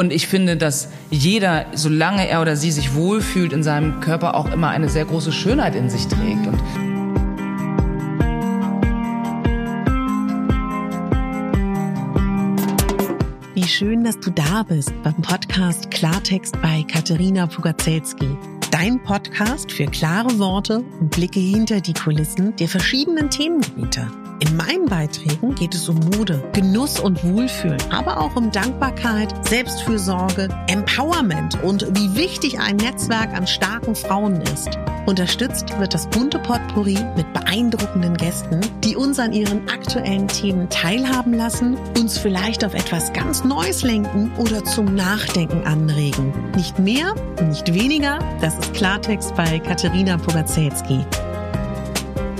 Und ich finde, dass jeder, solange er oder sie sich wohlfühlt in seinem Körper, auch immer eine sehr große Schönheit in sich trägt. Und Wie schön, dass du da bist beim Podcast Klartext bei Katharina Pugacelski. Dein Podcast für klare Worte und Blicke hinter die Kulissen der verschiedenen Themengebiete. In meinen Beiträgen geht es um Mode, Genuss und Wohlfühlen, aber auch um Dankbarkeit, Selbstfürsorge, Empowerment und wie wichtig ein Netzwerk an starken Frauen ist. Unterstützt wird das bunte Potpourri mit beeindruckenden Gästen, die uns an ihren aktuellen Themen teilhaben lassen, uns vielleicht auf etwas ganz Neues lenken oder zum Nachdenken anregen. Nicht mehr, nicht weniger, das ist Klartext bei Katharina Pogacelski.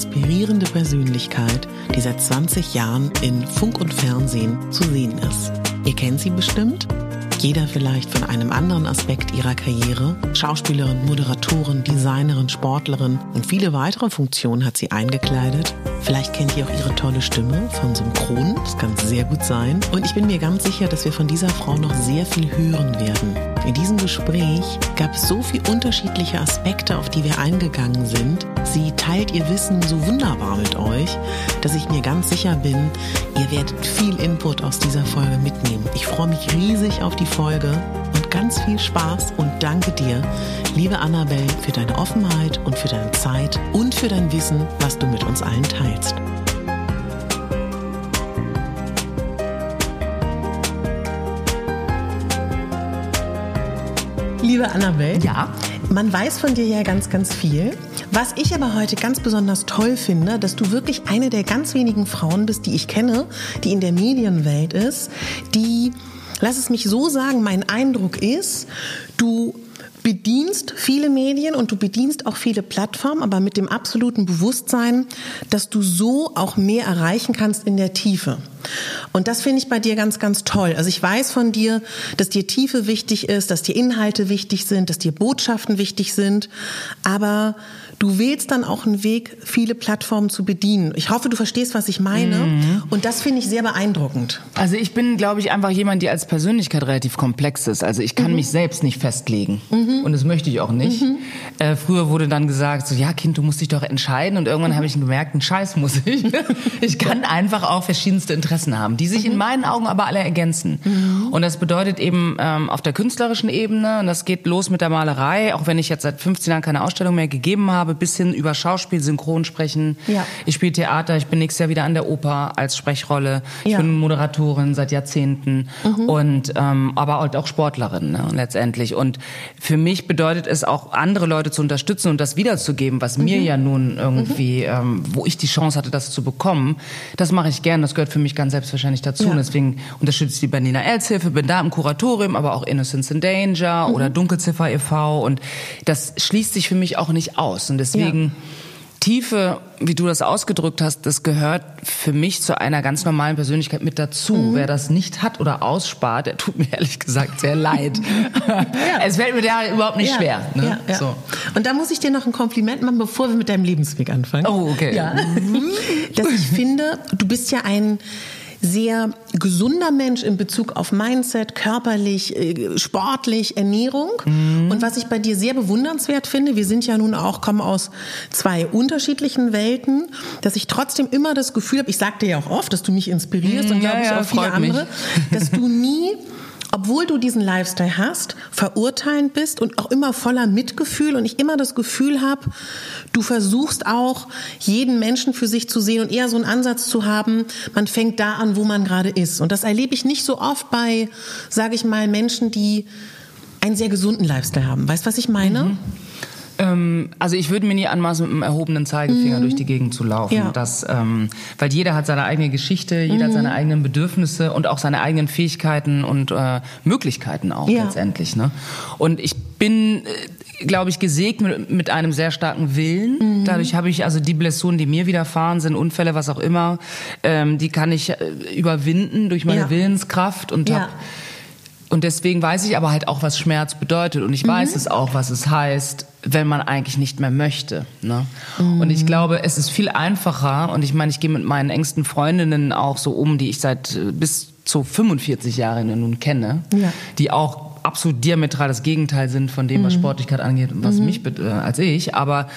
Inspirierende Persönlichkeit, die seit 20 Jahren in Funk und Fernsehen zu sehen ist. Ihr kennt sie bestimmt? Jeder vielleicht von einem anderen Aspekt ihrer Karriere. Schauspielerin, Moderatorin, Designerin, Sportlerin und viele weitere Funktionen hat sie eingekleidet. Vielleicht kennt ihr auch ihre tolle Stimme von Synchron. Das kann sehr gut sein. Und ich bin mir ganz sicher, dass wir von dieser Frau noch sehr viel hören werden. In diesem Gespräch gab es so viele unterschiedliche Aspekte, auf die wir eingegangen sind. Sie teilt ihr Wissen so wunderbar mit euch, dass ich mir ganz sicher bin, ihr werdet viel Input aus dieser Folge mitnehmen. Ich freue mich riesig auf die Folge und ganz viel Spaß und danke dir, liebe Annabelle, für deine Offenheit und für deine Zeit und für dein Wissen, was du mit uns allen teilst. Liebe Annabelle. Ja. Man weiß von dir ja ganz, ganz viel. Was ich aber heute ganz besonders toll finde, dass du wirklich eine der ganz wenigen Frauen bist, die ich kenne, die in der Medienwelt ist, die, lass es mich so sagen, mein Eindruck ist, du bedienst viele Medien und du bedienst auch viele Plattformen, aber mit dem absoluten Bewusstsein, dass du so auch mehr erreichen kannst in der Tiefe. Und das finde ich bei dir ganz, ganz toll. Also ich weiß von dir, dass dir Tiefe wichtig ist, dass dir Inhalte wichtig sind, dass dir Botschaften wichtig sind, aber du wählst dann auch einen Weg, viele Plattformen zu bedienen. Ich hoffe, du verstehst, was ich meine. Mhm. Und das finde ich sehr beeindruckend. Also ich bin, glaube ich, einfach jemand, die als Persönlichkeit relativ komplex ist. Also ich kann mhm. mich selbst nicht festlegen. Mhm. Und das möchte ich auch nicht. Mhm. Äh, früher wurde dann gesagt, so, ja, Kind, du musst dich doch entscheiden. Und irgendwann habe ich gemerkt, einen Scheiß muss ich. ich kann einfach auch verschiedenste Interessen haben, die sich in mhm. meinen Augen aber alle ergänzen. Mhm. Und das bedeutet eben ähm, auf der künstlerischen Ebene, und das geht los mit der Malerei, auch wenn ich jetzt seit 15 Jahren keine Ausstellung mehr gegeben habe, habe, bis hin über Schauspiel, Synchron sprechen. Ja. Ich spiele Theater, ich bin nächstes Jahr wieder an der Oper als Sprechrolle. Ich ja. bin Moderatorin seit Jahrzehnten mhm. und ähm, aber halt auch Sportlerin ne, letztendlich. Und für mich bedeutet es auch, andere Leute zu unterstützen und das wiederzugeben, was mhm. mir ja nun irgendwie, mhm. ähm, wo ich die Chance hatte, das zu bekommen. Das mache ich gern, das gehört für mich ganz selbstverständlich dazu. Ja. Und deswegen unterstütze ich die Berliner Erzhilfe, bin da im Kuratorium, aber auch Innocence in Danger mhm. oder Dunkelziffer e.V. Und das schließt sich für mich auch nicht aus. Und deswegen ja. Tiefe, wie du das ausgedrückt hast, das gehört für mich zu einer ganz normalen Persönlichkeit mit dazu. Mhm. Wer das nicht hat oder ausspart, der tut mir ehrlich gesagt sehr leid. ja. Es fällt mir da überhaupt nicht ja. schwer. Ne? Ja, so. Und da muss ich dir noch ein Kompliment machen, bevor wir mit deinem Lebensweg anfangen. Oh, okay. Ja. Dass ich finde, du bist ja ein sehr gesunder Mensch in Bezug auf Mindset, körperlich, äh, sportlich, Ernährung. Mhm. Und was ich bei dir sehr bewundernswert finde, wir sind ja nun auch, kommen aus zwei unterschiedlichen Welten, dass ich trotzdem immer das Gefühl habe, ich sagte ja auch oft, dass du mich inspirierst mhm, und glaube ja, ich auch viele andere, dass du nie obwohl du diesen Lifestyle hast, verurteilend bist und auch immer voller Mitgefühl und ich immer das Gefühl habe, du versuchst auch jeden Menschen für sich zu sehen und eher so einen Ansatz zu haben, man fängt da an, wo man gerade ist. Und das erlebe ich nicht so oft bei, sage ich mal, Menschen, die einen sehr gesunden Lifestyle haben. Weißt du, was ich meine? Mhm. Ähm, also ich würde mir nie anmaßen, mit einem erhobenen Zeigefinger mhm. durch die Gegend zu laufen. Ja. Das, ähm, weil jeder hat seine eigene Geschichte, jeder mhm. hat seine eigenen Bedürfnisse und auch seine eigenen Fähigkeiten und äh, Möglichkeiten auch ja. letztendlich. Ne? Und ich bin, äh, glaube ich, gesegnet mit, mit, einem sehr starken Willen. Mhm. Dadurch habe ich also die Blessuren, die mir widerfahren sind, Unfälle, was auch immer, ähm, die kann ich äh, überwinden durch meine ja. Willenskraft und habe und deswegen weiß ich aber halt auch, was Schmerz bedeutet. Und ich mhm. weiß es auch, was es heißt, wenn man eigentlich nicht mehr möchte. Ne? Mhm. Und ich glaube, es ist viel einfacher. Und ich meine, ich gehe mit meinen engsten Freundinnen auch so um, die ich seit äh, bis zu 45 Jahren nun kenne, ja. die auch absolut diametral das Gegenteil sind von dem, was mhm. Sportlichkeit angeht und was mhm. mich äh, als ich. Aber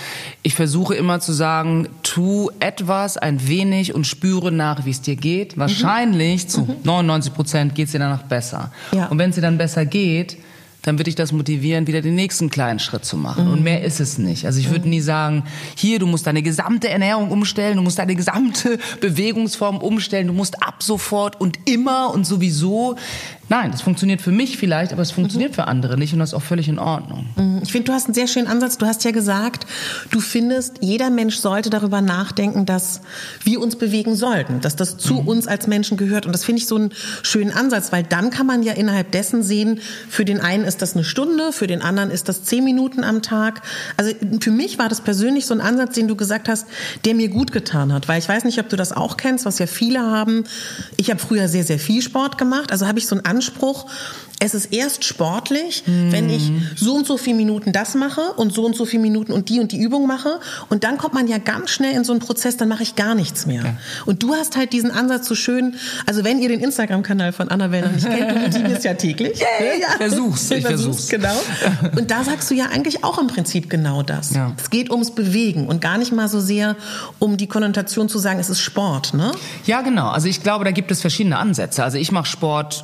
ich versuche immer zu sagen, tu etwas ein wenig und spüre nach, wie es dir geht. Wahrscheinlich mhm. zu 99 Prozent geht es dir danach besser. Ja. Und wenn es dir dann besser geht, dann würde ich das motivieren, wieder den nächsten kleinen Schritt zu machen. Mhm. Und mehr ist es nicht. Also ich würde nie sagen, hier, du musst deine gesamte Ernährung umstellen, du musst deine gesamte Bewegungsform umstellen, du musst ab sofort und immer und sowieso. Nein, das funktioniert für mich vielleicht, aber es funktioniert mhm. für andere nicht und das ist auch völlig in Ordnung. Mhm. Ich finde, du hast einen sehr schönen Ansatz. Du hast ja gesagt, du findest, jeder Mensch sollte darüber nachdenken, dass wir uns bewegen sollten, dass das zu mhm. uns als Menschen gehört. Und das finde ich so einen schönen Ansatz, weil dann kann man ja innerhalb dessen sehen, für den einen ist das eine Stunde, für den anderen ist das zehn Minuten am Tag. Also für mich war das persönlich so ein Ansatz, den du gesagt hast, der mir gut getan hat, weil ich weiß nicht, ob du das auch kennst, was ja viele haben. Ich habe früher sehr, sehr viel Sport gemacht, also habe ich so einen Anspruch, es ist erst sportlich, mhm. wenn ich so und so viele Minuten das mache und so und so viele Minuten und die und die Übung mache. Und dann kommt man ja ganz schnell in so einen Prozess, dann mache ich gar nichts mehr. Ja. Und du hast halt diesen Ansatz so schön, also wenn ihr den Instagram-Kanal von Anna Wellner nicht kennt, du motivierst ja täglich. Yeah, ja. Versuch's, ich versuch's. Genau. Und da sagst du ja eigentlich auch im Prinzip genau das. Ja. Es geht ums Bewegen und gar nicht mal so sehr um die Konnotation zu sagen, es ist Sport, ne? Ja, genau. Also ich glaube, da gibt es verschiedene Ansätze. Also ich mache Sport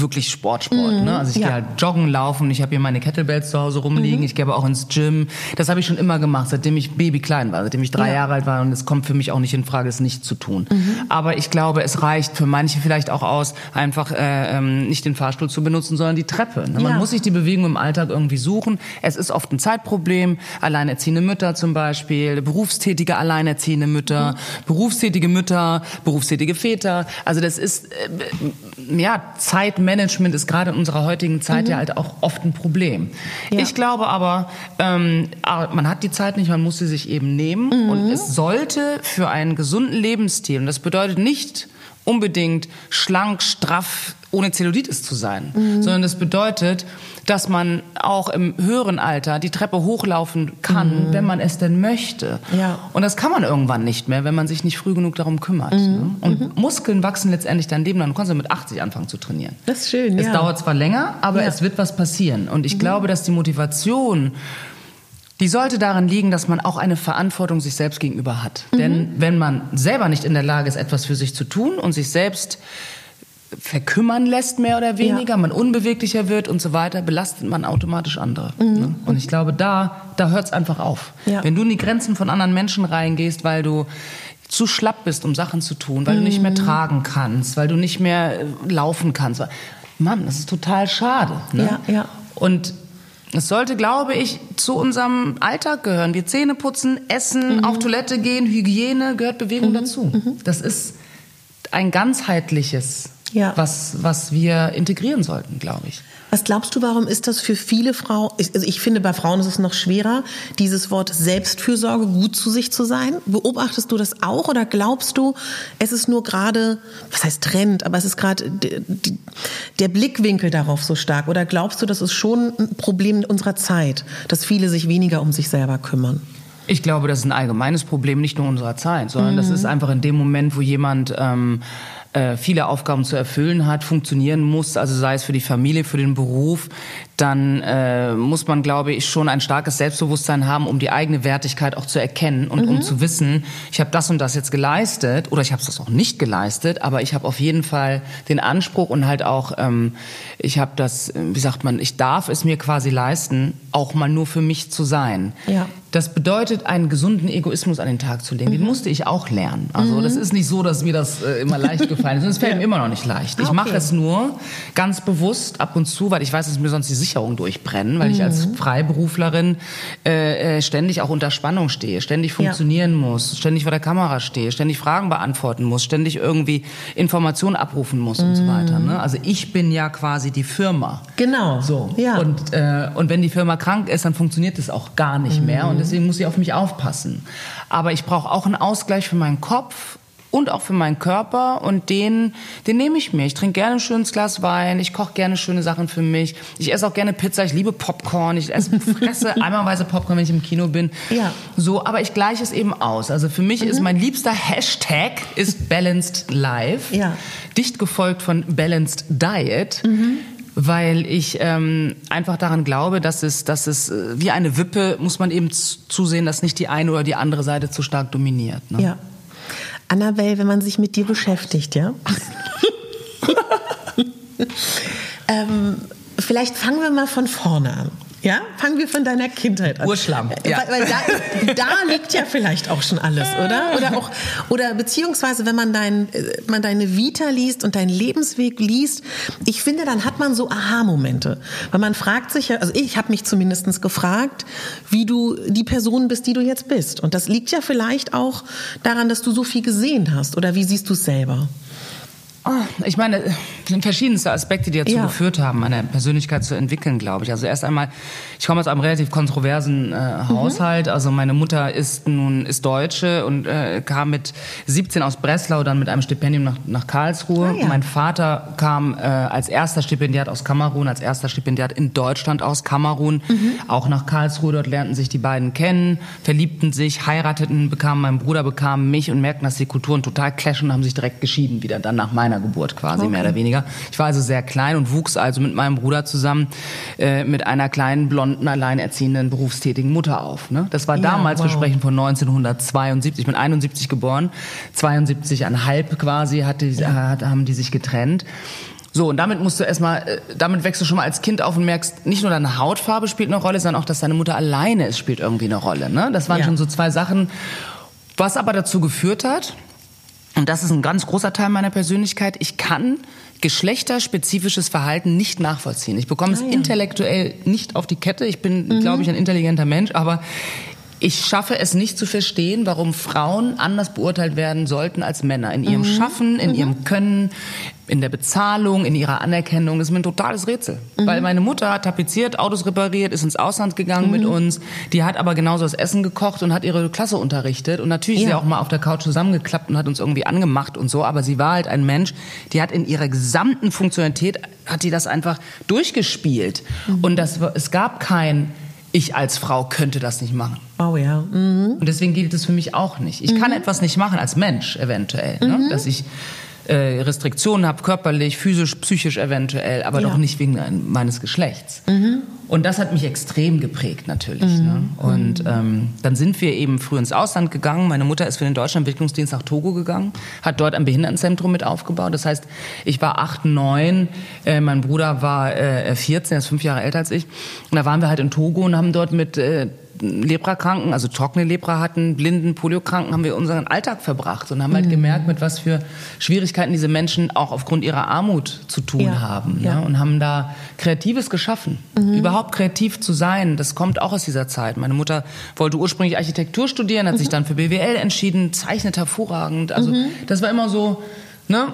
wirklich Sportsport. Mhm. Ne? Also ich ja. gehe halt joggen, laufen, ich habe hier meine Kettlebells zu Hause rumliegen, mhm. ich gehe aber auch ins Gym. Das habe ich schon immer gemacht, seitdem ich Baby klein war, seitdem ich drei ja. Jahre alt war und es kommt für mich auch nicht in Frage, es nicht zu tun. Mhm. Aber ich glaube, es reicht für manche vielleicht auch aus, einfach äh, ähm, nicht den Fahrstuhl zu benutzen, sondern die Treppe. Ne? Man ja. muss sich die Bewegung im Alltag irgendwie suchen. Es ist oft ein Zeitproblem. Alleinerziehende Mütter zum Beispiel, berufstätige alleinerziehende Mütter, mhm. berufstätige Mütter, berufstätige Väter. Also das ist äh, ja Zeit Management ist gerade in unserer heutigen Zeit mhm. ja halt auch oft ein Problem. Ja. Ich glaube aber, ähm, man hat die Zeit nicht, man muss sie sich eben nehmen. Mhm. Und es sollte für einen gesunden Lebensstil, und das bedeutet nicht unbedingt schlank, straff, ohne Zellulitis zu sein, mhm. sondern das bedeutet, dass man auch im höheren Alter die Treppe hochlaufen kann, mhm. wenn man es denn möchte. Ja. Und das kann man irgendwann nicht mehr, wenn man sich nicht früh genug darum kümmert. Mhm. Ne? Und mhm. Muskeln wachsen letztendlich dein Leben lang. Du kannst ja mit 80 anfangen zu trainieren. Das ist schön, Es ja. dauert zwar länger, aber ja. es wird was passieren. Und ich mhm. glaube, dass die Motivation die sollte darin liegen, dass man auch eine Verantwortung sich selbst gegenüber hat. Mhm. Denn wenn man selber nicht in der Lage ist, etwas für sich zu tun und sich selbst verkümmern lässt, mehr oder weniger, ja. man unbeweglicher wird und so weiter, belastet man automatisch andere. Mhm. Ne? Und ich glaube, da, da hört es einfach auf. Ja. Wenn du in die Grenzen von anderen Menschen reingehst, weil du zu schlapp bist, um Sachen zu tun, weil mhm. du nicht mehr mhm. tragen kannst, weil du nicht mehr äh, laufen kannst. Mann, das ist total schade. Ne? Ja, ja. Und es sollte, glaube ich, zu unserem Alltag gehören. Wir Zähne putzen, essen, mhm. auf Toilette gehen, Hygiene gehört Bewegung mhm. dazu. Mhm. Das ist ein ganzheitliches ja. was, was wir integrieren sollten, glaube ich. Was glaubst du, warum ist das für viele Frauen, also ich finde, bei Frauen ist es noch schwerer, dieses Wort Selbstfürsorge, gut zu sich zu sein? Beobachtest du das auch oder glaubst du, es ist nur gerade, was heißt Trend, aber es ist gerade der Blickwinkel darauf so stark? Oder glaubst du, das ist schon ein Problem unserer Zeit, dass viele sich weniger um sich selber kümmern? Ich glaube, das ist ein allgemeines Problem, nicht nur unserer Zeit, sondern mhm. das ist einfach in dem Moment, wo jemand ähm, äh, viele Aufgaben zu erfüllen hat, funktionieren muss, also sei es für die Familie, für den Beruf, dann äh, muss man, glaube ich, schon ein starkes Selbstbewusstsein haben, um die eigene Wertigkeit auch zu erkennen und mhm. um zu wissen, ich habe das und das jetzt geleistet oder ich habe das auch nicht geleistet, aber ich habe auf jeden Fall den Anspruch und halt auch, ähm, ich habe das, wie sagt man, ich darf es mir quasi leisten, auch mal nur für mich zu sein. Ja Das bedeutet, einen gesunden Egoismus an den Tag zu legen. Den musste ich auch lernen. Also das ist nicht so, dass mir das äh, immer leicht gefallen ist. Es fällt mir immer noch nicht leicht. Ich Ah, mache okay. es nur ganz bewusst ab und zu, weil ich weiß, dass mir sonst die Sicherung durchbrennen, weil ich als Freiberuflerin äh, äh, ständig auch unter Spannung stehe, ständig funktionieren muss, ständig vor der Kamera stehe, ständig Fragen beantworten muss, ständig irgendwie Informationen abrufen muss und so weiter. Ne? Also ich bin ja quasi die Firma. Genau. So. Ja. Und, äh, und wenn die Firma krank ist, dann funktioniert es auch gar nicht mehr. Und deswegen muss sie auf mich aufpassen. Aber ich brauche auch einen Ausgleich für meinen Kopf und auch für meinen Körper. Und den, den nehme ich mir. Ich trinke gerne ein schönes Glas Wein. Ich koche gerne schöne Sachen für mich. Ich esse auch gerne Pizza. Ich liebe Popcorn. Ich esse, fresse einmalweise Popcorn, wenn ich im Kino bin. Ja. So, aber ich gleiche es eben aus. Also für mich ist mein liebster Hashtag ist Balanced Life. Ja. Dicht gefolgt von Balanced Diet. Weil ich ähm, einfach daran glaube, dass es, dass es äh, wie eine Wippe muss man eben zusehen, dass nicht die eine oder die andere Seite zu stark dominiert. Ne? Ja. Annabelle, wenn man sich mit dir beschäftigt, ja? ähm, vielleicht fangen wir mal von vorne an. Ja, fangen wir von deiner Kindheit an. Urschlamm, Äh, ja. Weil, weil da, da liegt ja vielleicht auch schon alles, oder? Oder auch, oder beziehungsweise, wenn man, dein, äh, man deine Vita liest und deinen Lebensweg liest, ich finde, dann hat man so Aha-Momente. Weil man fragt sich ja, also ich habe mich zumindest gefragt, wie du die Person bist, die du jetzt bist. Und das liegt ja vielleicht auch daran, dass du so viel gesehen hast. Oder wie siehst du es selber? Ah, Ich meine, es sind verschiedenste Aspekte, die dazu Ja. geführt haben, meine Persönlichkeit zu entwickeln, glaube ich. Also erst einmal, ich komme aus einem relativ kontroversen äh, Haushalt. Also meine Mutter ist nun ist Deutsche und äh, kam mit 17 aus Breslau, dann mit einem Stipendium nach, nach Karlsruhe. Ah, ja. Mein Vater kam äh, als erster Stipendiat aus Kamerun, als erster Stipendiat in Deutschland aus Kamerun, auch nach Karlsruhe. Dort lernten sich die beiden kennen, verliebten sich, heirateten, bekamen mein Bruder, bekamen mich und merkten, dass die Kulturen total clashen und haben sich direkt geschieden wieder, dann nach meiner Geburt quasi, mehr oder weniger. Ich war also sehr klein und wuchs also mit meinem Bruder zusammen äh, mit einer kleinen, blonden, alleinerziehenden, berufstätigen Mutter auf. Ne? Das war Ja, damals, wir wow. sprechen von 1972, ich bin 71 geboren, 72,5 quasi hatte, äh, hat, haben die sich getrennt. So, und damit musst du erstmal, äh, damit wächst du schon mal als Kind auf und merkst, nicht nur deine Hautfarbe spielt eine Rolle, sondern auch, dass deine Mutter alleine ist, spielt irgendwie eine Rolle. Ne? Das waren Ja. schon so zwei Sachen. Was aber dazu geführt hat, und das ist ein ganz großer Teil meiner Persönlichkeit, ich kann geschlechterspezifisches Verhalten nicht nachvollziehen. Ich bekomme es Ah, ja. intellektuell nicht auf die Kette. Ich bin, glaube ich, ein intelligenter Mensch, aber ich schaffe es nicht zu verstehen, warum Frauen anders beurteilt werden sollten als Männer. In ihrem Schaffen, in ihrem Können, in der Bezahlung, in ihrer Anerkennung. Das ist mir ein totales Rätsel. Weil meine Mutter hat tapeziert, Autos repariert, ist ins Ausland gegangen mit uns. Die hat aber genauso das Essen gekocht und hat ihre Klasse unterrichtet. Und natürlich ist sie Ja. auch mal auf der Couch zusammengeklappt und hat uns irgendwie angemacht und so. Aber sie war halt ein Mensch, die hat in ihrer gesamten Funktionalität, hat die das einfach durchgespielt. Und das, es gab kein, ich als Frau könnte das nicht machen. Oh ja. Mhm. Und deswegen gilt es für mich auch nicht. Ich kann etwas nicht machen als Mensch eventuell, ne? dass ich äh, Restriktionen habe, körperlich, physisch, psychisch eventuell, aber Ja. doch nicht wegen meines Geschlechts. Und das hat mich extrem geprägt natürlich. Ne? Und ähm, dann sind wir eben früh ins Ausland gegangen. Meine Mutter ist für den Deutschlandentwicklungsdienst nach Togo gegangen, hat dort ein Behindertenzentrum mit aufgebaut. Das heißt, ich war acht, neun, äh, mein Bruder war äh, 14, er ist fünf Jahre älter als ich. Und da waren wir halt in Togo und haben dort mit äh, Leprakranken, also trockene Lepra hatten, Blinden, Poliokranken, haben wir unseren Alltag verbracht und haben halt gemerkt, mit was für Schwierigkeiten diese Menschen auch aufgrund ihrer Armut zu tun Ja, haben. ja. Ne? Und haben da Kreatives geschaffen. Überhaupt kreativ zu sein, das kommt auch aus dieser Zeit. Meine Mutter wollte ursprünglich Architektur studieren, hat sich dann für BWL entschieden, zeichnet hervorragend. Also das war immer so, ne?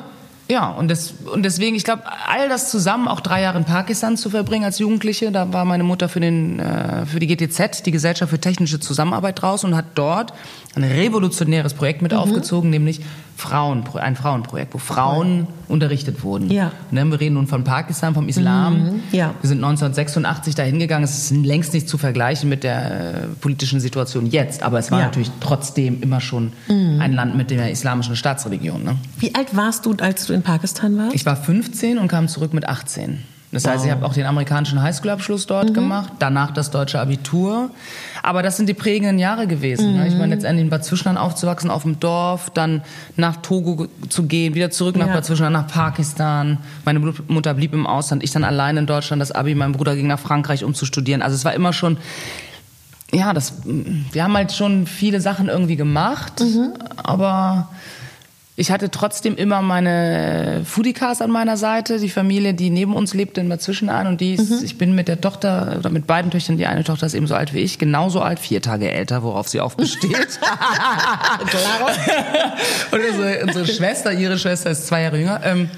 Ja, und, das, und deswegen, ich glaube, all das zusammen, auch drei Jahre in Pakistan zu verbringen als Jugendliche, da war meine Mutter für, den, äh, für die GTZ, die Gesellschaft für technische Zusammenarbeit draus und hat dort ein revolutionäres Projekt mit aufgezogen, nämlich Frauen, ein Frauenprojekt, wo Frauen unterrichtet wurden. Ja. Ne, wir reden nun von Pakistan, vom Islam. ja. Wir sind 1986 dahin gegangen. Es ist längst nicht zu vergleichen mit der äh, politischen Situation jetzt, aber es war Ja. natürlich trotzdem immer schon ein Land mit der islamischen Staatsreligion. Ne? Wie alt warst du, als du in Pakistan warst? Ich war 15 und kam zurück mit 18. Das heißt, ich habe auch den amerikanischen Highschool-Abschluss dort gemacht, danach das deutsche Abitur. Aber das sind die prägenden Jahre gewesen. Ne? Ich meine, letztendlich in Bad Zwischenahn aufzuwachsen, auf dem Dorf, dann nach Togo zu gehen, wieder zurück nach Ja. Bad Zwischenahn, nach Pakistan. Meine Mutter blieb im Ausland, ich dann allein in Deutschland, das Abi, mein Bruder ging nach Frankreich, um zu studieren. Also es war immer schon ja, das, wir haben halt schon viele Sachen irgendwie gemacht, mhm. aber ich hatte trotzdem immer meine Foodiecars an meiner Seite, die Familie, die neben uns lebte, immer zwischen an und die ist, mhm. ich bin mit der Tochter oder mit beiden Töchtern, die eine Tochter ist ebenso alt wie ich, genauso alt, vier Tage älter, worauf sie auch besteht. und unsere, unsere, Schwester, ihre Schwester ist zwei Jahre jünger. Ähm,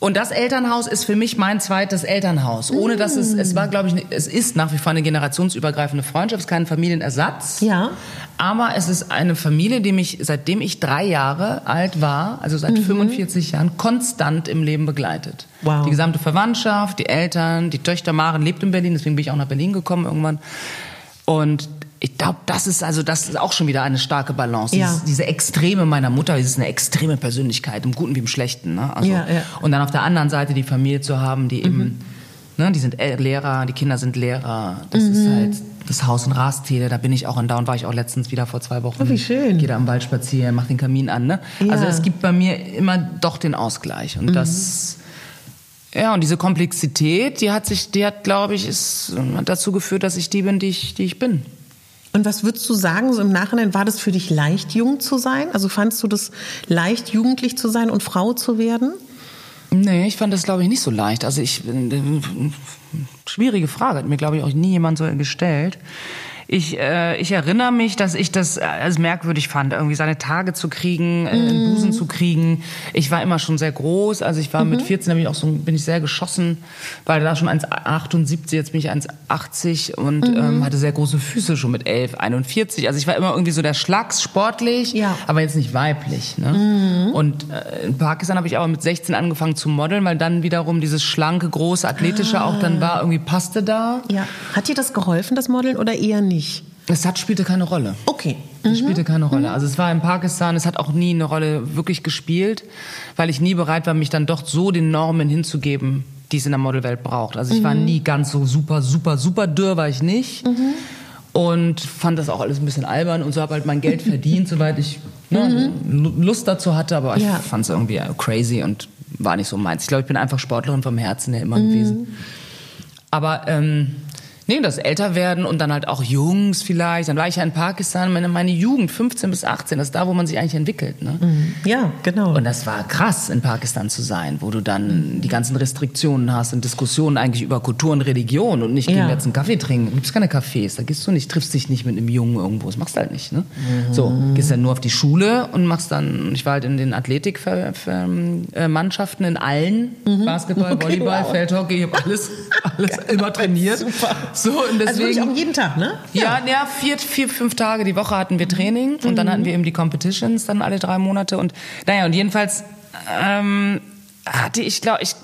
und das Elternhaus ist für mich mein zweites Elternhaus. Ohne dass es, es war, glaube ich, es ist nach wie vor eine generationsübergreifende Freundschaft, es ist kein Familienersatz. Ja. Aber es ist eine Familie, die mich, seitdem ich drei Jahre alt war, also seit mhm. 45 Jahren, konstant im Leben begleitet. Wow. Die gesamte Verwandtschaft, die Eltern, die Töchter Maren lebt in Berlin, deswegen bin ich auch nach Berlin gekommen irgendwann. Und ich glaube, das ist also das ist auch schon wieder eine starke Balance. Ja. Dieses, diese Extreme meiner Mutter, das ist eine extreme Persönlichkeit, im Guten wie im Schlechten. Ne? Also, ja, ja. Und dann auf der anderen Seite die Familie zu haben, die eben, mhm. ne, die sind Lehrer, die Kinder sind Lehrer. Das mhm. ist halt das Haus in Rastede, da bin ich auch in da und war ich auch letztens wieder vor zwei Wochen. Oh, wie schön. Gehe da am Wald spazieren, mach den Kamin an. Ne? Also es gibt bei mir immer doch den Ausgleich und mhm. das ja, und diese Komplexität, die hat sich, die hat, glaube ich, ist, hat dazu geführt, dass ich die bin, die ich, die ich bin. Und was würdest du sagen, so im Nachhinein, war das für dich leicht, jung zu sein? Also fandst du das leicht, jugendlich zu sein und Frau zu werden? Nee, ich fand das, glaube ich, nicht so leicht. Also ich, äh, schwierige Frage, hat mir, glaube ich, auch nie jemand so gestellt. Ich, äh, ich erinnere mich, dass ich das als merkwürdig fand, irgendwie seine Tage zu kriegen, äh, einen Busen zu kriegen. Ich war immer schon sehr groß, also ich war mhm. mit 14, bin ich auch so, bin ich sehr geschossen, weil da schon 1,78, jetzt bin ich 1,80 und mhm. ähm, hatte sehr große Füße schon mit 11, 41. Also ich war immer irgendwie so der Schlags, sportlich, ja. aber jetzt nicht weiblich. Ne? Mhm. Und äh, in Pakistan habe ich aber mit 16 angefangen zu modeln, weil dann wiederum dieses schlanke, große, athletische ah. auch dann war, irgendwie passte da. Ja. Hat dir das geholfen, das Modeln, oder eher nicht? Nicht? Es hat, spielte keine Rolle. Okay. Es mhm. spielte keine Rolle. Mhm. Also es war in Pakistan, es hat auch nie eine Rolle wirklich gespielt, weil ich nie bereit war, mich dann doch so den Normen hinzugeben, die es in der Modelwelt braucht. Also ich mhm. war nie ganz so super, super, super dürr war ich nicht. Mhm. Und fand das auch alles ein bisschen albern und so habe halt mein Geld verdient, soweit ich ne, mhm. Lust dazu hatte, aber ich ja. fand es irgendwie crazy und war nicht so meins. Ich glaube, ich bin einfach Sportlerin vom Herzen her immer gewesen. Aber ähm, Nee, das Älterwerden und dann halt auch Jungs vielleicht. Dann war ich ja in Pakistan, meine, meine Jugend, 15 bis 18, das ist da, wo man sich eigentlich entwickelt. Ne? Mhm. Ja, genau. Und das war krass, in Pakistan zu sein, wo du dann die ganzen Restriktionen hast und Diskussionen eigentlich über Kultur und Religion und nicht gehen ja. jetzt einen Kaffee trinken. Du gibt's keine Cafés, da gehst du nicht, triffst dich nicht mit einem Jungen irgendwo, das machst du halt nicht. Ne? Mhm. So, gehst dann nur auf die Schule und machst dann, ich war halt in den Athletikmannschaften in allen, mhm. Basketball, okay, Volleyball, wow. Feldhockey, ich habe alles, alles immer trainiert. Super. So, und also deswegen, also auch jeden Tag, ne? Ja, ja, ja vier, vier, fünf Tage die Woche hatten wir Training mhm. und dann hatten wir eben die Competitions dann alle drei Monate und naja, und jedenfalls ähm, hatte ich, glaube ich,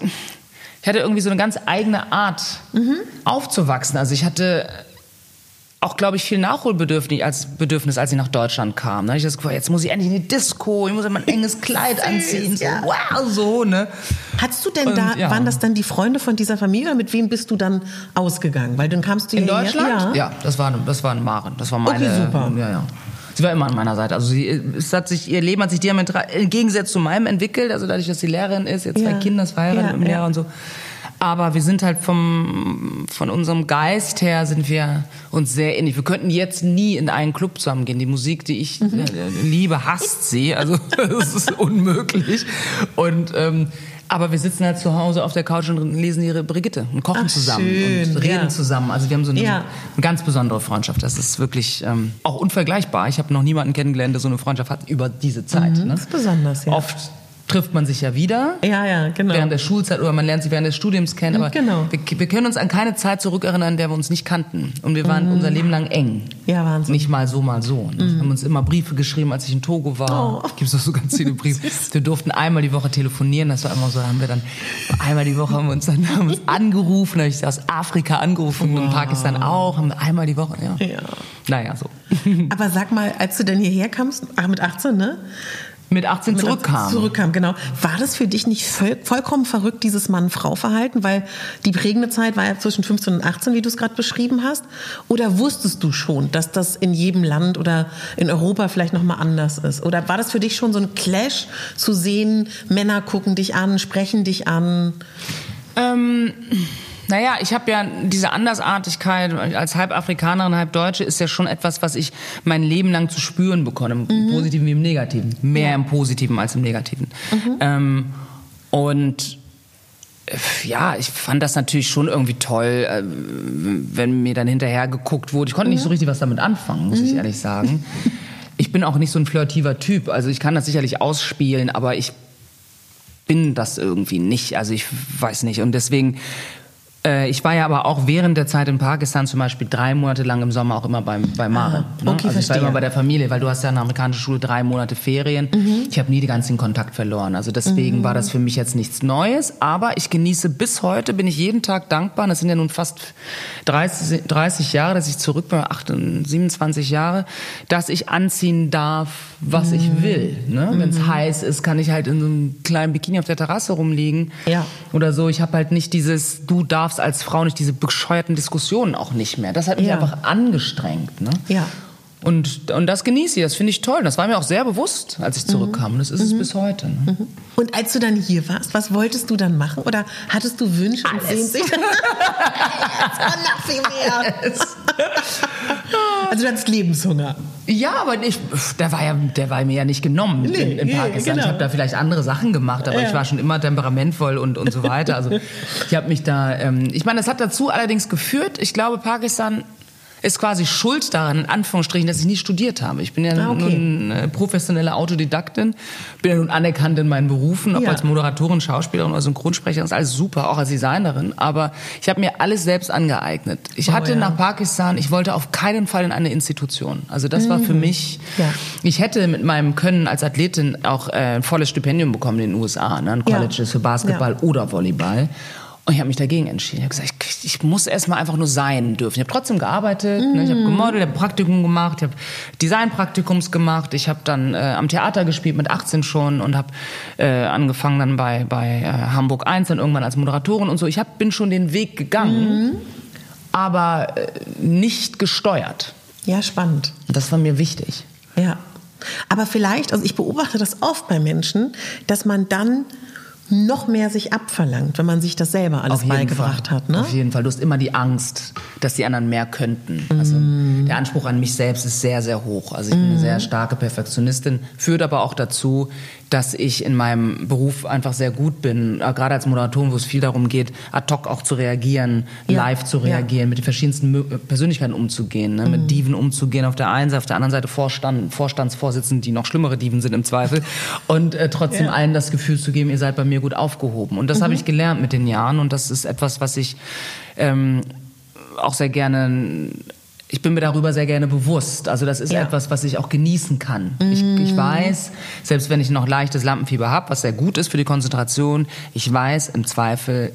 ich hatte irgendwie so eine ganz eigene Art mhm. aufzuwachsen. Also ich hatte auch, glaube ich, viel Nachholbedürfnis als, Bedürfnis, als ich nach Deutschland kam. Ne? Ich das Gefühl, jetzt muss ich endlich in die Disco, ich muss immer ein enges Kleid anziehen. So, ja. Wow, so, ne? Hattest du denn Und, da, ja. waren das dann die Freunde von dieser Familie oder mit wem bist du dann ausgegangen? Weil dann kamst du In Deutschland? Ja. ja, das war, das war Maren. Das war meine. Okay, super. Ja, ja. Sie war immer an meiner Seite. Also sie, es hat sich, ihr Leben hat sich diametral im Gegensatz zu meinem entwickelt. Also dadurch, dass sie Lehrerin ist, jetzt zwei Kinder, ist verheiratet mit dem Lehrer und so aber wir sind halt vom, von unserem Geist her sind wir uns sehr ähnlich. Wir könnten jetzt nie in einen Club zusammengehen. Die Musik, die ich mhm. äh, liebe, hasst sie. Also das ist unmöglich. Und ähm, aber wir sitzen halt zu Hause auf der Couch und lesen ihre Brigitte und kochen Ach, zusammen schön, und reden ja. zusammen. Also wir haben so eine, ja. eine ganz besondere Freundschaft. Das ist wirklich ähm, auch unvergleichbar. Ich habe noch niemanden kennengelernt, der so eine Freundschaft hat über diese Zeit. Mhm, ne? Das ist besonders, ja. Oft trifft man sich ja wieder. Ja, ja, genau. Während der Schulzeit oder man lernt sie während des Studiums kennen. Aber genau. wir, wir, können uns an keine Zeit zurückerinnern, in der wir uns nicht kannten. Und wir waren mhm. unser Leben lang eng. Ja, Wahnsinn. Nicht mal so, mal so. Mhm. Wir haben uns immer Briefe geschrieben, als ich in Togo war. Oh. Gibt es so ganz viele Briefe. wir durften einmal die Woche telefonieren. Das war immer so, haben wir dann einmal die Woche haben wir uns dann haben uns angerufen. habe ich aus Afrika angerufen wow. und Pakistan auch. Haben wir einmal die Woche, ja. ja. Naja, so. Aber sag mal, als du denn hierher kamst, mit 18, ne? Mit 18 mit zurückkam. Zurückkam, genau. War das für dich nicht voll, vollkommen verrückt, dieses Mann-Frau-Verhalten? Weil die prägende Zeit war ja zwischen 15 und 18, wie du es gerade beschrieben hast. Oder wusstest du schon, dass das in jedem Land oder in Europa vielleicht nochmal anders ist? Oder war das für dich schon so ein Clash zu sehen, Männer gucken dich an, sprechen dich an? Ähm Naja, ich habe ja diese Andersartigkeit als halb Afrikanerin, halb Deutsche ist ja schon etwas, was ich mein Leben lang zu spüren bekomme, im mhm. Positiven wie im Negativen. Mehr ja. im Positiven als im Negativen. Mhm. Ähm, und äh, ja, ich fand das natürlich schon irgendwie toll, äh, wenn mir dann hinterher geguckt wurde. Ich konnte nicht so mhm. richtig was damit anfangen, muss ich mhm. ehrlich sagen. Ich bin auch nicht so ein flirtiver Typ. Also ich kann das sicherlich ausspielen, aber ich bin das irgendwie nicht. Also ich weiß nicht. Und deswegen äh, ich war ja aber auch während der Zeit in Pakistan zum Beispiel drei Monate lang im Sommer auch immer beim, bei Mare. Ah, ne? okay, also ich war immer bei der Familie, weil du hast ja eine amerikanische Schule drei Monate Ferien. Mhm. Ich habe nie den ganzen Kontakt verloren. Also deswegen mhm. war das für mich jetzt nichts Neues. Aber ich genieße bis heute, bin ich jeden Tag dankbar. Das sind ja nun fast 30, 30 Jahre, dass ich zurück bin, 28, 27 Jahre, dass ich anziehen darf, was mhm. ich will. Ne? Wenn es mhm. heiß ist, kann ich halt in so einem kleinen Bikini auf der Terrasse rumliegen. Ja. Oder so. Ich habe halt nicht dieses, du darfst darfst als Frau nicht diese bescheuerten Diskussionen auch nicht mehr. Das hat mich ja. einfach angestrengt. Ne? Ja. Und, und das genieße ich, das finde ich toll. Das war mir auch sehr bewusst, als ich zurückkam. Und das ist mhm. es bis heute. Ne? Mhm. Und als du dann hier warst, was wolltest du dann machen? Oder hattest du Wünsche und mehr. also du hattest Lebenshunger. Ja, aber ich, der war ja, der war mir ja nicht genommen nee, in, in, Pakistan. Genau. Ich habe da vielleicht andere Sachen gemacht, aber ja. ich war schon immer temperamentvoll und, und so weiter. Also ich habe mich da, ähm, ich meine, das hat dazu allerdings geführt. Ich glaube, Pakistan ist quasi schuld daran, in Anführungsstrichen, dass ich nie studiert habe. Ich bin ja ah, okay. nun eine professionelle Autodidaktin, bin ja nun anerkannt in meinen Berufen, ob ja. als Moderatorin, Schauspielerin oder Synchronsprecherin, ist alles super, auch als Designerin. Aber ich habe mir alles selbst angeeignet. Ich oh, hatte ja. nach Pakistan, ich wollte auf keinen Fall in eine Institution. Also das mhm. war für mhm. mich, ja. ich hätte mit meinem Können als Athletin auch äh, ein volles Stipendium bekommen in den USA, ne, an Colleges für Basketball oder Volleyball. Und ich habe mich dagegen entschieden. Ich habe gesagt, ich, ich muss erstmal einfach nur sein dürfen. Ich habe trotzdem gearbeitet, mm. ne? ich habe mhm. gemodelt, ich habe Praktikum gemacht, ich habe Designpraktikums gemacht, ich habe dann äh, am Theater gespielt mit 18 schon und habe äh, angefangen dann bei, bei äh, Hamburg 1 dann irgendwann als Moderatorin und so. Ich hab, bin schon den Weg gegangen, mm. aber äh, nicht gesteuert. Ja, spannend. Das war mir wichtig. Ja. Aber vielleicht, also ich beobachte das oft bei Menschen, dass man dann noch mehr sich abverlangt, wenn man sich das selber alles beigebracht Fall. hat. Ne? Auf jeden Fall. Du hast immer die Angst, dass die anderen mehr könnten. Also mm. der Anspruch an mich selbst ist sehr, sehr hoch. Also ich bin eine mm. sehr starke Perfektionistin, führt aber auch dazu, dass ich in meinem Beruf einfach sehr gut bin, äh, gerade als Moderatorin, wo es viel darum geht, ad hoc auch zu reagieren, ja. live zu reagieren, ja. mit den verschiedensten äh, Persönlichkeiten umzugehen, ne? mit mhm. Diven umzugehen auf der einen Seite, auf der anderen Seite Vorstand, Vorstandsvorsitzenden, die noch schlimmere Diven sind im Zweifel und äh, trotzdem ja. allen das Gefühl zu geben, ihr seid bei mir gut aufgehoben. Und das mhm. habe ich gelernt mit den Jahren und das ist etwas, was ich ähm, auch sehr gerne ich bin mir darüber sehr gerne bewusst. Also das ist ja. etwas, was ich auch genießen kann. Mm. Ich, ich, weiß, selbst wenn ich noch leichtes Lampenfieber habe, was sehr gut ist für die Konzentration, ich weiß, im Zweifel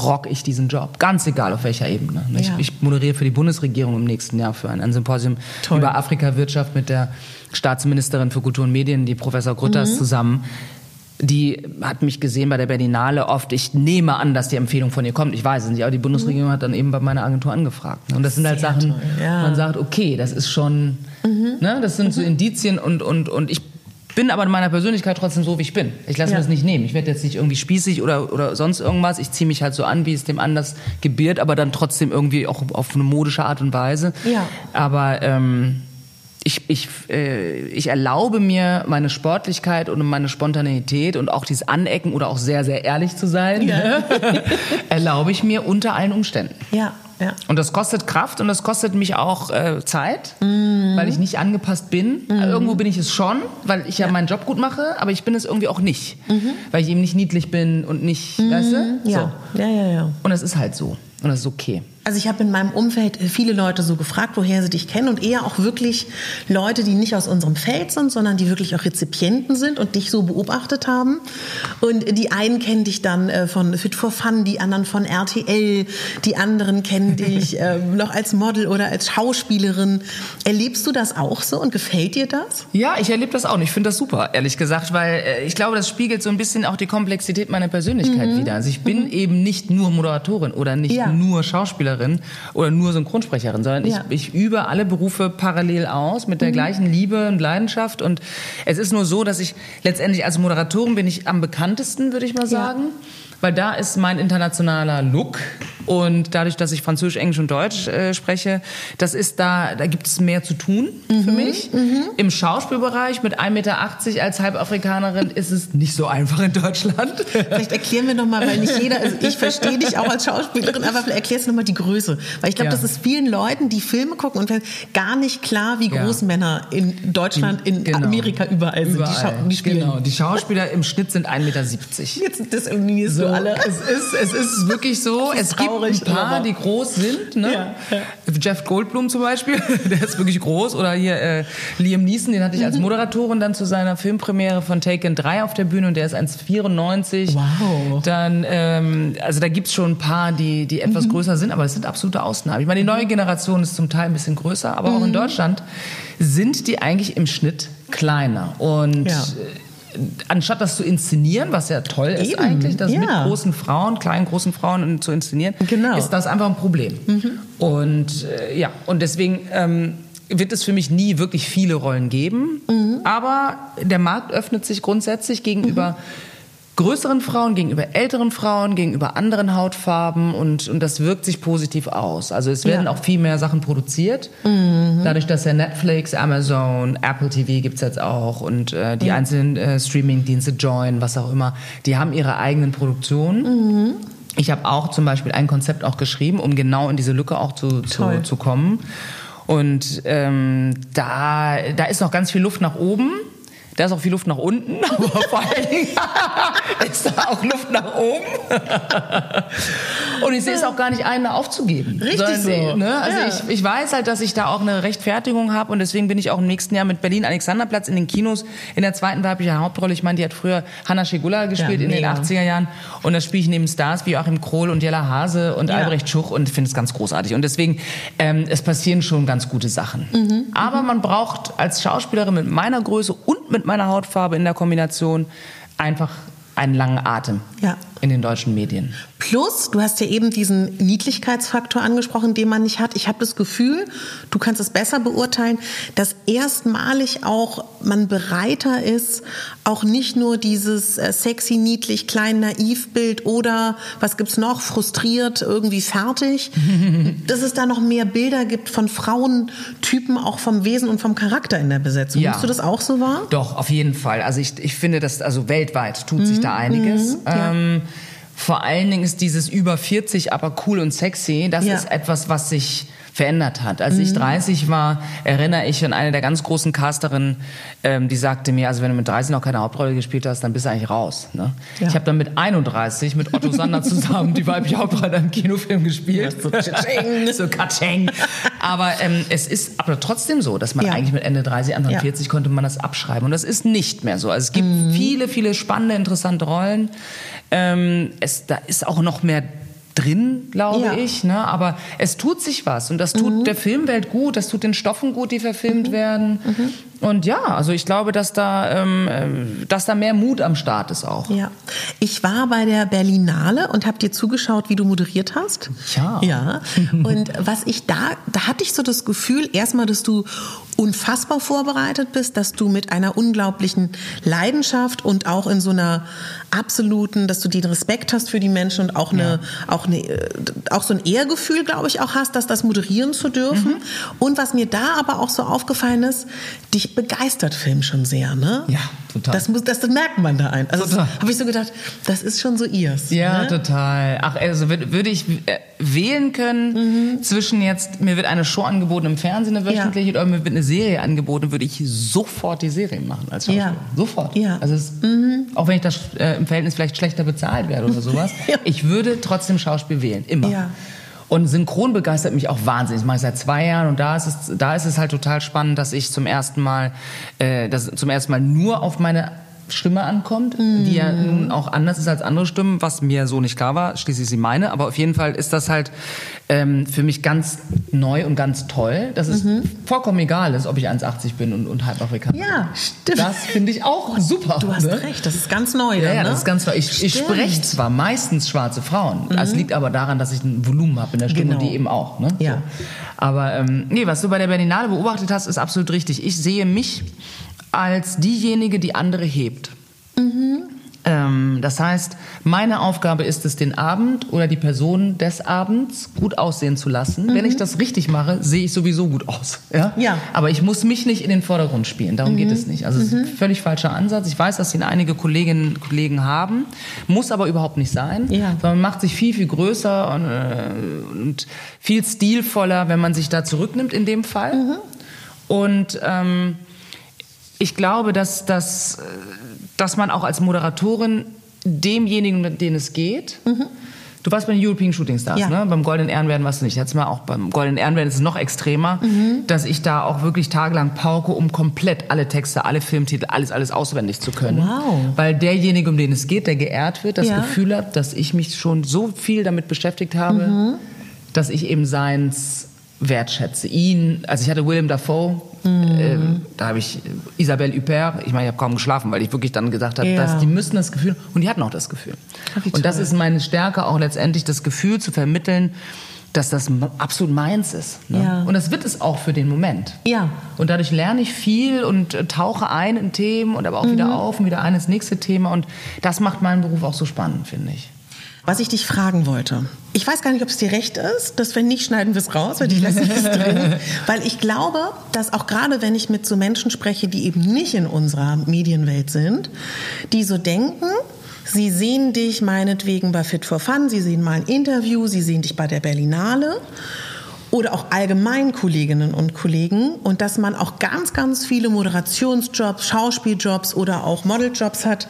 rock ich diesen Job. Ganz egal auf welcher Ebene. Ich, ja. ich moderiere für die Bundesregierung im nächsten Jahr für ein, ein Symposium Toll. über Afrikawirtschaft mit der Staatsministerin für Kultur und Medien, die Professor Grütters, mhm. zusammen die hat mich gesehen bei der Berlinale oft. Ich nehme an, dass die Empfehlung von ihr kommt. Ich weiß es nicht, aber die Bundesregierung mhm. hat dann eben bei meiner Agentur angefragt. Und das sind halt Sehr Sachen, ja. man sagt, okay, das ist schon, mhm. ne, das sind mhm. so Indizien und, und, und ich bin aber in meiner Persönlichkeit trotzdem so, wie ich bin. Ich lasse ja. mir das nicht nehmen. Ich werde jetzt nicht irgendwie spießig oder, oder sonst irgendwas. Ich ziehe mich halt so an, wie es dem anders gebiert, aber dann trotzdem irgendwie auch auf eine modische Art und Weise. Ja. Aber ähm, ich, ich, äh, ich erlaube mir meine Sportlichkeit und meine Spontaneität und auch dieses Anecken oder auch sehr, sehr ehrlich zu sein, ja. erlaube ich mir unter allen Umständen. Ja. Ja. Und das kostet Kraft und das kostet mich auch äh, Zeit, mhm. weil ich nicht angepasst bin. Mhm. Irgendwo bin ich es schon, weil ich ja, ja, meinen Job gut mache, aber ich bin es irgendwie auch nicht, mhm. weil ich eben nicht niedlich bin und nicht, weißt du? Ja. So. ja, ja, ja. Und es ist halt so und das ist okay. Also ich habe in meinem Umfeld viele Leute so gefragt, woher sie dich kennen und eher auch wirklich Leute, die nicht aus unserem Feld sind, sondern die wirklich auch Rezipienten sind und dich so beobachtet haben. Und die einen kennen dich dann äh, von Fit for Fun, die anderen von RTL, die anderen kennen dich äh, noch als Model oder als Schauspielerin. Erlebst du das auch so und gefällt dir das? Ja, ich erlebe das auch und ich finde das super, ehrlich gesagt, weil äh, ich glaube, das spiegelt so ein bisschen auch die Komplexität meiner Persönlichkeit mhm. wieder. Also ich bin mhm. eben nicht nur Moderatorin oder nicht ja. nur Schauspielerin Schauspielerin oder nur Synchronsprecherin, sondern ja. ich, ich übe alle Berufe parallel aus mit der mhm. gleichen Liebe und Leidenschaft. Und es ist nur so, dass ich letztendlich als Moderatorin bin ich am bekanntesten, würde ich mal sagen. Ja weil da ist mein internationaler Look und dadurch, dass ich Französisch, Englisch und Deutsch äh, spreche, das ist da, da gibt es mehr zu tun Mhm, für mich. Im Schauspielbereich mit 1,80 Meter als Halbafrikanerin ist es nicht so einfach in Deutschland. Vielleicht erklären wir nochmal, weil nicht jeder, also ich verstehe dich auch als Schauspielerin, aber vielleicht erklärst du nochmal die Größe. Weil ich glaube, Ja. das ist vielen Leuten, die Filme gucken und gar nicht klar, wie Ja. groß Männer in Deutschland, in Genau. Amerika überall sind. Die, Überall. Die spielen. Genau, die Schauspieler im Schnitt sind 1,70 Meter. Jetzt diskriminierst So, du alle. Es ist, es ist wirklich so. Es gibt ein paar, aber- die groß sind. Ne? Ja, ja. Jeff Goldblum zum Beispiel, der ist wirklich groß. Oder hier äh, Liam Neeson, den hatte ich als Mhm. Moderatorin dann zu seiner Filmpremiere von Taken 3 auf der Bühne und der ist 1,94. Wow. Dann, ähm, also da gibt's schon ein paar, die, die Mhm. etwas größer sind, aber es sind absolute Ausnahmen. Ich meine, die neue Generation ist zum Teil ein bisschen größer, aber Mhm. auch in Deutschland sind die eigentlich im Schnitt kleiner. Und Ja. Anstatt das zu inszenieren, was ja toll ist Eben, eigentlich, das mit ja. großen Frauen, kleinen großen Frauen zu inszenieren, Genau. ist das einfach ein Problem. Und äh, ja, und deswegen ähm, wird es für mich nie wirklich viele Rollen geben. Aber der Markt öffnet sich grundsätzlich gegenüber größeren Frauen, gegenüber älteren Frauen, gegenüber anderen Hautfarben und, und das wirkt sich positiv aus. Also es werden Ja. auch viel mehr Sachen produziert. Dadurch, dass ja Netflix, Amazon, Apple TV gibt's jetzt auch und äh, die einzelnen äh, Streaming-Dienste, Join, was auch immer, die haben ihre eigenen Produktionen. Ich habe auch zum Beispiel ein Konzept auch geschrieben, um genau in diese Lücke auch zu, zu, zu kommen. Und ähm, da, da ist noch ganz viel Luft nach oben. Da ist auch viel Luft nach unten, aber vor allen Dingen ist da auch Luft nach oben. Und ich sehe es auch gar nicht ein, da aufzugeben. Richtig Sondern, so. Ne? Also Ja. ich, ich weiß halt, dass ich da auch eine Rechtfertigung habe und deswegen bin ich auch im nächsten Jahr mit Berlin Alexanderplatz in den Kinos in der zweiten weiblichen Hauptrolle. Ich meine, die hat früher Hanna Schigula gespielt in den mega. 80er Jahren und da spiele ich neben Stars wie Joachim Krohl und Jella Hase und Ja. Albrecht Schuch und finde es ganz großartig. Und deswegen, ähm, es passieren schon ganz gute Sachen. Mhm, Aber man braucht als Schauspielerin mit meiner Größe und mit meiner Hautfarbe in der Kombination einfach einen langen Atem Ja. In den deutschen Medien. Plus, du hast ja eben diesen Niedlichkeitsfaktor angesprochen, den man nicht hat. Ich habe das Gefühl, du kannst es besser beurteilen, dass erstmalig auch man bereiter ist, auch nicht nur dieses äh, sexy, niedlich, klein, naiv Bild oder was gibt's noch, frustriert, irgendwie fertig, dass es da noch mehr Bilder gibt von Frauentypen, auch vom Wesen und vom Charakter in der Besetzung. Ja. Nimmst du das auch so wahr? Doch, auf jeden Fall. Also ich, ich finde, dass also weltweit tut sich da einiges. Ähm, vor allen Dingen ist dieses über 40, aber cool und sexy, das Ja. ist etwas, was sich verändert hat. Als ich 30 war, erinnere ich an eine der ganz großen Casterinnen, ähm, die sagte mir, also wenn du mit 30 noch keine Hauptrolle gespielt hast, dann bist du eigentlich raus. Ne? Ja. Ich habe dann mit 31 mit Otto Sander zusammen die weibliche Hauptrolle im Kinofilm gespielt. So tsching. so katscheng. Aber ähm, es ist aber trotzdem so, dass man Ja. eigentlich mit Ende 30, Anfang Ja. 40 konnte man das abschreiben. Und das ist nicht mehr so. Also es gibt Mhm. viele, viele spannende, interessante Rollen. Ähm, es, da ist auch noch mehr drin, glaube Ja. Mhm. ich. Ne? Aber es tut sich was. Und das tut der Filmwelt gut, das tut den Stoffen gut, die verfilmt werden. Und ja, also ich glaube, dass da, ähm, äh, dass da mehr Mut am Start ist auch. Ja, ich war bei der Berlinale und habe dir zugeschaut, wie du moderiert hast. Ja. Ja. Und was ich da, da hatte ich so das Gefühl, erstmal, dass du unfassbar vorbereitet bist, dass du mit einer unglaublichen Leidenschaft und auch in so einer absoluten, dass du den Respekt hast für die Menschen und auch eine, auch eine, äh, auch so ein Ehrgefühl, glaube ich, auch hast, dass das moderieren zu dürfen. Und was mir da aber auch so aufgefallen ist, dich begeistert Film schon sehr, ne? Ja, total. Das muss, das, das merkt man da ein. Also habe ich so gedacht, das ist schon so ihrs. Ja, ne? total. Ach, also würd- würde ich äh, wählen können Mhm. zwischen jetzt, mir wird eine Show angeboten im Fernsehen, eine wöchentliche, oder mir wird eine Serie angeboten, würde ich sofort die Serie machen als Schauspieler. Ja. Sofort. Ja. Also es, auch wenn ich das äh, im Verhältnis vielleicht schlechter bezahlt werde oder sowas, Ja. ich würde trotzdem Schauspiel wählen. Immer. Ja. Und Synchron begeistert mich auch wahnsinnig. Das mache ich seit zwei Jahren und da ist es, da ist es halt total spannend, dass ich zum ersten Mal, äh, dass zum ersten Mal nur auf meine Stimme ankommt, die ja nun auch anders ist als andere Stimmen, was mir so nicht klar war. Schließlich sie meine, aber auf jeden Fall ist das halt ähm, für mich ganz neu und ganz toll, dass es vollkommen egal ist, ob ich 1,80 bin und, und halb Afrikaner. Ja, stimmt. Das finde ich auch super. Du hast ne? recht, das ist ganz neu. Ja, dann, ne? das ist ganz neu. Ich, ich spreche zwar meistens schwarze Frauen. Das liegt aber daran, dass ich ein Volumen habe in der Stimme Genau. die eben auch. Ne? Ja. So. Aber ähm, nee, was du bei der Berlinale beobachtet hast, ist absolut richtig. Ich sehe mich als diejenige, die andere hebt. Ähm, das heißt, meine Aufgabe ist es, den Abend oder die Person des Abends gut aussehen zu lassen. Mhm. Wenn ich das richtig mache, sehe ich sowieso gut aus. Ja? ja. Aber ich muss mich nicht in den Vordergrund spielen. Darum mhm. geht es nicht. Also es ist ein mhm. völlig falscher Ansatz. Ich weiß, dass ihn einige Kolleginnen und Kollegen haben, muss aber überhaupt nicht sein. Ja. man macht sich viel, viel größer und, äh, und, viel stilvoller, wenn man sich da zurücknimmt in dem Fall. Mhm. Und ähm, ich glaube, dass, dass, dass man auch als Moderatorin demjenigen, den es geht, mhm. Du warst bei den European Shooting Stars, ja. ne? Beim Goldenen Ehrenwerden warst du nicht. Jetzt mal auch beim Goldenen Ehrenwerden ist es noch extremer, mhm. dass ich da auch wirklich tagelang pauke, um komplett alle Texte, alle Filmtitel, alles, alles auswendig zu können. Wow. Weil derjenige, um den es geht, der geehrt wird, das ja. Gefühl hat, dass ich mich schon so viel damit beschäftigt habe, mhm. dass ich eben seins wertschätze. Ihn, also ich hatte William Dafoe, mhm. ähm, da habe ich Isabelle Huppert, ich meine, ich habe kaum geschlafen, weil ich wirklich dann gesagt habe, ja. dass die müssen das Gefühl, und die hatten auch das Gefühl. Ach, und das ist meine Stärke, auch letztendlich das Gefühl zu vermitteln, dass das absolut meins ist. Ne? Ja. Und das wird es auch für den Moment. Ja. Und dadurch lerne ich viel und äh, tauche ein in Themen und aber auch mhm. wieder auf und wieder ein ins nächste Thema. Und das macht meinen Beruf auch so spannend, finde ich. Was ich dich fragen wollte, ich weiß gar nicht, ob es dir recht ist, dass wenn nicht, schneiden wir es raus, weil ich lasse es drin. Weil ich glaube, dass auch gerade wenn ich mit so Menschen spreche, die eben nicht in unserer Medienwelt sind, die so denken, sie sehen dich meinetwegen bei Fit for Fun, sie sehen mal ein Interview, sie sehen dich bei der Berlinale oder auch allgemein Kolleginnen und Kollegen und dass man auch ganz, ganz viele Moderationsjobs, Schauspieljobs oder auch Modeljobs hat,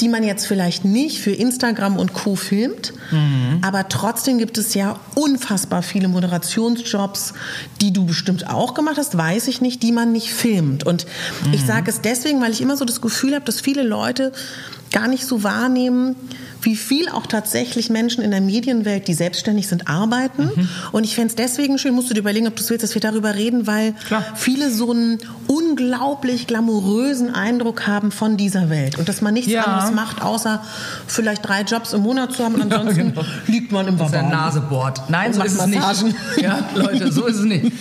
die man jetzt vielleicht nicht für Instagram und Co. filmt, mhm. aber trotzdem gibt es ja unfassbar viele Moderationsjobs, die du bestimmt auch gemacht hast, weiß ich nicht, die man nicht filmt. Und mhm. ich sage es deswegen, weil ich immer so das Gefühl habe, dass viele Leute gar nicht so wahrnehmen, wie viel auch tatsächlich Menschen in der Medienwelt, die selbstständig sind, arbeiten. Mhm. Und ich fände es deswegen schön, musst du dir überlegen, ob du willst, dass wir darüber reden, weil Klar. viele so einen unglaublich glamourösen Eindruck haben von dieser Welt. Und dass man nichts ja. anderes macht, außer vielleicht drei Jobs im Monat zu haben und ansonsten ja, genau. liegt man im ist Naseboard. Nein, so ist es nicht. Ja, Leute, so ist es nicht.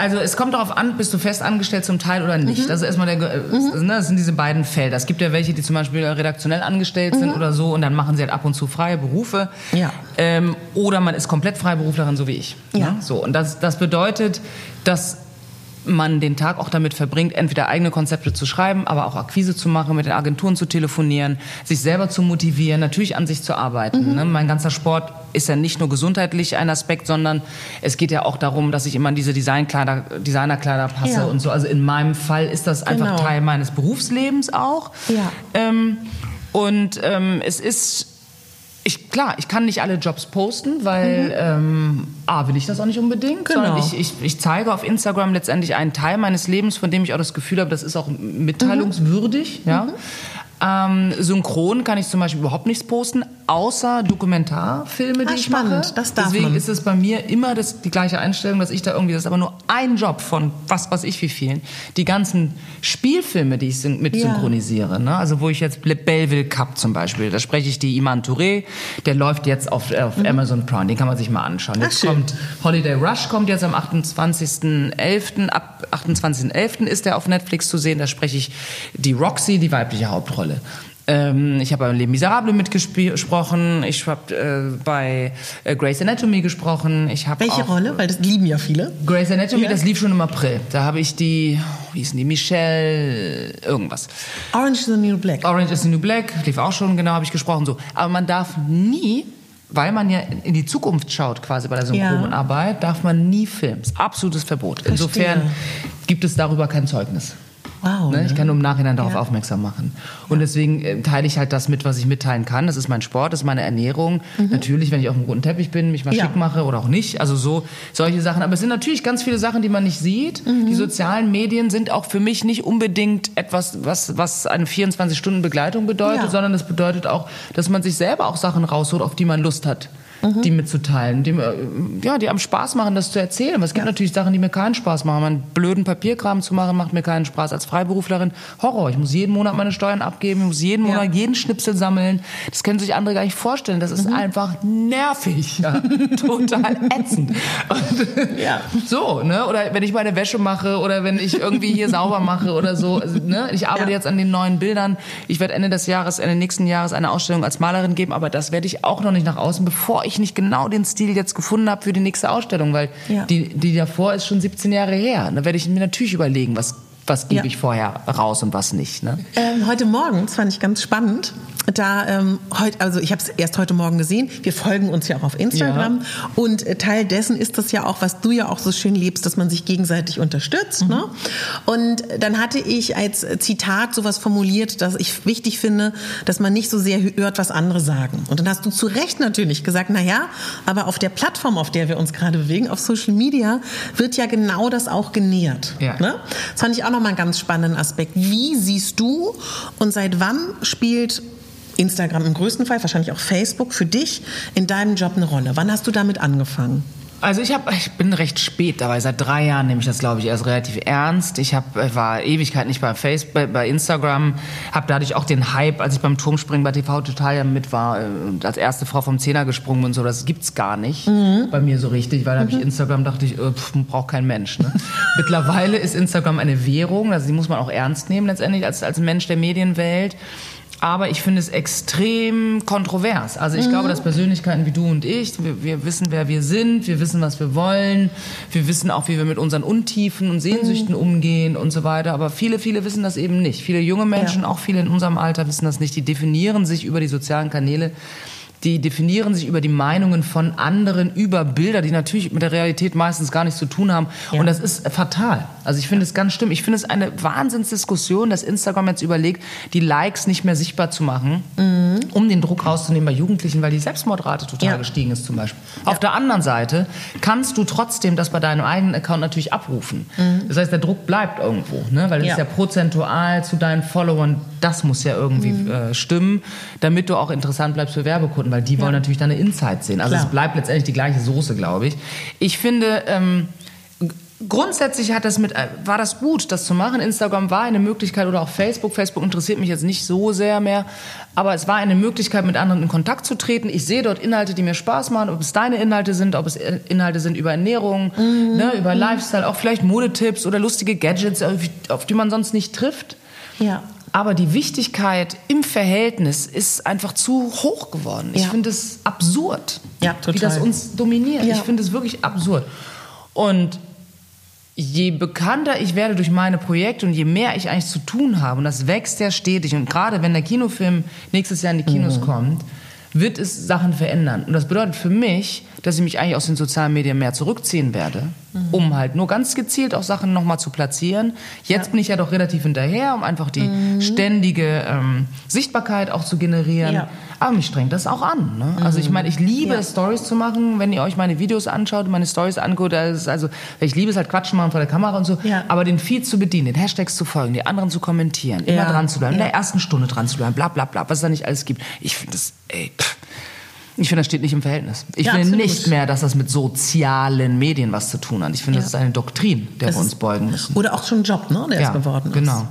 Also es kommt darauf an, bist du fest angestellt zum Teil oder nicht. Mhm. Das ist erstmal der, mhm. ne, das sind diese beiden Felder. Es gibt ja welche, die zum Beispiel redaktionell angestellt sind mhm. oder so und dann machen sie halt ab und zu freie Berufe. Ja. Ähm, oder man ist komplett Freiberuflerin, so wie ich. Ne? Ja. Ne? So und das, das bedeutet, dass man den Tag auch damit verbringt, entweder eigene Konzepte zu schreiben, aber auch Akquise zu machen, mit den Agenturen zu telefonieren, sich selber zu motivieren, natürlich an sich zu arbeiten. Mhm. Ne? Mein ganzer Sport ist ja nicht nur gesundheitlich ein Aspekt, sondern es geht ja auch darum, dass ich immer in diese Designkleider, Designerkleider passe ja. und so. Also in meinem Fall ist das einfach genau. Teil meines Berufslebens auch. Ja. Ähm, und ähm, es ist ich, klar, ich kann nicht alle Jobs posten, weil mhm. ähm, A, will ich das auch nicht unbedingt, genau. sondern ich, ich, ich zeige auf Instagram letztendlich einen Teil meines Lebens, von dem ich auch das Gefühl habe, das ist auch mitteilungswürdig. Mhm. Ja? Mhm. Ähm, synchron kann ich zum Beispiel überhaupt nichts posten, außer Dokumentarfilme, die ah, ich spannend. mache. Das darf Deswegen man. ist es bei mir immer das, die gleiche Einstellung, dass ich da irgendwie, das ist aber nur ein Job von was weiß ich wie vielen. Die ganzen Spielfilme, die ich mit ja. synchronisiere, ne? also wo ich jetzt Le Belleville Cup zum Beispiel, da spreche ich die Iman Touré, der läuft jetzt auf, auf mhm. Amazon Prime, den kann man sich mal anschauen. Jetzt Ach, kommt Holiday Rush, kommt jetzt am 28.11., ab 28.11. ist der auf Netflix zu sehen, da spreche ich die Roxy, die weibliche Hauptrolle. Ähm, ich habe bei Les Miserables mitgesprochen. Ich habe äh, bei äh, Grey's Anatomy gesprochen. Ich Welche auch, Rolle? Weil das lieben ja viele. Grey's Anatomy, ja. das lief schon im April. Da habe ich die, wie hießen die, Michelle, irgendwas. Orange is the New Black. Orange is the New Black, lief auch schon, genau, habe ich gesprochen. So. Aber man darf nie weil man ja in die Zukunft schaut, quasi bei der Synchronarbeit, ja. darf man nie filmen. Absolutes Verbot. Verstehe. Insofern gibt es darüber kein Zeugnis. Wow, ne? Ich kann nur im Nachhinein darauf ja. aufmerksam machen. Und ja. deswegen äh, teile ich halt das mit, was ich mitteilen kann. Das ist mein Sport, das ist meine Ernährung. Mhm. Natürlich, wenn ich auf dem roten Teppich bin, mich mal ja. schick mache oder auch nicht. Also so solche Sachen. Aber es sind natürlich ganz viele Sachen, die man nicht sieht. Mhm. Die sozialen Medien sind auch für mich nicht unbedingt etwas, was, was eine 24-Stunden-Begleitung bedeutet, sondern es bedeutet auch, dass man sich selber auch Sachen rausholt, auf die man Lust hat mhm. die mitzuteilen, die, äh, ja, die am Spaß machen, das zu erzählen. Aber es gibt ja. natürlich Sachen, die mir keinen Spaß machen. Meinen blöden Papierkram zu machen, macht mir keinen Spaß. Als Freiberuflerin Horror. Ich muss jeden Monat meine Steuern abgeben, ich muss jeden Monat ja. jeden Schnipsel sammeln. Das können sich andere gar nicht vorstellen. Das ist mhm. einfach nervig. Ja. Total ätzend. Und, ja. So, ne? Oder wenn ich meine Wäsche mache oder wenn ich irgendwie hier sauber mache oder so. Also, ne? Ich arbeite jetzt an den neuen Bildern. Ich werde Ende des Jahres, Ende nächsten Jahres eine Ausstellung als Malerin geben, aber das werde ich auch noch nicht nach außen, bevor ich nicht genau den Stil jetzt gefunden habe für die nächste Ausstellung, weil ja. die, die davor ist schon 17 Jahre her. Da werde ich mir natürlich überlegen, was was gebe ja. ich vorher raus und was nicht. Ne? Ähm, heute Morgen, das fand ich ganz spannend, da ähm, heute, also ich habe es erst heute Morgen gesehen. Wir folgen uns ja auch auf Instagram ja. und äh, Teil dessen ist das ja auch, was du ja auch so schön lebst, dass man sich gegenseitig unterstützt. Mhm. Ne? Und dann hatte ich als Zitat sowas formuliert, dass ich wichtig finde, dass man nicht so sehr hört, was andere sagen. Und dann hast du zu Recht natürlich gesagt, na ja, aber auf der Plattform, auf der wir uns gerade bewegen, auf Social Media, wird ja genau das auch genährt. Ja. Ne? Das fand ich auch nochmal einen ganz spannenden Aspekt. Wie siehst du und seit wann spielt Instagram im größten Fall, wahrscheinlich auch Facebook für dich in deinem Job eine Rolle? Wann hast du damit angefangen? Also ich, hab, ich bin recht spät dabei. Seit drei Jahren nehme ich das, glaube ich, erst relativ ernst. Ich hab, war Ewigkeit nicht bei Facebook, bei, bei Instagram, habe dadurch auch den Hype, als ich beim Turmspringen bei TV Total ja mit war, äh, als erste Frau vom Zehner gesprungen und so. Das gibt's gar nicht mhm. bei mir so richtig, weil da habe ich mhm. Instagram dachte ich, äh, pff, braucht kein Mensch. Ne? Mittlerweile ist Instagram eine Währung, also die muss man auch ernst nehmen letztendlich als als Mensch der Medienwelt. Aber ich finde es extrem kontrovers. Also ich mhm. glaube, dass Persönlichkeiten wie du und ich, wir, wir, wissen, wer wir sind, wir wissen, was wir wollen, wir wissen auch, wie wir mit unseren Untiefen und Sehnsüchten mhm. umgehen und so weiter. Aber viele, viele wissen das eben nicht. Viele junge Menschen, ja. auch viele in unserem Alter wissen das nicht. Die definieren sich über die sozialen Kanäle die definieren sich über die Meinungen von anderen über Bilder, die natürlich mit der Realität meistens gar nichts zu tun haben. Ja. Und das ist fatal. Also ich finde es ganz schlimm. Ich finde es eine Wahnsinnsdiskussion, dass Instagram jetzt überlegt, die Likes nicht mehr sichtbar zu machen, mhm. um den Druck rauszunehmen bei Jugendlichen, weil die Selbstmordrate total ja. gestiegen ist zum Beispiel. Ja. Auf der anderen Seite kannst du trotzdem das bei deinem eigenen Account natürlich abrufen. Mhm. Das heißt, der Druck bleibt irgendwo, ne? weil es ist ja prozentual zu deinen Followern, das muss ja irgendwie mhm. äh, stimmen, damit du auch interessant bleibst für Werbekunden weil die wollen natürlich deine Insights sehen. Also Klar. es bleibt letztendlich die gleiche Soße, glaube ich. Ich finde, ähm, grundsätzlich hat das mit, äh, war das gut, das zu machen. Instagram war eine Möglichkeit oder auch Facebook. Facebook interessiert mich jetzt nicht so sehr mehr, aber es war eine Möglichkeit, mit anderen in Kontakt zu treten. Ich sehe dort Inhalte, die mir Spaß machen, ob es deine Inhalte sind, ob es Inhalte sind über Ernährung, mhm. ne, über. Lifestyle, auch vielleicht Modetipps oder lustige Gadgets, auf die man sonst nicht trifft. Ja. Aber die Wichtigkeit im Verhältnis ist einfach zu hoch geworden. Ich finde es absurd, ja, wie das uns dominiert. Ja. Ich finde es wirklich absurd. Und je bekannter ich werde durch meine Projekte und je mehr ich eigentlich zu tun habe, und das wächst ja stetig, und gerade wenn der Kinofilm nächstes Jahr in die Kinos mhm. kommt, wird es Sachen verändern. Und das bedeutet für mich, dass ich mich eigentlich aus den sozialen Medien mehr zurückziehen werde, mhm. um halt nur ganz gezielt auch Sachen nochmal zu platzieren. Jetzt ja. bin ich ja doch relativ hinterher, um einfach die mhm. ständige ähm, Sichtbarkeit auch zu generieren. Ja. Aber mich strengt das auch an. Ne? Mhm. Also ich meine, ich liebe ja. Stories zu machen. Wenn ihr euch meine Videos anschaut, meine Stories anguckt, also ich liebe es halt Quatschen machen vor der Kamera und so. Aber den Feed zu bedienen, den Hashtags zu folgen, die anderen zu kommentieren, immer dran zu bleiben, in der ersten Stunde dran zu bleiben, bla bla bla, was es da nicht alles gibt. Ich finde das, ey, pff. Ich finde, das steht nicht im Verhältnis. Ich ja, finde nicht mehr, dass das mit sozialen Medien was zu tun hat. Ich finde, ja. das ist eine Doktrin, der das wir uns beugen müssen. Oder auch schon ein Job, ne, der ja, es geworden ist. Genau.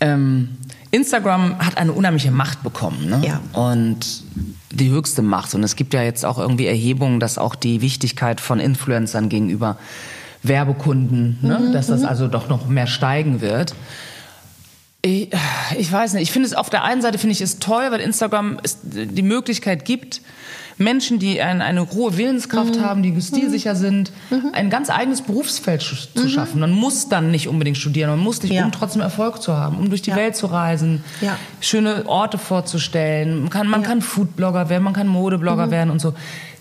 Ähm, Instagram hat eine unheimliche Macht bekommen. Ne? Ja. Und die höchste Macht. Und es gibt ja jetzt auch irgendwie Erhebungen, dass auch die Wichtigkeit von Influencern gegenüber Werbekunden, ne? mhm, dass das mhm. also doch noch mehr steigen wird. Ich, ich weiß nicht. Ich finde es auf der einen Seite finde ich es toll, weil Instagram es die Möglichkeit gibt, Menschen, die ein, eine hohe Willenskraft mhm. haben, die stilsicher mhm. sind, mhm. ein ganz eigenes Berufsfeld zu mhm. schaffen. Man muss dann nicht unbedingt studieren, man muss nicht, ja. um trotzdem Erfolg zu haben, um durch die ja. Welt zu reisen, ja. schöne Orte vorzustellen. Man kann, man kann Foodblogger werden, man kann Modeblogger mhm. werden und so.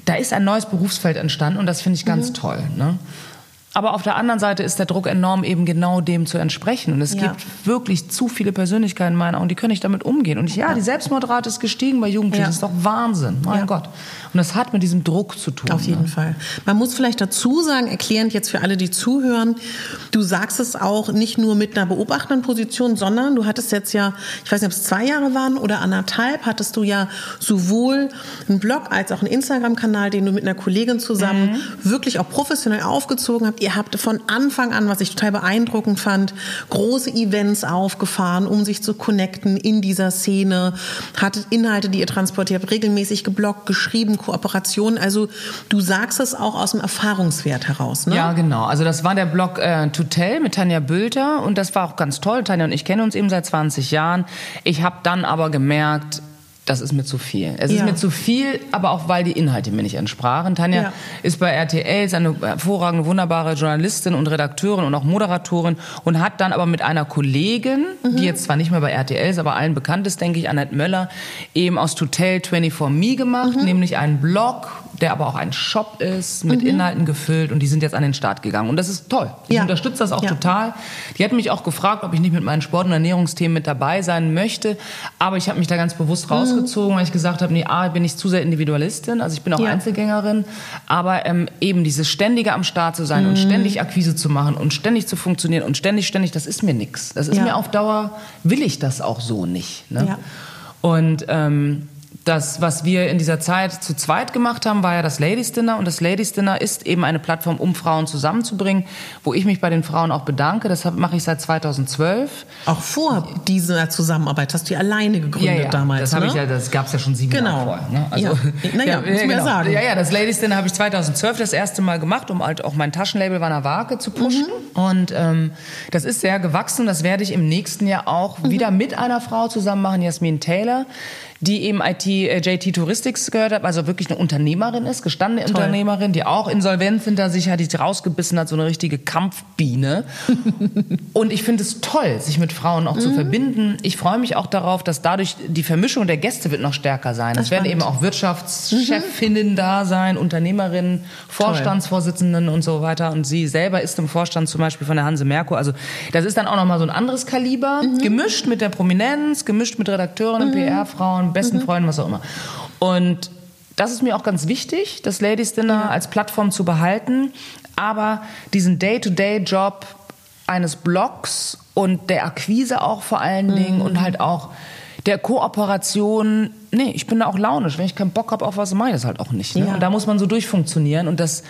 Da ist ein neues Berufsfeld entstanden und das finde ich ganz toll. Ne? Aber auf der anderen Seite ist der Druck enorm, eben genau dem zu entsprechen. Und es Ja. gibt wirklich zu viele Persönlichkeiten in meinen Augen, die können nicht damit umgehen. Und ich, ja, die Selbstmordrate ist gestiegen bei Jugendlichen. Ja. Das ist doch Wahnsinn. Mein Ja. Gott. Und das hat mit diesem Druck zu tun. Auf jeden ne? Fall. Man muss vielleicht dazu sagen, erklärend jetzt für alle, die zuhören, du sagst es auch nicht nur mit einer beobachtenden Position, sondern du hattest jetzt ja, ich weiß nicht, ob es zwei Jahre waren oder anderthalb, hattest du ja sowohl einen Blog als auch einen Instagram-Kanal, den du mit einer Kollegin zusammen Mhm. wirklich auch professionell aufgezogen habt. Ihr habt von Anfang an, was ich total beeindruckend fand, große Events aufgefahren, um sich zu connecten in dieser Szene, hattet Inhalte, die ihr transportiert habt, regelmäßig gebloggt, geschrieben, Kooperationen. Also du sagst es auch aus dem Erfahrungswert heraus, ne? Ja, genau. Also das war der Blog äh, To Tell mit Tanja Bülter und das war auch ganz toll. Tanja und ich kennen uns eben seit 20 Jahren. Ich habe dann aber gemerkt, das ist mir zu viel. Es Ja. ist mir zu viel, aber auch weil die Inhalte mir nicht entsprachen. Tanja Ja. ist bei RTL, ist eine hervorragende, wunderbare Journalistin und Redakteurin und auch Moderatorin und hat dann aber mit einer Kollegin, Mhm. die jetzt zwar nicht mehr bei RTL ist, aber allen bekannt ist, denke ich, Annette Möller, eben aus Tutel 24Me gemacht, Mhm. nämlich einen Blog, der aber auch ein Shop ist, mit Inhalten gefüllt und die sind jetzt an den Start gegangen. Und das ist toll. Ich Ja. unterstütze das auch Ja. total. Die hat mich auch gefragt, ob ich nicht mit meinen Sport- und Ernährungsthemen mit dabei sein möchte. Aber ich habe mich da ganz bewusst Mhm. rausgezogen, weil ich gesagt habe, nee, A, bin ich zu sehr Individualistin, also ich bin auch Ja. Einzelgängerin. Aber ähm, eben dieses ständige am Start zu sein Mhm. und ständig Akquise zu machen und ständig zu funktionieren und ständig, ständig, das ist mir nix. Das ist mir auf Dauer, will ich das auch so nicht. Ne? Und ähm, das, was wir in dieser Zeit zu zweit gemacht haben, war ja das Ladies Dinner. Und das Ladies Dinner ist eben eine Plattform, um Frauen zusammenzubringen, wo ich mich bei den Frauen auch bedanke. Das mache ich seit 2012. Auch vor dieser Zusammenarbeit hast du ja alleine gegründet damals. Das, ne? ich ja, das gab es ja schon sieben Genau. Jahre vorher. Ne? Ja. Naja, muss man ja sagen. Ja, ja, das Ladies Dinner habe ich 2012 das erste Mal gemacht, um halt auch mein Taschenlabel Wanner Wake zu pushen. Mhm. Und ähm, das ist sehr gewachsen. Das werde ich im nächsten Jahr auch Mhm. wieder mit einer Frau zusammen machen, Jasmin Taylor, die eben IT, äh, JT Touristics gehört hat, also wirklich eine Unternehmerin ist, gestandene Unternehmerin, die auch Insolvenz hinter sich hat, die sich rausgebissen hat, so eine richtige Kampfbiene. Und ich finde es toll, sich mit Frauen auch zu Mhm. verbinden. Ich freue mich auch darauf, dass dadurch die Vermischung der Gäste wird noch stärker sein. Es werden eben auch Wirtschaftschefinnen da sein, Unternehmerinnen, Vorstandsvorsitzenden und so weiter. Und sie selber ist im Vorstand zum Beispiel von der Hanse Merkur. Also das ist dann auch nochmal so ein anderes Kaliber, gemischt mit der Prominenz, gemischt mit Redakteurinnen, PR-Frauen, besten Freunden, was auch immer. Und das ist mir auch ganz wichtig, das Ladies Dinner als Plattform zu behalten. Aber diesen Day-to-Day-Job eines Blogs und der Akquise auch vor allen Dingen und halt auch der Kooperation, nee, ich bin da auch launisch. Wenn ich keinen Bock habe auf was, mache ich das halt auch nicht. Ne? Ja. Und da muss man so durchfunktionieren und das,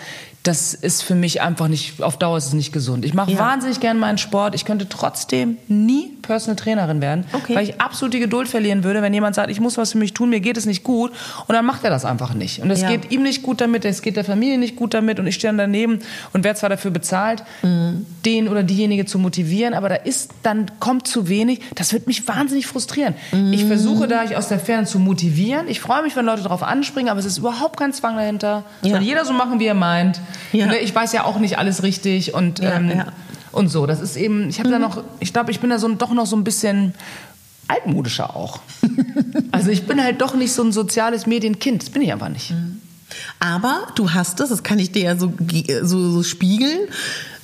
das ist für mich einfach nicht, auf Dauer ist es nicht gesund. Ich mache Ja. wahnsinnig gern meinen Sport. Ich könnte trotzdem nie Personal Trainerin werden, Okay. weil ich absolut die Geduld verlieren würde, wenn jemand sagt, ich muss was für mich tun, mir geht es nicht gut und dann macht er das einfach nicht. Und es Ja. geht ihm nicht gut damit, es geht der Familie nicht gut damit und ich stehe dann daneben und werde zwar dafür bezahlt, Mhm. den oder diejenige zu motivieren, aber da ist dann kommt zu wenig. Das wird mich wahnsinnig frustrieren. Ich Mhm. versuche da ich aus der Ferne zu motivieren. Ich freue mich, wenn Leute darauf anspringen, aber es ist überhaupt kein Zwang dahinter. Es Ja. soll jeder so machen, wie er meint. Ja. Ne, Ich weiß ja auch nicht alles richtig und Ja, ähm, ja. und so. Das ist eben. Ich habe da noch. Ich glaube, ich bin da so doch noch so ein bisschen altmodischer auch. also ich bin halt doch nicht so ein soziales Medienkind. Das bin ich einfach nicht. Aber du hast es, das kann ich dir ja so, so, so spiegeln.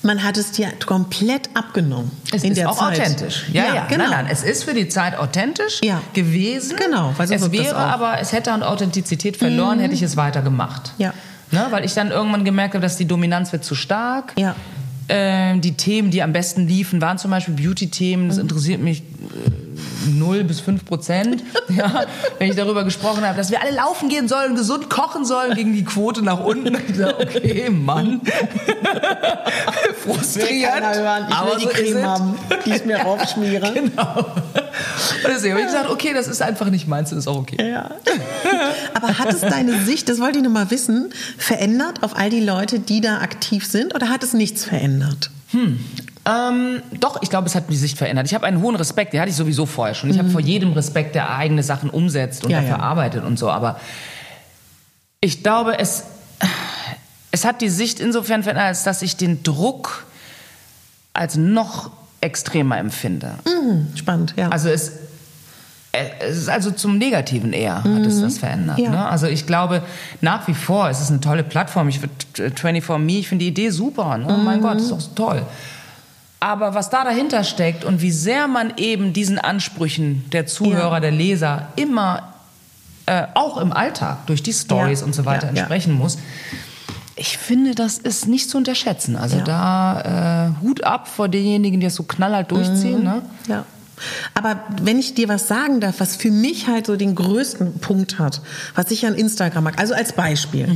Man hat es dir komplett abgenommen. Es in ist der auch Zeit. authentisch. Ja, ja, genau. Nein, nein, es ist für die Zeit authentisch Ja. gewesen. Genau, weil so es wäre. Mhm. aber, es hätte an Authentizität verloren, hätte ich es weiter gemacht. Ja. Ne, weil ich dann irgendwann gemerkt habe, dass die Dominanz wird zu stark. Ja. Ähm, die Themen, die am besten liefen, waren zum Beispiel Beauty-Themen. Mhm. Das interessiert mich äh, 0 bis 5 Prozent. ja, wenn ich darüber gesprochen habe, dass wir alle laufen gehen sollen, gesund kochen sollen, ging die Quote nach unten. Ich dachte, okay, Mann. Frustrierend. Aber will die so Creme haben, die ich mir raufschmiere. Genau. Und deswegen habe ich gesagt, okay, das ist einfach nicht meins, das ist auch okay. Ja. Aber hat es deine Sicht, das wollte ich noch mal wissen, verändert auf all die Leute, die da aktiv sind, oder hat es nichts verändert? Ähm, doch, ich glaube, es hat die Sicht verändert. Ich habe einen hohen Respekt, den hatte ich sowieso vorher schon. Ich habe vor jedem Respekt, der eigene Sachen umsetzt und Mhm. Ja, dafür ja. arbeitet und so. Aber ich glaube, es, es hat die Sicht insofern verändert, als dass ich den Druck als noch extremer empfinde. Hm, spannend, ja. Also es, es ist also zum Negativen eher hat es das verändert. Ja. Ne? Also ich glaube, nach wie vor ist es eine tolle Plattform. Ich finde 24Me, ich finde die Idee super. Ne? Mein Gott, ist doch toll. Aber was da dahinter steckt und wie sehr man eben diesen Ansprüchen der Zuhörer, Ja. der Leser immer äh, auch im Alltag durch die Stories Ja. und so weiter entsprechen muss. Ich finde, das ist nicht zu unterschätzen. Also da äh, Hut ab vor denjenigen, die das so knallhart durchziehen. Ne? Ja. Aber wenn ich dir was sagen darf, was für mich halt so den größten Punkt hat, was ich an Instagram mag, also als Beispiel.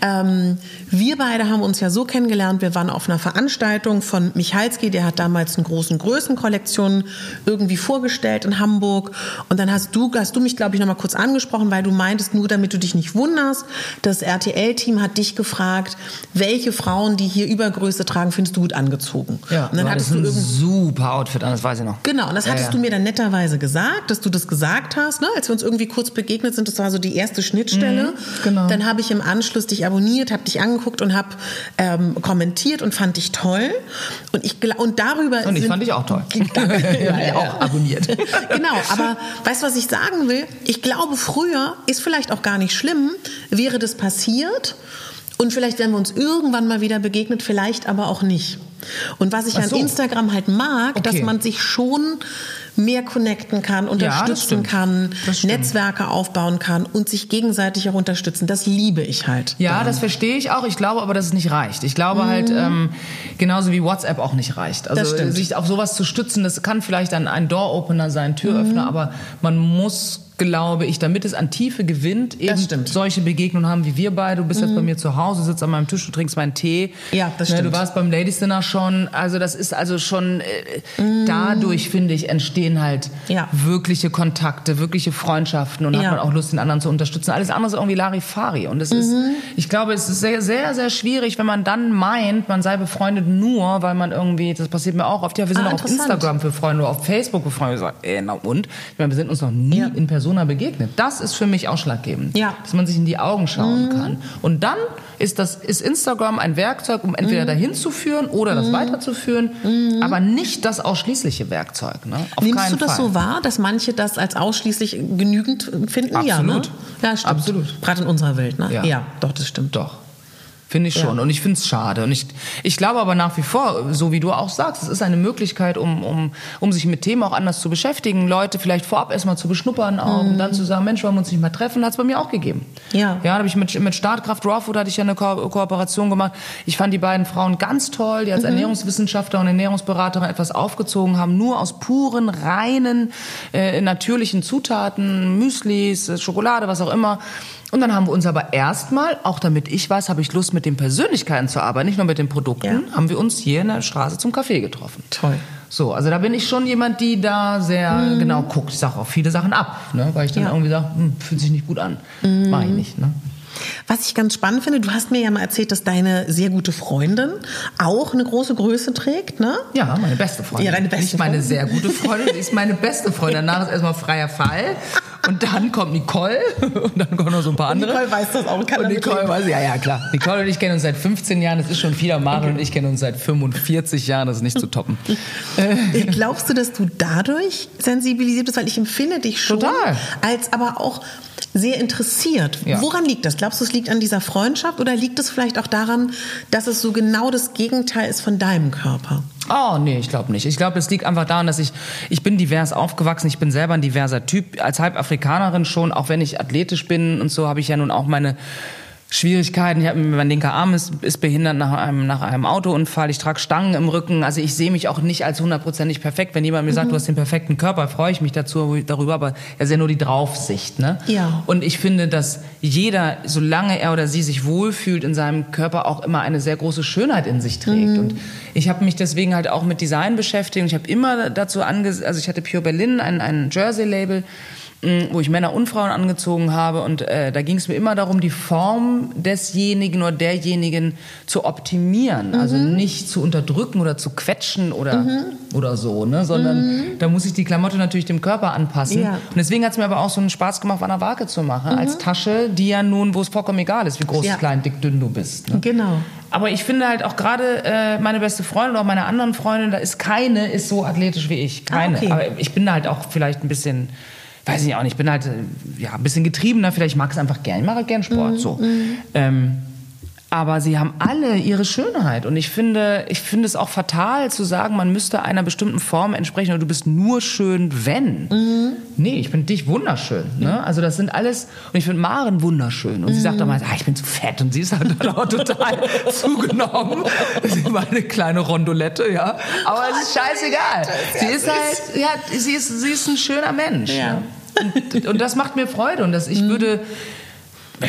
Ähm, wir beide haben uns ja so kennengelernt, wir waren auf einer Veranstaltung von Michalski, der hat damals einen großen Größenkollektion irgendwie vorgestellt in Hamburg. Und dann hast du, hast du mich, glaube ich, nochmal kurz angesprochen, weil du meintest, nur damit du dich nicht wunderst, das RTL-Team hat dich gefragt, welche Frauen, die hier Übergröße tragen, findest du gut angezogen? und dann hattest du ein irgend super Outfit an, das weiß ich noch. Genau, und das hattest ja. du mir dann netterweise gesagt, dass du das gesagt hast, ne? als wir uns irgendwie kurz begegnet sind. Das war so die erste Schnittstelle. genau. Dann habe ich im Anschluss dich abonniert, habe dich angeguckt und habe ähm, kommentiert und fand dich toll. Und ich und darüber Und ich sind- fand dich auch toll. ja, ja, auch abonniert. genau, aber weißt du, was ich sagen will? Ich glaube, früher ist vielleicht auch gar nicht schlimm, wäre das passiert und vielleicht wären wir uns irgendwann mal wieder begegnet, vielleicht aber auch nicht. Und was ich Ach an so. Instagram halt mag, dass Okay. man sich schon mehr connecten kann, unterstützen stimmt. kann. Netzwerke aufbauen kann und sich gegenseitig auch unterstützen. Das liebe ich halt. Ja, das verstehe ich auch. Ich glaube aber, dass es nicht reicht. Ich glaube halt, ähm, genauso wie WhatsApp auch nicht reicht. Also Mhm. Das stimmt. sich auf sowas zu stützen, das kann vielleicht dann ein Door-Opener sein, Türöffner, Mhm. aber man muss glaube ich, damit es an Tiefe gewinnt, eben. Mhm. solche Begegnungen haben wie wir beide. Du bist jetzt bei mir zu Hause, sitzt an meinem Tisch, du trinkst meinen Tee. Ja, das Ne, stimmt. Du warst beim Ladies Dinner schon. Also das ist also schon, äh, dadurch finde ich, entstehen halt Mhm. Ja. wirkliche Kontakte, wirkliche Freundschaften und Ja. hat man auch Lust, den anderen zu unterstützen. Alles andere ist irgendwie Larifari. Und es ist, Mhm. ich glaube, es ist sehr, sehr, sehr schwierig, wenn man dann meint, man sei befreundet nur, weil man irgendwie, das passiert mir auch oft, ja, wir sind Ah, auch auf. Instagram für Freunde oder auf Facebook für Freunde. Ich sag, ey, na und? Ich meine, wir sind uns noch nie Ja. in Persona begegnet. Das ist für mich ausschlaggebend. Dass man sich in die Augen schauen kann. Und dann ist das, ist Instagram ein Werkzeug, um entweder dahin zu führen oder das weiterzuführen, aber nicht das ausschließliche Werkzeug. Ne? Auf Nimmst du das Fall. so wahr, dass manche das als ausschließlich genügend finden? Ja, Absolut. ne? Ja, stimmt. Absolut. Gerade in unserer Welt, ne? Ja. doch, das stimmt. Doch. Finde ich Ja. schon. Und ich finde es schade. Und ich, ich glaube aber nach wie vor, so wie du auch sagst, es ist eine Möglichkeit, um, um, um sich mit Themen auch anders zu beschäftigen, Leute vielleicht vorab erstmal zu beschnuppern auch und dann zu sagen, Mensch, wollen wir uns nicht mal treffen, hat es bei mir auch gegeben. Ja. Ja, da habe ich mit, mit Startkraft Rawfood hatte ich ja eine Ko Kooperation gemacht. Ich fand die beiden Frauen ganz toll, die als Ernährungswissenschaftler und Ernährungsberaterin etwas aufgezogen haben, nur aus puren, reinen, äh, natürlichen Zutaten, Müslis, Schokolade, was auch immer. Und dann haben wir uns aber erstmal, auch damit ich weiß, habe ich Lust mit den Persönlichkeiten zu arbeiten, nicht nur mit den Produkten, Ja. haben wir uns hier in der Straße zum Kaffee getroffen. Toll. So, also da bin ich schon jemand, die da sehr genau guckt. Ich sage auch viele Sachen ab, ne, weil ich dann Ja. irgendwie sage, hm, fühlt sich nicht gut an. Mach ich nicht. Ne? Was ich ganz spannend finde, du hast mir ja mal erzählt, dass deine sehr gute Freundin auch eine große Größe trägt, ne? Ja, meine beste Freundin. Ja, deine beste Nicht meine sehr gute Freundin, sie ist meine beste Freundin. Danach ist erstmal freier Fall. Und dann kommt Nicole und dann kommen noch so ein paar andere. Nicole weiß das auch, kann Und Nicole weiß, ja, ja, klar. Nicole und ich kennen uns seit 15 Jahren, das ist schon viel. Mario und ich kennen uns seit 45 Jahren, das ist nicht zu toppen. Glaubst du, dass du dadurch sensibilisiert bist? Weil ich empfinde dich schon Total. als aber auch sehr interessiert. Ja. Woran liegt das? Glaubst du, es liegt an dieser Freundschaft oder liegt es vielleicht auch daran, dass es so genau das Gegenteil ist von deinem Körper? Oh, nee, ich glaube nicht. Ich glaube, es liegt einfach daran, dass ich, ich bin divers aufgewachsen, ich bin selber ein diverser Typ, als Halbafrikanerin schon, auch wenn ich athletisch bin und so, habe ich ja nun auch meine Schwierigkeiten. Ich habe mein linker Arm ist, ist behindert nach einem, nach einem Autounfall. Ich trage Stangen im Rücken. Also ich sehe mich auch nicht als hundertprozentig perfekt. Wenn jemand mir sagt, du hast den perfekten Körper, freue ich mich dazu, darüber. Aber es ist ja nur die Draufsicht. Ne? Ja. Und ich finde, dass jeder, solange er oder sie sich wohlfühlt in seinem Körper, auch immer eine sehr große Schönheit in sich trägt. Und ich habe mich deswegen halt auch mit Design beschäftigt. Ich habe immer dazu ange, also ich hatte Pure Berlin, ein, ein Jersey-Label wo ich Männer und Frauen angezogen habe und äh, da ging es mir immer darum, die Form desjenigen oder derjenigen zu optimieren, also Mhm. nicht zu unterdrücken oder zu quetschen oder oder so, ne, sondern da muss ich die Klamotte natürlich dem Körper anpassen. Mhm. Ja. Und deswegen hat es mir aber auch so einen Spaß gemacht, Wanne Wake zu machen als Tasche, die ja nun, wo es vollkommen egal ist, wie groß, Ja. klein, dick, dünn du bist. Ne? Genau. Aber ich finde halt auch gerade äh, meine beste Freundin oder auch meine anderen Freundinnen, da ist keine ist so athletisch wie ich. Keine. Ah, okay. Aber ich bin da halt auch vielleicht ein bisschen weiß ich auch nicht, ich bin halt äh, ja, ein bisschen getriebener, vielleicht mag es einfach gern, ich mache gern Sport. Mhm, so. Ähm, aber sie haben alle ihre Schönheit. Und ich finde, ich finde es auch fatal zu sagen, man müsste einer bestimmten Form entsprechen oder du bist nur schön, wenn. Mhm. Nee, ich finde dich wunderschön. Ne? Also das sind alles, und ich finde Maren wunderschön. Und sie sagt auch mal, ah, ich bin zu fett. Und sie ist halt auch total zugenommen. Sie war eine kleine Rondolette, ja. Aber es ist scheißegal. Sie ist halt, ja, sie ist, sie ist ein schöner Mensch. Ja. Und, und das macht mir Freude. Und das, ich würde,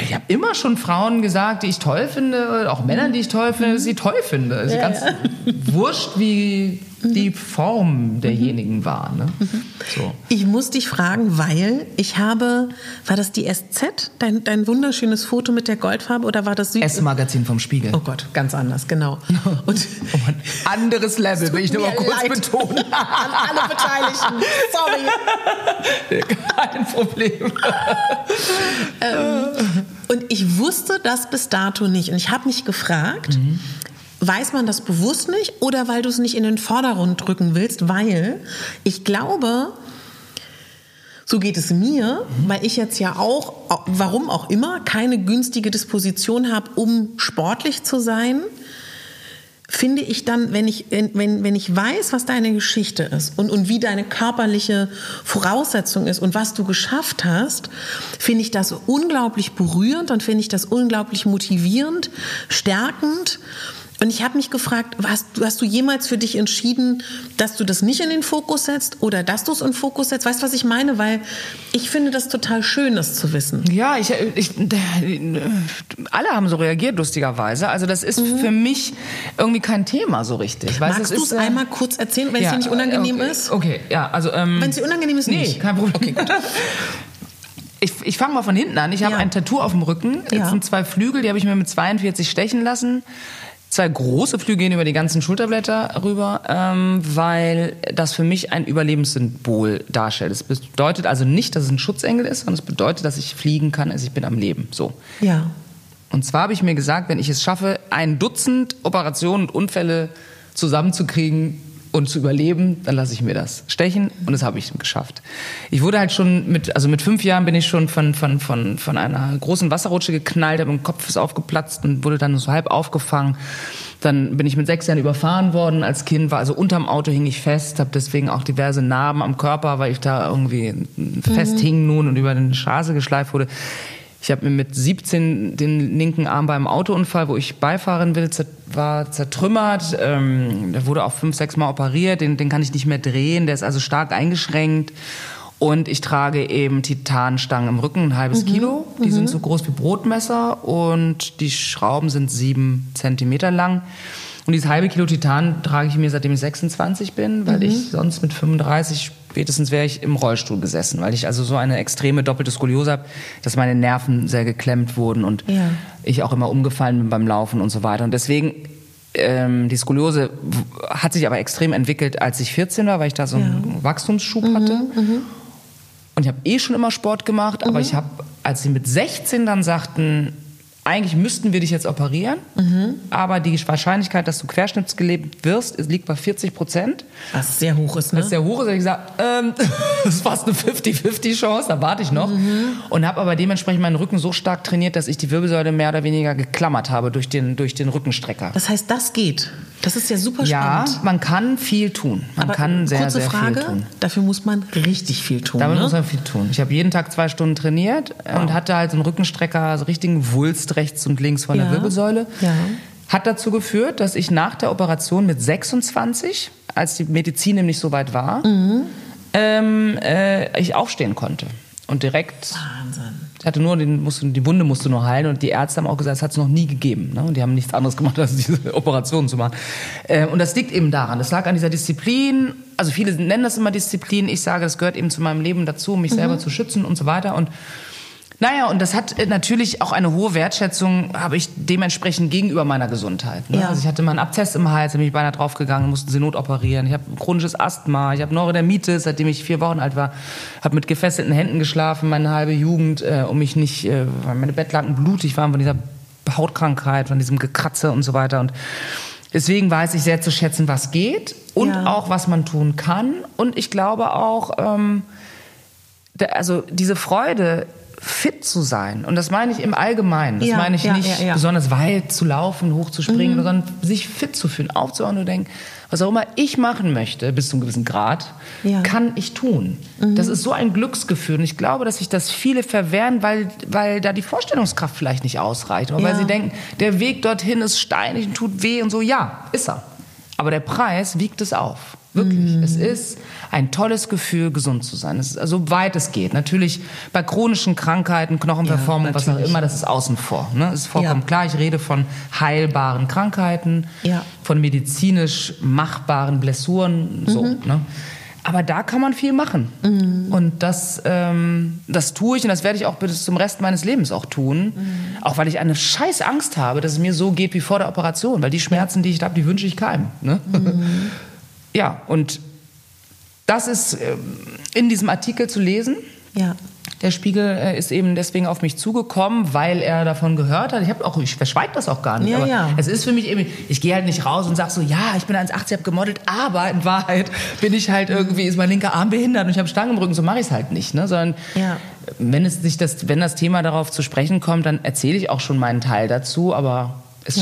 ich habe immer schon Frauen gesagt, die ich toll finde, auch Männern, die ich toll finde, dass ich sie toll finde. Ist Ja, ganz wurscht, wie die Form derjenigen war. Ne? So. Ich muss dich fragen, weil ich habe, war das die SZ, dein, dein wunderschönes Foto mit der Goldfarbe oder war das Süd? S-Magazin vom Spiegel. oh Gott, ganz anders, genau. Und Oh Mann, anderes Level, will ich nur mal kurz leid. betonen. an alle Beteiligten, sorry. Kein Problem. Und ich wusste das bis dato nicht. Und ich habe mich gefragt, weiß man das bewusst nicht oder weil du es nicht in den Vordergrund drücken willst? Weil ich glaube, so geht es mir, weil ich jetzt ja auch, warum auch immer, keine günstige Disposition habe, um sportlich zu sein finde ich dann, wenn ich, wenn, wenn, ich weiß, was deine Geschichte ist und, und wie deine körperliche Voraussetzung ist und was du geschafft hast, finde ich das unglaublich berührend und finde ich das unglaublich motivierend, stärkend. Und ich habe mich gefragt, hast, hast du jemals für dich entschieden, dass du das nicht in den Fokus setzt oder dass du es in den Fokus setzt? Weißt du, was ich meine? Weil ich finde das total schön, das zu wissen. Ja, ich, ich, alle haben so reagiert, lustigerweise. Also das ist für mich irgendwie kein Thema so richtig. Weißt, Magst es du es äh, einmal kurz erzählen, wenn es ja, dir nicht unangenehm okay, ist? Okay, ja, also... Ähm, Wenn es dir unangenehm ist, nee, nicht. kein Problem. Okay, gut. Ich, ich fange mal von hinten an. Ich habe Ja. ein Tattoo auf dem Rücken. Ja. Das sind zwei Flügel, die habe ich mir mit 42 stechen lassen. Zwei große Flügel gehen über die ganzen Schulterblätter rüber, ähm, weil das für mich ein Überlebenssymbol darstellt. Das bedeutet also nicht, dass es ein Schutzengel ist, sondern es bedeutet, dass ich fliegen kann, also ich bin am Leben. So. Ja. Und zwar habe ich mir gesagt, wenn ich es schaffe, ein Dutzend Operationen und Unfälle zusammenzukriegen und zu überleben, dann lasse ich mir das stechen und das habe ich geschafft. Ich wurde halt schon mit, also mit fünf Jahren bin ich schon von, von, von, von einer großen Wasserrutsche geknallt, mein Kopf ist aufgeplatzt und wurde dann so halb aufgefangen. Dann bin ich mit sechs Jahren überfahren worden als Kind, war also unterm Auto hing ich fest, habe deswegen auch diverse Narben am Körper, weil ich da irgendwie festhing nun und über den Straße geschleift wurde. Ich habe mir mit 17 den linken Arm beim Autounfall, wo ich Beifahrerin will, war zertrümmert. Ähm, der wurde auch fünf, sechs Mal operiert. Den, den kann ich nicht mehr drehen. Der ist also stark eingeschränkt. Und ich trage eben Titanstangen im Rücken, ein halbes Kilo. Die sind so groß wie Brotmesser und die Schrauben sind sieben Zentimeter lang. Und dieses halbe Kilo Titan trage ich mir, seitdem ich 26 bin, weil ich sonst mit 35 spätestens wäre ich im Rollstuhl gesessen, weil ich also so eine extreme doppelte Skoliose habe, dass meine Nerven sehr geklemmt wurden und Ja. ich auch immer umgefallen bin beim Laufen und so weiter. Und deswegen, ähm, die Skoliose hat sich aber extrem entwickelt, als ich 14 war, weil ich da so einen Wachstumsschub hatte. Und ich habe eh schon immer Sport gemacht, aber ich habe, als sie mit 16 dann sagten, eigentlich müssten wir dich jetzt operieren, aber die Wahrscheinlichkeit, dass du querschnittsgelebt wirst, liegt bei 40 Prozent. Was sehr hoch ist, ne? Das ist sehr hoch ist, habe ich gesagt, ähm, das ist fast eine 50-50 Chance, da warte ich noch. Und habe aber dementsprechend meinen Rücken so stark trainiert, dass ich die Wirbelsäule mehr oder weniger geklammert habe durch den, durch den Rückenstrecker. Das heißt, das geht. Das ist ja super Ja, spannend. man kann viel tun. Man Aber kann sehr, kurze sehr Frage, viel tun. dafür muss man richtig viel tun. Damit ne? muss man viel tun. Ich habe jeden Tag zwei Stunden trainiert und hatte halt so einen Rückenstrecker, so richtigen Wulst rechts und links von Ja. der Wirbelsäule. Ja. Hat dazu geführt, dass ich nach der Operation mit 26, als die Medizin nämlich so weit war, Mhm. ähm, äh, ich aufstehen konnte. Und direkt Wahnsinn. Ich hatte nur den, musste, die Wunde musste nur heilen und die Ärzte haben auch gesagt, es hat es noch nie gegeben. Ne? Und die haben nichts anderes gemacht, als diese Operationen zu machen. Äh, und das liegt eben daran. Das lag an dieser Disziplin. Also viele nennen das immer Disziplin. Ich sage, das gehört eben zu meinem Leben dazu, mich selber zu schützen und so weiter. Und naja, und das hat äh, natürlich auch eine hohe Wertschätzung, habe ich dementsprechend gegenüber meiner Gesundheit. Ne? Ja. Also ich hatte mal einen Abszess im Hals, da bin ich beinahe draufgegangen, mussten sie notoperieren. Ich habe chronisches Asthma, ich habe Neurodermitis, seitdem ich vier Wochen alt war, habe mit gefesselten Händen geschlafen, meine halbe Jugend, äh, um mich nicht, äh, weil meine Bettlaken blutig waren von dieser Hautkrankheit, von diesem Gekratze und so weiter. Und deswegen weiß ich sehr zu schätzen, was geht und Ja. auch, was man tun kann. Und ich glaube auch, ähm, also diese Freude, fit zu sein, und das meine ich im Allgemeinen, das Ja, meine ich ja, nicht ja, besonders weit zu laufen, hoch zu springen, Mhm. sondern sich fit zu fühlen, aufzuhören und denken, was auch immer ich machen möchte, bis zu einem gewissen Grad. Mhm. kann ich tun. Das ist so ein Glücksgefühl. Und ich glaube, dass sich das viele verwehren, weil, weil da die Vorstellungskraft vielleicht nicht ausreicht. Oder weil sie denken, der Weg dorthin ist steinig und tut weh und so. Ja, ist er. Aber der Preis wiegt es auf. Wirklich. Mhm. Es ist ein tolles Gefühl, gesund zu sein. Es ist, also, soweit es geht. Natürlich bei chronischen Krankheiten, Knochenverformung, was auch immer, das ist außen vor. Ne? Es ist vollkommen Ja. klar. Ich rede von heilbaren Krankheiten, Ja. von medizinisch machbaren Blessuren. So, Mhm. ne? Aber da kann man viel machen. Und das, ähm, das tue ich und das werde ich auch bis zum Rest meines Lebens auch tun. Mhm. Auch weil ich eine scheiß Angst habe, dass es mir so geht wie vor der Operation. Weil die Schmerzen, die ich habe, die wünsche ich keinem. Ne? Mhm. Ja, und das ist ähm, in diesem Artikel zu lesen. Ja. Der Spiegel äh, ist eben deswegen auf mich zugekommen, weil er davon gehört hat. Ich habe auch, ich verschweige das auch gar nicht. Ja, aber ja. es ist für mich eben, ich gehe halt nicht raus und sag so, ja, ich bin 1,80, habe gemodelt, aber in Wahrheit bin ich halt irgendwie, ist mein linker Arm behindert und ich habe Stangen im Rücken, so mache ich es halt nicht. Ne? Sondern Ja. wenn es sich das, wenn das Thema darauf zu sprechen kommt, dann erzähle ich auch schon meinen Teil dazu, aber es.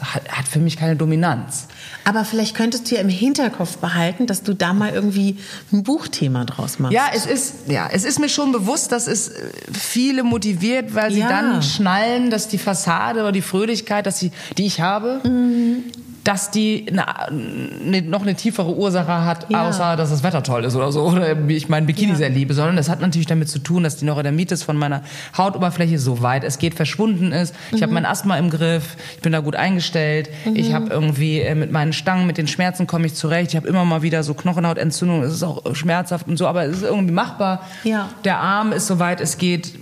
Hat, hat für mich keine Dominanz. Aber vielleicht könntest du ja im Hinterkopf behalten, dass du da mal irgendwie ein Buchthema draus machst. Ja, es ist, ja, es ist mir schon bewusst, dass es äh, viele motiviert, weil sie Ja. dann schnallen, dass die Fassade oder die Fröhlichkeit, dass sie, die ich habe, Mhm. Dass die eine, noch eine tiefere Ursache hat, Ja. außer dass das Wetter toll ist oder so, oder ich meinen Bikini Ja. sehr liebe, sondern das hat natürlich damit zu tun, dass die Neurodermitis von meiner Hautoberfläche so weit es geht verschwunden ist. Ich Mhm. habe mein Asthma im Griff, ich bin da gut eingestellt, ich habe irgendwie äh, mit meinen Stangen, mit den Schmerzen komme ich zurecht, ich habe immer mal wieder so Knochenhautentzündung, es ist auch schmerzhaft und so, aber es ist irgendwie machbar. Ja. Der Arm ist soweit es geht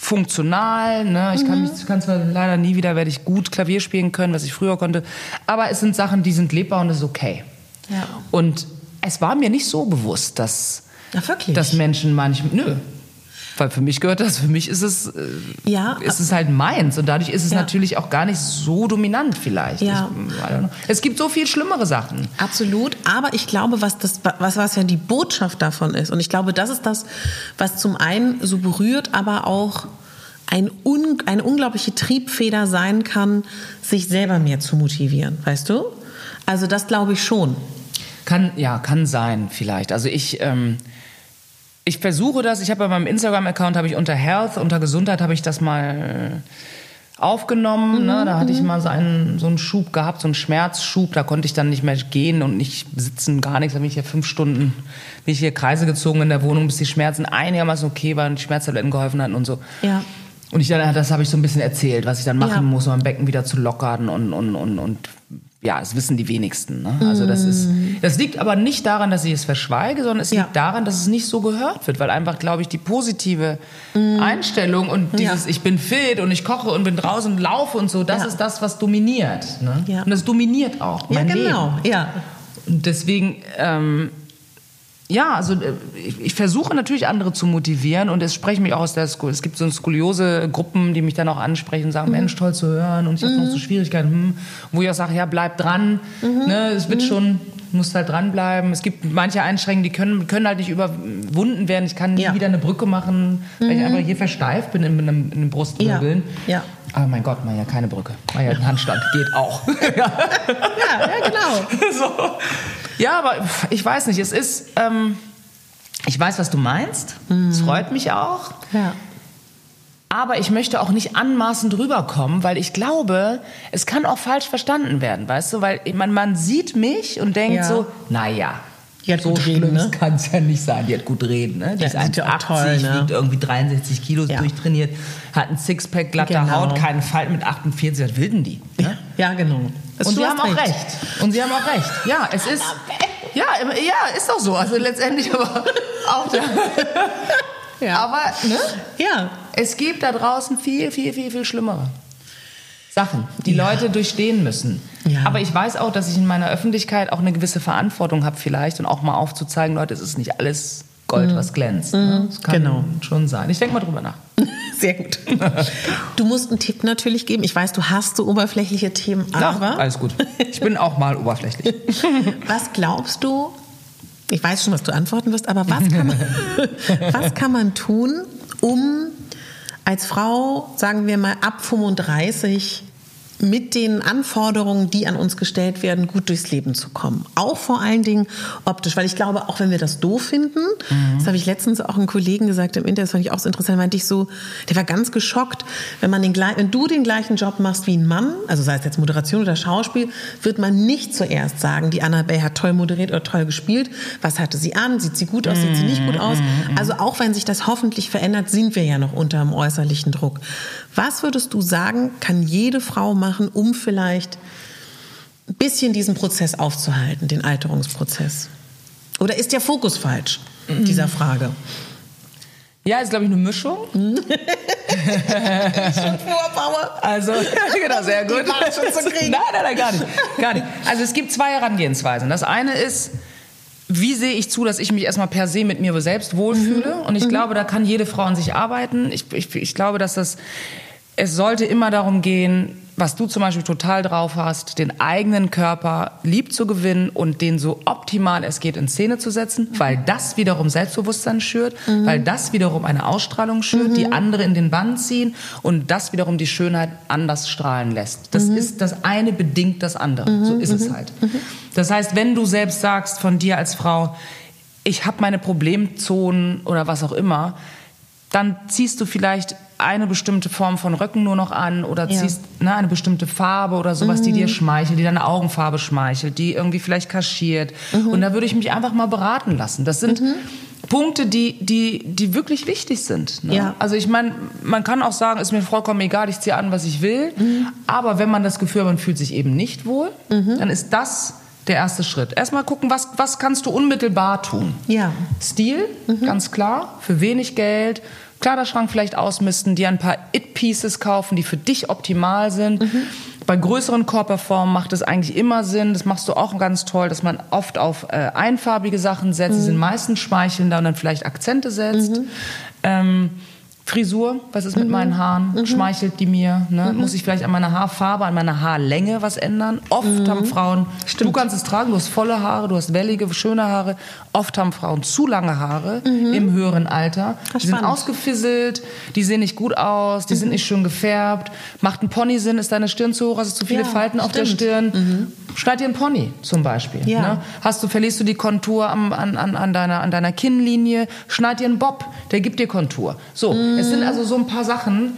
funktional. Ne? Ich kann, mich, kann zwar leider nie wieder, werde ich gut Klavier spielen können, was ich früher konnte, aber es sind Sachen, die sind lebbar und es ist okay. Ja. Und es war mir nicht so bewusst, dass, Ja, dass Menschen manchmal, nö, weil für mich gehört das, für mich ist es, äh, Ja, ist es halt meins und dadurch ist es Ja. natürlich auch gar nicht so dominant vielleicht. Ja. Ich, es gibt so viel schlimmere Sachen. Absolut, aber ich glaube, was das, was, was ja die Botschaft davon ist, und ich glaube, das ist das, was zum einen so berührt, aber auch ein un, eine unglaubliche Triebfeder sein kann, sich selber mehr zu motivieren, weißt du? Also das glaube ich schon. Kann, ja, kann sein, vielleicht. Also ich, ähm, ich versuche das, ich habe bei meinem Instagram-Account, habe ich unter Health, unter Gesundheit, habe ich das mal äh, aufgenommen. ne? Da hatte ich mal so einen, so einen Schub gehabt, so einen Schmerzschub. Da konnte ich dann nicht mehr gehen und nicht sitzen, gar nichts. Da bin ich hier fünf Stunden, bin ich hier Kreise gezogen in der Wohnung, bis die Schmerzen einigermaßen okay waren, die Schmerztabletten geholfen hatten und so. Ja. Und ich dann, das habe ich so ein bisschen erzählt, was ich dann machen Ja. muss, um mein Becken wieder zu lockern und, und, und, und ja, das wissen die wenigsten. Ne? Also das ist, das liegt aber nicht daran, dass ich es verschweige, sondern es Ja. liegt daran, dass es nicht so gehört wird, weil einfach, glaube ich, die positive Einstellung und dieses, Ja. ich bin fit und ich koche und bin draußen und laufe und so, das Ja. ist das, was dominiert. Ne? Ja. Und das dominiert auch Ja, mein genau. Leben. Ja. Und deswegen, ähm, ja, also äh, ich, ich versuche natürlich andere zu motivieren und es sprechen mich auch aus der Sko es gibt so Skoliose-Gruppen, die mich dann auch ansprechen und sagen, Mensch, toll zu hören und ich habe noch so Schwierigkeiten, hm, wo ich auch sage, ja, bleib dran, ne, es wird schon, du musst halt dranbleiben. Es gibt manche Einschränkungen, die können, können halt nicht überwunden werden. Ich kann nie Ja. wieder eine Brücke machen, weil ich einfach hier versteift bin in, in, einem- in den Brustwirbeln. Ja, ja. Aber mein Gott, mal ja keine Brücke. Mal ja einen Handstand, geht auch. Ja, ja, genau. so. Ja, aber ich weiß nicht, es ist, ähm, ich weiß, was du meinst. Es freut mich auch. Ja. Aber ich möchte auch nicht anmaßend rüberkommen, weil ich glaube, es kann auch falsch verstanden werden, weißt du? Weil man, man sieht mich und denkt Ja. so, naja, Die hat so gut reden, ne? kann es ja nicht sein. Die hat gut reden, ne? Die Ja, ist sieht ja auch 1,80, toll, ne? wiegt irgendwie 63 Kilo, Ja. durchtrainiert, hat ein Sixpack, glatte Genau. Haut, keinen Falten mit 48, was wilden die? Ne? Ja, genau. Es- Und sie haben auch recht. Und sie haben auch recht. Ja, es ist. Ja, ja, ist doch so. Also letztendlich aber auch der. Ja. Aber ne, Ja. es gibt da draußen viel, viel, viel, viel schlimmere Sachen, die Leute durchstehen müssen. Ja. Aber ich weiß auch, dass ich in meiner Öffentlichkeit auch eine gewisse Verantwortung habe vielleicht und auch mal aufzuzeigen, Leute, es ist nicht alles Gold, was glänzt. Ne? Das kann Genau. schon sein. Ich denke mal drüber nach. Sehr gut. Du musst einen Tipp natürlich geben. Ich weiß, du hast so oberflächliche Themen, Ja, aber alles gut. Ich bin auch mal oberflächlich. was glaubst du, Ich weiß schon, was du antworten wirst, aber was kann man, was kann man tun, um als Frau, sagen wir mal, ab 35 mit den Anforderungen, die an uns gestellt werden, gut durchs Leben zu kommen. Auch vor allen Dingen optisch, weil ich glaube, auch wenn wir das doof finden, mhm. das habe ich letztens auch einem Kollegen gesagt im Internet, das fand ich auch so interessant, meinte ich so, der war ganz geschockt, wenn man den wenn du den gleichen Job machst wie ein Mann, also sei es jetzt Moderation oder Schauspiel, wird man nicht zuerst sagen, die Annabelle hat toll moderiert oder toll gespielt. Was hatte sie an? Sieht sie gut aus? Sieht sie nicht gut aus? Mhm. Also auch wenn sich das hoffentlich verändert, sind wir ja noch unter dem äußerlichen Druck. Was würdest du sagen, kann jede Frau machen, um vielleicht ein bisschen diesen Prozess aufzuhalten, den Alterungsprozess? Oder ist der Fokus falsch in dieser Frage? Ja, ist glaube ich eine Mischung. Vorpower. Also, genau, sehr gut. nein, nein, nein, gar nicht. Gar nicht. Also es gibt zwei Herangehensweisen. Das eine ist, wie sehe ich zu, dass ich mich erstmal per se mit mir selbst wohlfühle? Mhm. Und ich mhm. glaube, da kann jede Frau an sich arbeiten. Ich, ich, ich glaube, dass das, es sollte immer darum gehen, was du zum Beispiel total drauf hast, den eigenen Körper lieb zu gewinnen und den so optimal es geht in Szene zu setzen, mhm. weil das wiederum Selbstbewusstsein schürt, mhm. weil das wiederum eine Ausstrahlung schürt, mhm. die andere in den Bann ziehen und das wiederum die Schönheit anders strahlen lässt. Das mhm. ist das eine bedingt das andere. Mhm. So ist es halt. Das heißt, wenn du selbst sagst von dir als Frau, ich habe meine Problemzonen oder was auch immer, dann ziehst du vielleicht eine bestimmte Form von Röcken nur noch an oder ja. ziehst ne, eine bestimmte Farbe oder sowas, mhm. die dir schmeichelt, die deine Augenfarbe schmeichelt, die irgendwie vielleicht kaschiert. Mhm. Und da würde ich mich einfach mal beraten lassen. Das sind mhm. Punkte, die, die, die wirklich wichtig sind. Ne? Ja. Also ich meine, man kann auch sagen, ist mir vollkommen egal, ich ziehe an, was ich will. Mhm. Aber wenn man das Gefühl hat, man fühlt sich eben nicht wohl, mhm. dann ist das der erste Schritt. Erstmal gucken, was, was kannst du unmittelbar tun. Ja. Stil, mhm. ganz klar, für wenig Geld Kleiderschrank vielleicht ausmisten, dir ein paar It-Pieces kaufen, die für dich optimal sind. Mhm. Bei größeren Körperformen macht es eigentlich immer Sinn, das machst du auch ganz toll, dass man oft auf äh, einfarbige Sachen setzt, mhm. die sind meistens schmeichelnder und dann vielleicht Akzente setzt. Mhm. Ähm, Frisur, was ist mit mhm. meinen Haaren? Mhm. Schmeichelt die mir? Ne? Mhm. Muss ich vielleicht an meiner Haarfarbe, an meiner Haarlänge was ändern? Oft mhm. haben Frauen, Stimmt. du kannst es tragen, du hast volle Haare, du hast wellige, schöne Haare. Oft haben Frauen zu lange Haare mhm. im höheren Alter. Die sind ausgefisselt, die sehen nicht gut aus, die sind mhm. nicht schön gefärbt. Macht ein Pony Sinn? Ist deine Stirn zu hoch? Hast du zu viele ja, Falten auf der Stirn? Schneid dir ein Pony zum Beispiel. Ja. Ne? Hast du, verlierst du die Kontur am, an, an, an, deiner, an deiner Kinnlinie? Schneid dir einen Bob, der gibt dir Kontur. So, es sind also so ein paar Sachen,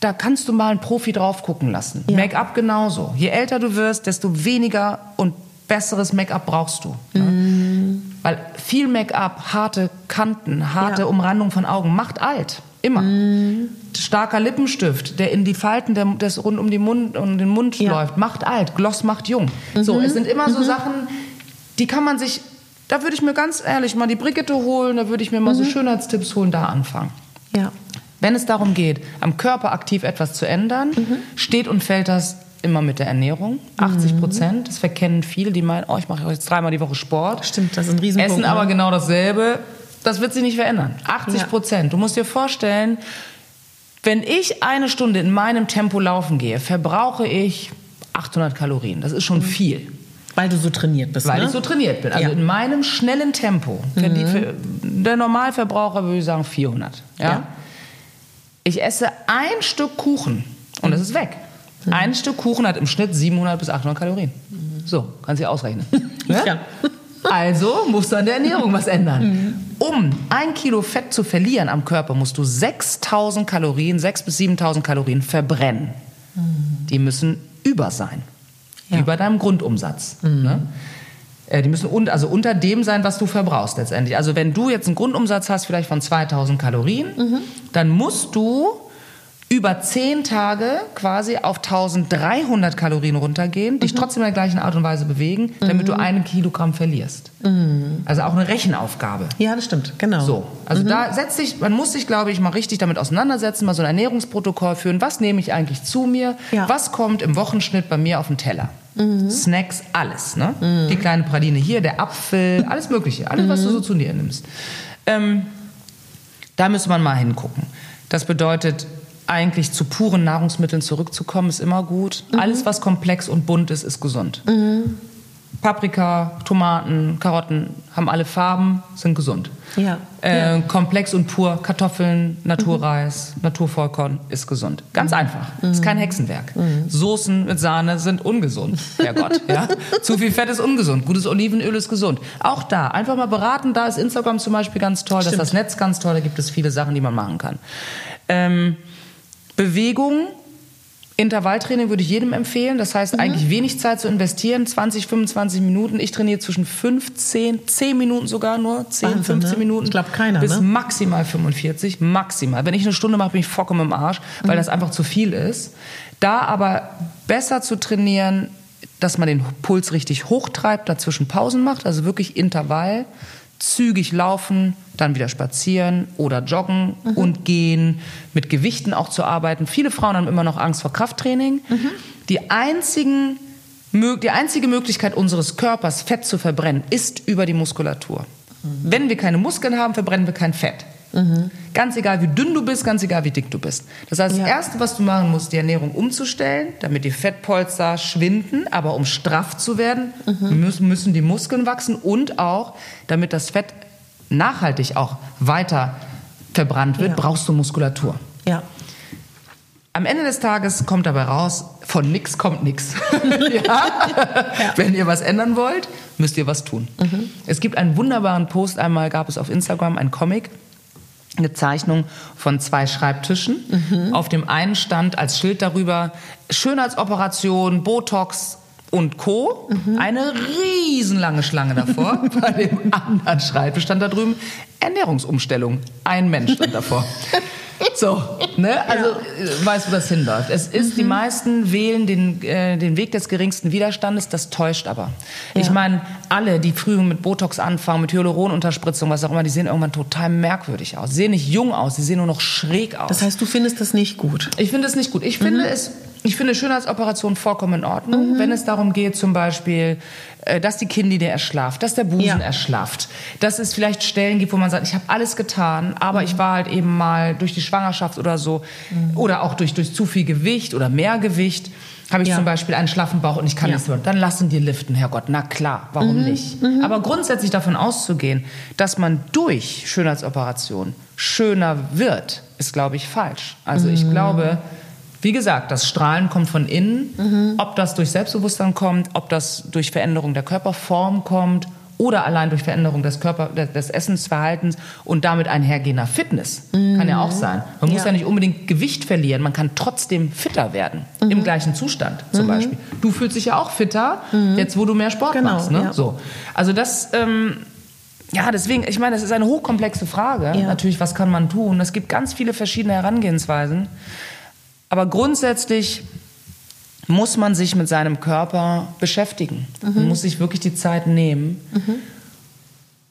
da kannst du mal einen Profi drauf gucken lassen. Ja. Make-up genauso. Je älter du wirst, desto weniger und besseres Make-up brauchst du. Mm. Weil viel Make-up, harte Kanten, harte ja. Umrandung von Augen macht alt. Immer. Mm. Starker Lippenstift, der in die Falten der, des rund um, die Mund, um den Mund ja. läuft, macht alt. Gloss macht jung. Mhm. So, es sind immer so mhm. Sachen, die kann man sich, da würde ich mir ganz ehrlich mal die Brigitte holen, da würde ich mir mal mhm. so Schönheitstipps holen, da anfangen. Ja. Wenn es darum geht, am Körper aktiv etwas zu ändern, mhm. steht und fällt das immer mit der Ernährung. 80 Prozent. Das verkennen viele, die meinen, oh, ich mache jetzt dreimal die Woche Sport. Stimmt, das ist ein Riesenpunkt. Essen aber ne? genau dasselbe. Das wird sich nicht verändern. 80 Prozent. Ja. Du musst dir vorstellen, wenn ich eine Stunde in meinem Tempo laufen gehe, verbrauche ich 800 Kalorien. Das ist schon mhm. viel. Weil du so trainiert bist. Weil ne? ich so trainiert bin. Also ja. in meinem schnellen Tempo. Mhm. Die, der Normalverbraucher würde ich sagen 400. Ja? ja? Ich esse ein Stück Kuchen und es ist weg. Mhm. Ein Stück Kuchen hat im Schnitt 700 bis 800 Kalorien. Mhm. So, kannst du ausrechnen. ja? ja. Also musst du an der Ernährung was ändern. Mhm. Um ein Kilo Fett zu verlieren am Körper, musst du 6000 Kalorien, 6.000 bis 7000 Kalorien verbrennen. Mhm. Die müssen über sein ja. über deinem Grundumsatz. Mhm. Ne? Äh, die müssen un also unter dem sein, was du verbrauchst letztendlich. Also wenn du jetzt einen Grundumsatz hast, vielleicht von 2000 Kalorien, mhm. dann musst du über zehn Tage quasi auf 1300 Kalorien runtergehen, dich mhm. trotzdem in der gleichen Art und Weise bewegen, damit mhm. du einen Kilogramm verlierst. Mhm. Also auch eine Rechenaufgabe. Ja, das stimmt, genau. So, also mhm. da setzt sich, man muss sich, glaube ich, mal richtig damit auseinandersetzen, mal so ein Ernährungsprotokoll führen. Was nehme ich eigentlich zu mir? Ja. Was kommt im Wochenschnitt bei mir auf den Teller? Mhm. Snacks, alles. Ne? Mhm. Die kleine Praline hier, der Apfel, alles Mögliche. Alles, was du so zu dir nimmst. Ähm, da müsste man mal hingucken. Das bedeutet, eigentlich zu puren Nahrungsmitteln zurückzukommen, ist immer gut. Mhm. Alles, was komplex und bunt ist, ist gesund. Mhm. Paprika, Tomaten, Karotten haben alle Farben, sind gesund. Ja. Äh, ja. Komplex und pur, Kartoffeln, Naturreis, mhm. Naturvollkorn ist gesund. Ganz mhm. einfach. Mhm. Ist kein Hexenwerk. Mhm. Soßen mit Sahne sind ungesund. Herrgott, ja. Zu viel Fett ist ungesund. Gutes Olivenöl ist gesund. Auch da, einfach mal beraten. Da ist Instagram zum Beispiel ganz toll. Stimmt. Das ist das Netz ganz toll. Da gibt es viele Sachen, die man machen kann. Ähm, Bewegung Intervalltraining würde ich jedem empfehlen. Das heißt, mhm. eigentlich wenig Zeit zu investieren, 20, 25 Minuten. Ich trainiere zwischen 15, 10 Minuten sogar nur, 10, Wahnsinn, 15 ne? Minuten. Ich glaube keiner. Bis ne? maximal 45, maximal. Wenn ich eine Stunde mache, bin ich vollkommen im Arsch, weil mhm. das einfach zu viel ist. Da aber besser zu trainieren, dass man den Puls richtig hochtreibt, dazwischen Pausen macht, also wirklich Intervall zügig laufen, dann wieder spazieren oder joggen mhm. und gehen, mit Gewichten auch zu arbeiten. Viele Frauen haben immer noch Angst vor Krafttraining. Mhm. Die, einzigen, die einzige Möglichkeit unseres Körpers, Fett zu verbrennen, ist über die Muskulatur. Mhm. Wenn wir keine Muskeln haben, verbrennen wir kein Fett. Mhm. Ganz egal, wie dünn du bist, ganz egal, wie dick du bist. Das heißt, ja. das Erste, was du machen musst, die Ernährung umzustellen, damit die Fettpolster schwinden. Aber um straff zu werden, mhm. müssen die Muskeln wachsen und auch, damit das Fett nachhaltig auch weiter verbrannt wird, ja. brauchst du Muskulatur. Ja. Am Ende des Tages kommt dabei raus, von nichts kommt nichts. ja? ja? Wenn ihr was ändern wollt, müsst ihr was tun. Mhm. Es gibt einen wunderbaren Post, einmal gab es auf Instagram einen Comic, eine Zeichnung von zwei Schreibtischen. Mhm. Auf dem einen stand als Schild darüber Schönheitsoperation, Botox und Co. Mhm. Eine riesenlange Schlange davor. Bei dem anderen Schreibtisch stand da drüben Ernährungsumstellung. Ein Mensch stand davor. So, ne? Also ja. weißt du, wo das hinläuft. Es ist, mhm. die meisten wählen den, äh, den Weg des geringsten Widerstandes, das täuscht aber. Ja. Ich meine, alle, die früh mit Botox anfangen, mit Hyaluronunterspritzung, was auch immer, die sehen irgendwann total merkwürdig aus. Sie sehen nicht jung aus, sie sehen nur noch schräg aus. Das heißt, du findest das nicht gut? Ich finde es nicht gut. Ich finde mhm. es ich finde Schönheitsoperationen vollkommen in Ordnung, mhm. wenn es darum geht, zum Beispiel, äh, dass die Kinnlade erschlafft, dass der Busen ja. erschlafft, dass es vielleicht Stellen gibt, wo man sagt, ich habe alles getan, aber mhm. ich war halt eben mal durch die Schwangerschaft oder so mhm. oder auch durch, durch zu viel Gewicht oder mehr Gewicht habe ich ja. zum Beispiel einen schlaffen Bauch und ich kann ja. nicht mehr. Dann lassen die liften, Herrgott. Na klar, warum mhm. nicht? Mhm. Aber grundsätzlich davon auszugehen, dass man durch Schönheitsoperation schöner wird, ist, glaube ich, falsch. Also ich mhm. glaube, wie gesagt, das Strahlen kommt von innen. Mhm. Ob das durch Selbstbewusstsein kommt, ob das durch Veränderung der Körperform kommt oder allein durch Veränderung des Körper, des Essensverhaltens und damit einhergehender Fitness. Mhm. Kann ja auch sein. Man ja. muss ja nicht unbedingt Gewicht verlieren, man kann trotzdem fitter werden. Mhm. Im gleichen Zustand zum mhm. Beispiel. Du fühlst dich ja auch fitter, mhm. jetzt wo du mehr Sport genau, machst. Ne? Ja. So. Also das. Ähm, ja, deswegen, ich meine, das ist eine hochkomplexe Frage. Ja. Natürlich, was kann man tun? Es gibt ganz viele verschiedene Herangehensweisen. Aber grundsätzlich muss man sich mit seinem Körper beschäftigen. Mhm. Man muss sich wirklich die Zeit nehmen. Mhm.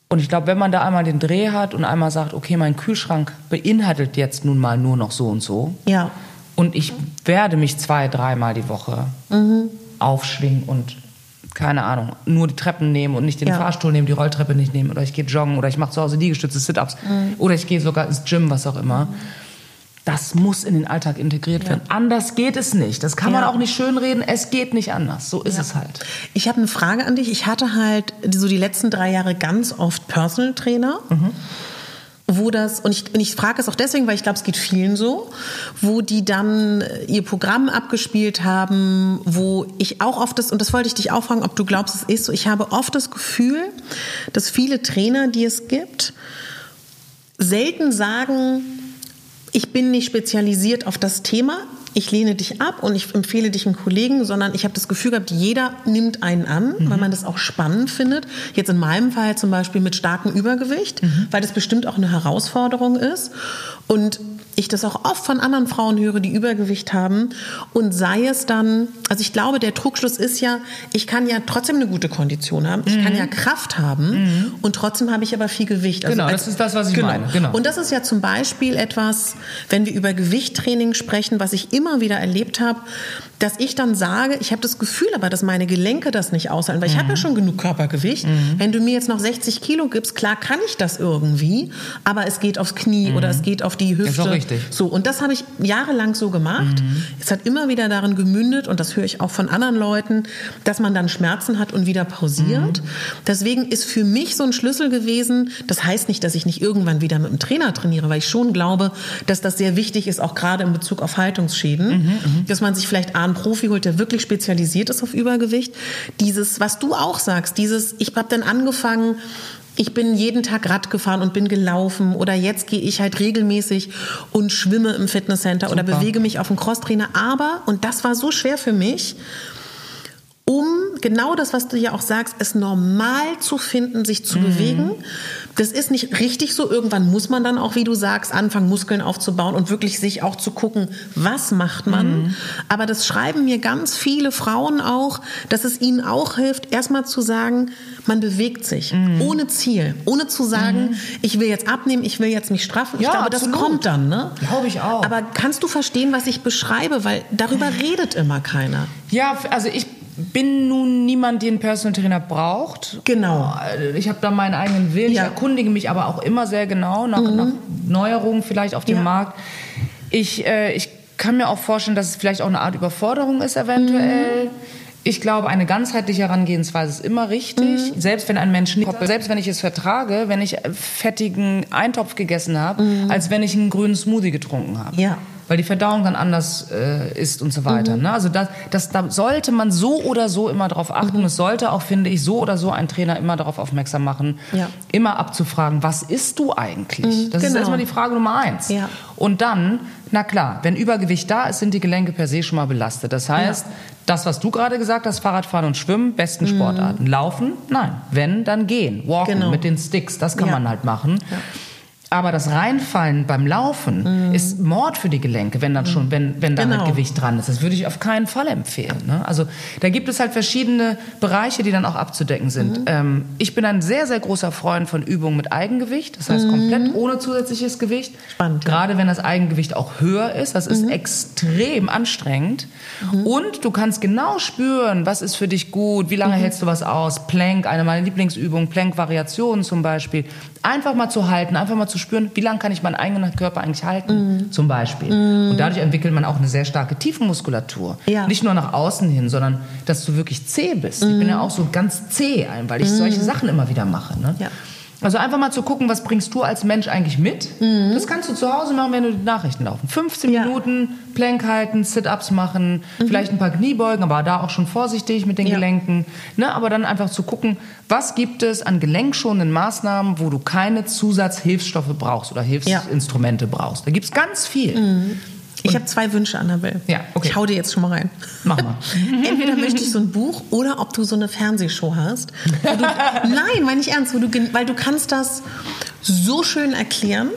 Und ich glaube, wenn man da einmal den Dreh hat und einmal sagt, okay, mein Kühlschrank beinhaltet jetzt nun mal nur noch so und so. Ja. Und ich werde mich zwei, dreimal die Woche mhm. aufschwingen und keine Ahnung, nur die Treppen nehmen und nicht den ja. Fahrstuhl nehmen, die Rolltreppe nicht nehmen oder ich gehe joggen oder ich mache zu Hause Liegestütze, Sit-ups mhm. oder ich gehe sogar ins Gym, was auch immer. Das muss in den Alltag integriert ja. werden. Anders geht es nicht. Das kann ja. man auch nicht schönreden. Es geht nicht anders. So ist ja. es halt. Ich habe eine Frage an dich. Ich hatte halt so die letzten drei Jahre ganz oft Personal Trainer. Mhm. Wo das, und ich, und ich frage es auch deswegen, weil ich glaube, es geht vielen so, wo die dann ihr Programm abgespielt haben, wo ich auch oft das, und das wollte ich dich auch fragen, ob du glaubst, es ist so, ich habe oft das Gefühl, dass viele Trainer, die es gibt, selten sagen, ich bin nicht spezialisiert auf das Thema. Ich lehne dich ab und ich empfehle dich einem Kollegen, sondern ich habe das Gefühl gehabt, jeder nimmt einen an, mhm. weil man das auch spannend findet. Jetzt in meinem Fall zum Beispiel mit starkem Übergewicht, mhm. weil das bestimmt auch eine Herausforderung ist. Und ich das auch oft von anderen Frauen höre, die Übergewicht haben. Und sei es dann, also ich glaube, der Trugschluss ist ja, ich kann ja trotzdem eine gute Kondition haben, ich mhm. kann ja Kraft haben mhm. und trotzdem habe ich aber viel Gewicht. Also genau, als, das ist das, was ich genau. meine. Genau. Und das ist ja zum Beispiel etwas, wenn wir über Gewichttraining sprechen, was ich immer wieder erlebt habe, dass ich dann sage, ich habe das Gefühl aber, dass meine Gelenke das nicht aushalten, weil ich habe ja schon genug Körpergewicht. Wenn du mir jetzt noch 60 Kilo gibst, klar kann ich das irgendwie, aber es geht aufs Knie oder es geht auf die Hüfte. Ist auch richtig. So, und das habe ich jahrelang so gemacht. Es hat immer wieder darin gemündet, und das höre ich auch von anderen Leuten, dass man dann Schmerzen hat und wieder pausiert. Deswegen ist für mich so ein Schlüssel gewesen, das heißt nicht, dass ich nicht irgendwann wieder mit einem Trainer trainiere, weil ich schon glaube, dass das sehr wichtig ist, auch gerade in Bezug auf Haltungsschäden, dass man sich vielleicht A, einen Profi holt, der wirklich spezialisiert ist auf Übergewicht. Dieses, was du auch sagst, dieses, ich habe dann angefangen, ich bin jeden Tag Rad gefahren und bin gelaufen oder jetzt gehe ich halt regelmäßig und schwimme im Fitnesscenter oder Super. bewege mich auf dem Crosstrainer. Aber, und das war so schwer für mich, um genau das, was du ja auch sagst, es normal zu finden, sich zu bewegen. Das ist nicht richtig so. Irgendwann muss man dann auch, wie du sagst, anfangen, Muskeln aufzubauen und wirklich sich auch zu gucken, was macht man. Aber das schreiben mir ganz viele Frauen auch, dass es ihnen auch hilft, erstmal zu sagen, man bewegt sich ohne Ziel, ohne zu sagen, ich will jetzt abnehmen, ich will jetzt mich straffen. Ich Ja, glaube, das kommt dann, ne? Glaube ich auch. Aber kannst du verstehen, was ich beschreibe? Weil darüber redet immer keiner. Ja, also ich bin nun niemand, den einen Personal Trainer braucht. Genau. Ich habe da meinen eigenen Willen. Ja. Ich erkundige mich aber auch immer sehr genau nach, nach Neuerungen vielleicht auf dem Ja. Markt. Ich, äh, ich kann mir auch vorstellen, dass es vielleicht auch eine Art Überforderung ist eventuell. Ich glaube, eine ganzheitliche Herangehensweise ist immer richtig. Selbst wenn ein Mensch nicht, selbst wenn ich es vertrage, wenn ich fettigen Eintopf gegessen habe, als wenn ich einen grünen Smoothie getrunken habe Ja. Weil die Verdauung dann anders äh, ist und so weiter. Mhm. Ne? Also das, das, da sollte man so oder so immer drauf achten. Mhm. Es sollte auch, finde ich, so oder so ein Trainer immer darauf aufmerksam machen, Ja. immer abzufragen, was isst du eigentlich? Das ist genau. erstmal die Frage Nummer eins. Ja. Und dann, na klar, wenn Übergewicht da ist, sind die Gelenke per se schon mal belastet. Das heißt, das, was du gerade gesagt hast, Fahrradfahren und Schwimmen, besten Sportarten. Laufen? Nein. Wenn, dann gehen. Walken Mhm. Genau. mit den Sticks, das kann Ja. man halt machen. Aber das Reinfallen beim Laufen ist Mord für die Gelenke, wenn dann schon, wenn, wenn da Mhm. Genau. halt Gewicht dran ist. Das würde ich auf keinen Fall empfehlen. Ne? Also da gibt es halt verschiedene Bereiche, die dann auch abzudecken sind. Mhm. Ähm, ich bin ein sehr, sehr großer Freund von Übungen mit Eigengewicht. Das heißt komplett ohne zusätzliches Gewicht. Mhm. Spannend, ja. Mhm. Gerade wenn das Eigengewicht auch höher ist. Das ist extrem anstrengend. Und du kannst genau spüren, was ist für dich gut, wie lange Mhm. hältst du was aus. Plank, eine meiner Lieblingsübungen, Plank-Variationen zum Beispiel. Einfach mal zu halten, einfach mal zu spüren, wie lange kann ich meinen eigenen Körper eigentlich halten, Mhm. zum Beispiel. Und dadurch entwickelt man auch eine sehr starke Tiefenmuskulatur. Ja. Nicht nur nach außen hin, sondern dass du wirklich zäh bist. Ich bin ja auch so ganz zäh, ein, weil ich solche Sachen immer wieder mache. Ne? Ja. Also einfach mal zu gucken, was bringst du als Mensch eigentlich mit? Das kannst du zu Hause machen, wenn du die Nachrichten laufen. 15 Ja. Minuten Plank halten, Sit-ups machen, vielleicht ein paar Kniebeugen, aber da auch schon vorsichtig mit den Ja. Gelenken. Ne? Aber dann einfach zu gucken, was gibt es an gelenkschonenden Maßnahmen, wo du keine Zusatzhilfsstoffe brauchst oder Hilfsinstrumente brauchst. Da gibt es ganz viel. Ich habe zwei Wünsche, Annabelle. Ja, okay. Ich hau dir jetzt schon mal rein. Mach mal. Entweder möchte ich so ein Buch oder ob du so eine Fernsehshow hast. Du, nein, meine ich ernst, wo du, weil du kannst das so schön erklären